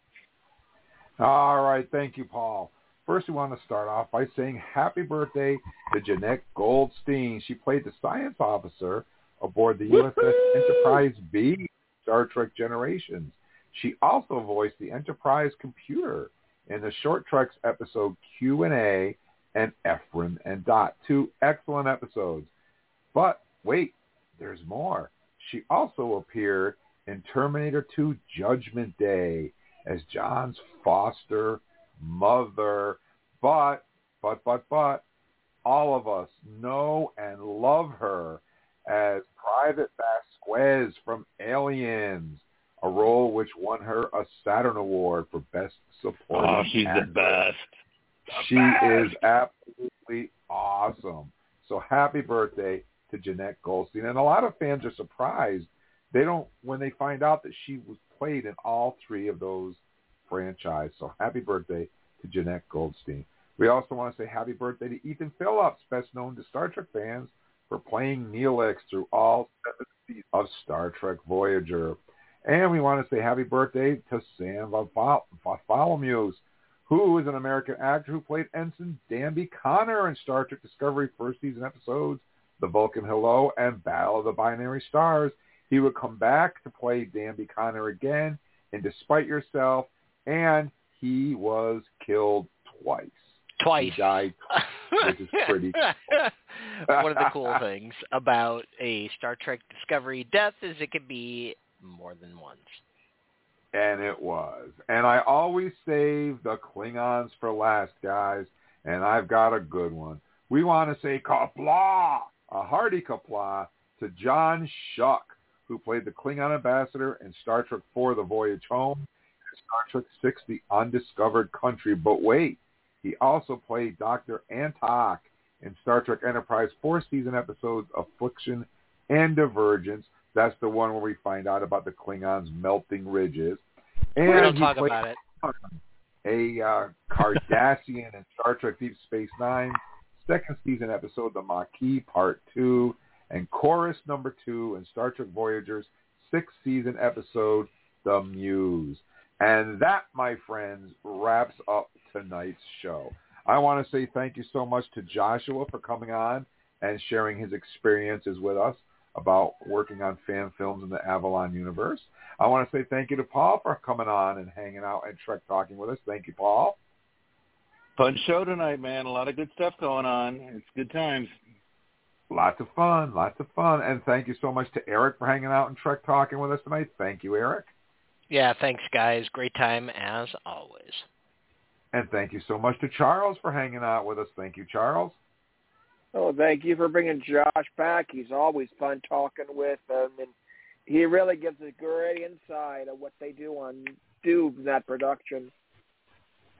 All right, thank you, Paul. First, we want to start off by saying happy birthday to Jenette Goldstein. She played the science officer aboard the USS Enterprise B, Star Trek Generations. She also voiced the Enterprise computer in the Short Treks episode Q&A and Ephraim and Dot, two excellent episodes. But wait, there's more. She also appeared in Terminator 2 Judgment Day as John's foster mother. But, but, but, but, all of us know and love her as Private Vasquez from Aliens, a role which won her a Saturn Award for Best Supporting Oh, she's the Actress. best. She is absolutely awesome. So happy birthday to Jenette Goldstein. And a lot of fans are surprised. They don't when they find out that she was played in all three of those franchises. So happy birthday to Jenette Goldstein. We also want to say happy birthday to Ethan Phillips, best known to Star Trek fans for playing Neelix through all seven seasons of Star Trek Voyager. And we want to say happy birthday to Sam Vartholomeos, who is an American actor who played Ensign Danby Connor in Star Trek Discovery first season episodes The Vulcan Hello and Battle of the Binary Stars. He would come back to play Danby Connor again in Despite Yourself, and he was killed twice. Twice. He died, which is pretty One of the cool things about a Star Trek Discovery death is it can be more than once. And it was. And I always save the Klingons for last, guys. And I've got a good one. We want to say Qapla', a hearty Qapla' to John Schuck, who played the Klingon ambassador in Star Trek IV, The Voyage Home, and Star Trek VI, The Undiscovered Country. But wait, he also played Dr. Antok in Star Trek Enterprise four-season episodes Affliction and Divergence. That's the one where we find out about the Klingons' melting ridges. And we don't he talk about it. a uh, Cardassian in Star Trek Deep Space Nine, second season episode The Maquis Part 2, and chorus number 2 in Star Trek Voyager's sixth season episode The Muse. And that, my friends, wraps up tonight's show. I want to say thank you so much to Joshua for coming on and sharing his experiences with us about working on fan films in the Avalon universe. I want to say thank you to Paul for coming on and hanging out and Trek talking with us. Thank you, Paul. Fun show tonight, man. A lot of good stuff going on. It's good times. Lots of fun, lots of fun. And thank you so much to Eric for hanging out and Trek talking with us tonight. Thank you, Eric. Yeah, thanks, guys. Great time as always. And thank you so much to Charles for hanging out with us. Thank you, Charles. Oh, thank you for bringing Josh back. He's always fun talking with him, and he really gives a great insight of what they do on do that production.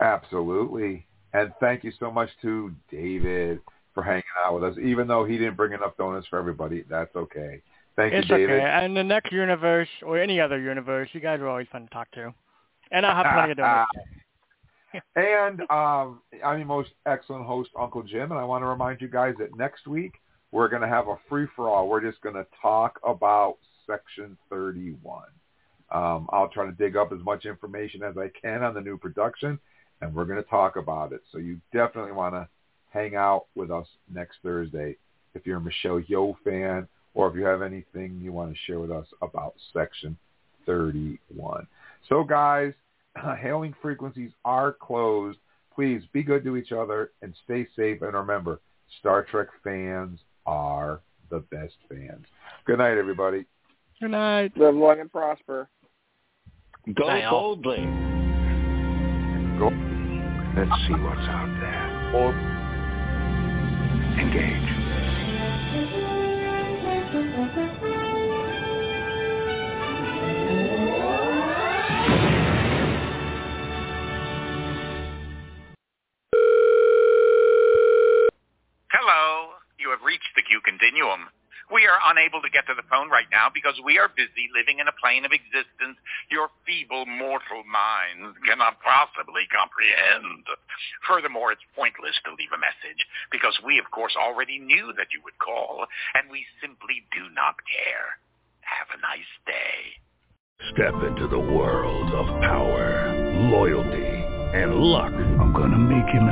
Absolutely. And thank you so much to David for hanging out with us. Even though he didn't bring enough donuts for everybody, that's okay. Thank it's you, David. okay. And the next universe or any other universe, you guys are always fun to talk to. And I'll have plenty of donuts. and um, I'm your most excellent host, Uncle Jim, and I want to remind you guys that next week we're going to have a free for all. We're just going to talk about Section 31. Um, I'll try to dig up as much information as I can on the new production, and we're going to talk about it. So you definitely want to hang out with us next Thursday if you're a Michelle Yeoh fan or if you have anything you want to share with us about Section 31. So guys, hailing frequencies are closed. Please be good to each other and stay safe. And remember, Star Trek fans are the best fans. Good night, everybody. Good night. Live long and prosper. Go Night, all. boldly. Go. Let's see what's out there. Or Engage. Continuum. We are unable to get to the phone right now because we are busy living in a plane of existence your feeble mortal minds cannot possibly comprehend. Furthermore, it's pointless to leave a message because we, of course, already knew that you would call, and we simply do not care. Have a nice day. Step into the world of power, loyalty, and luck. I'm gonna make him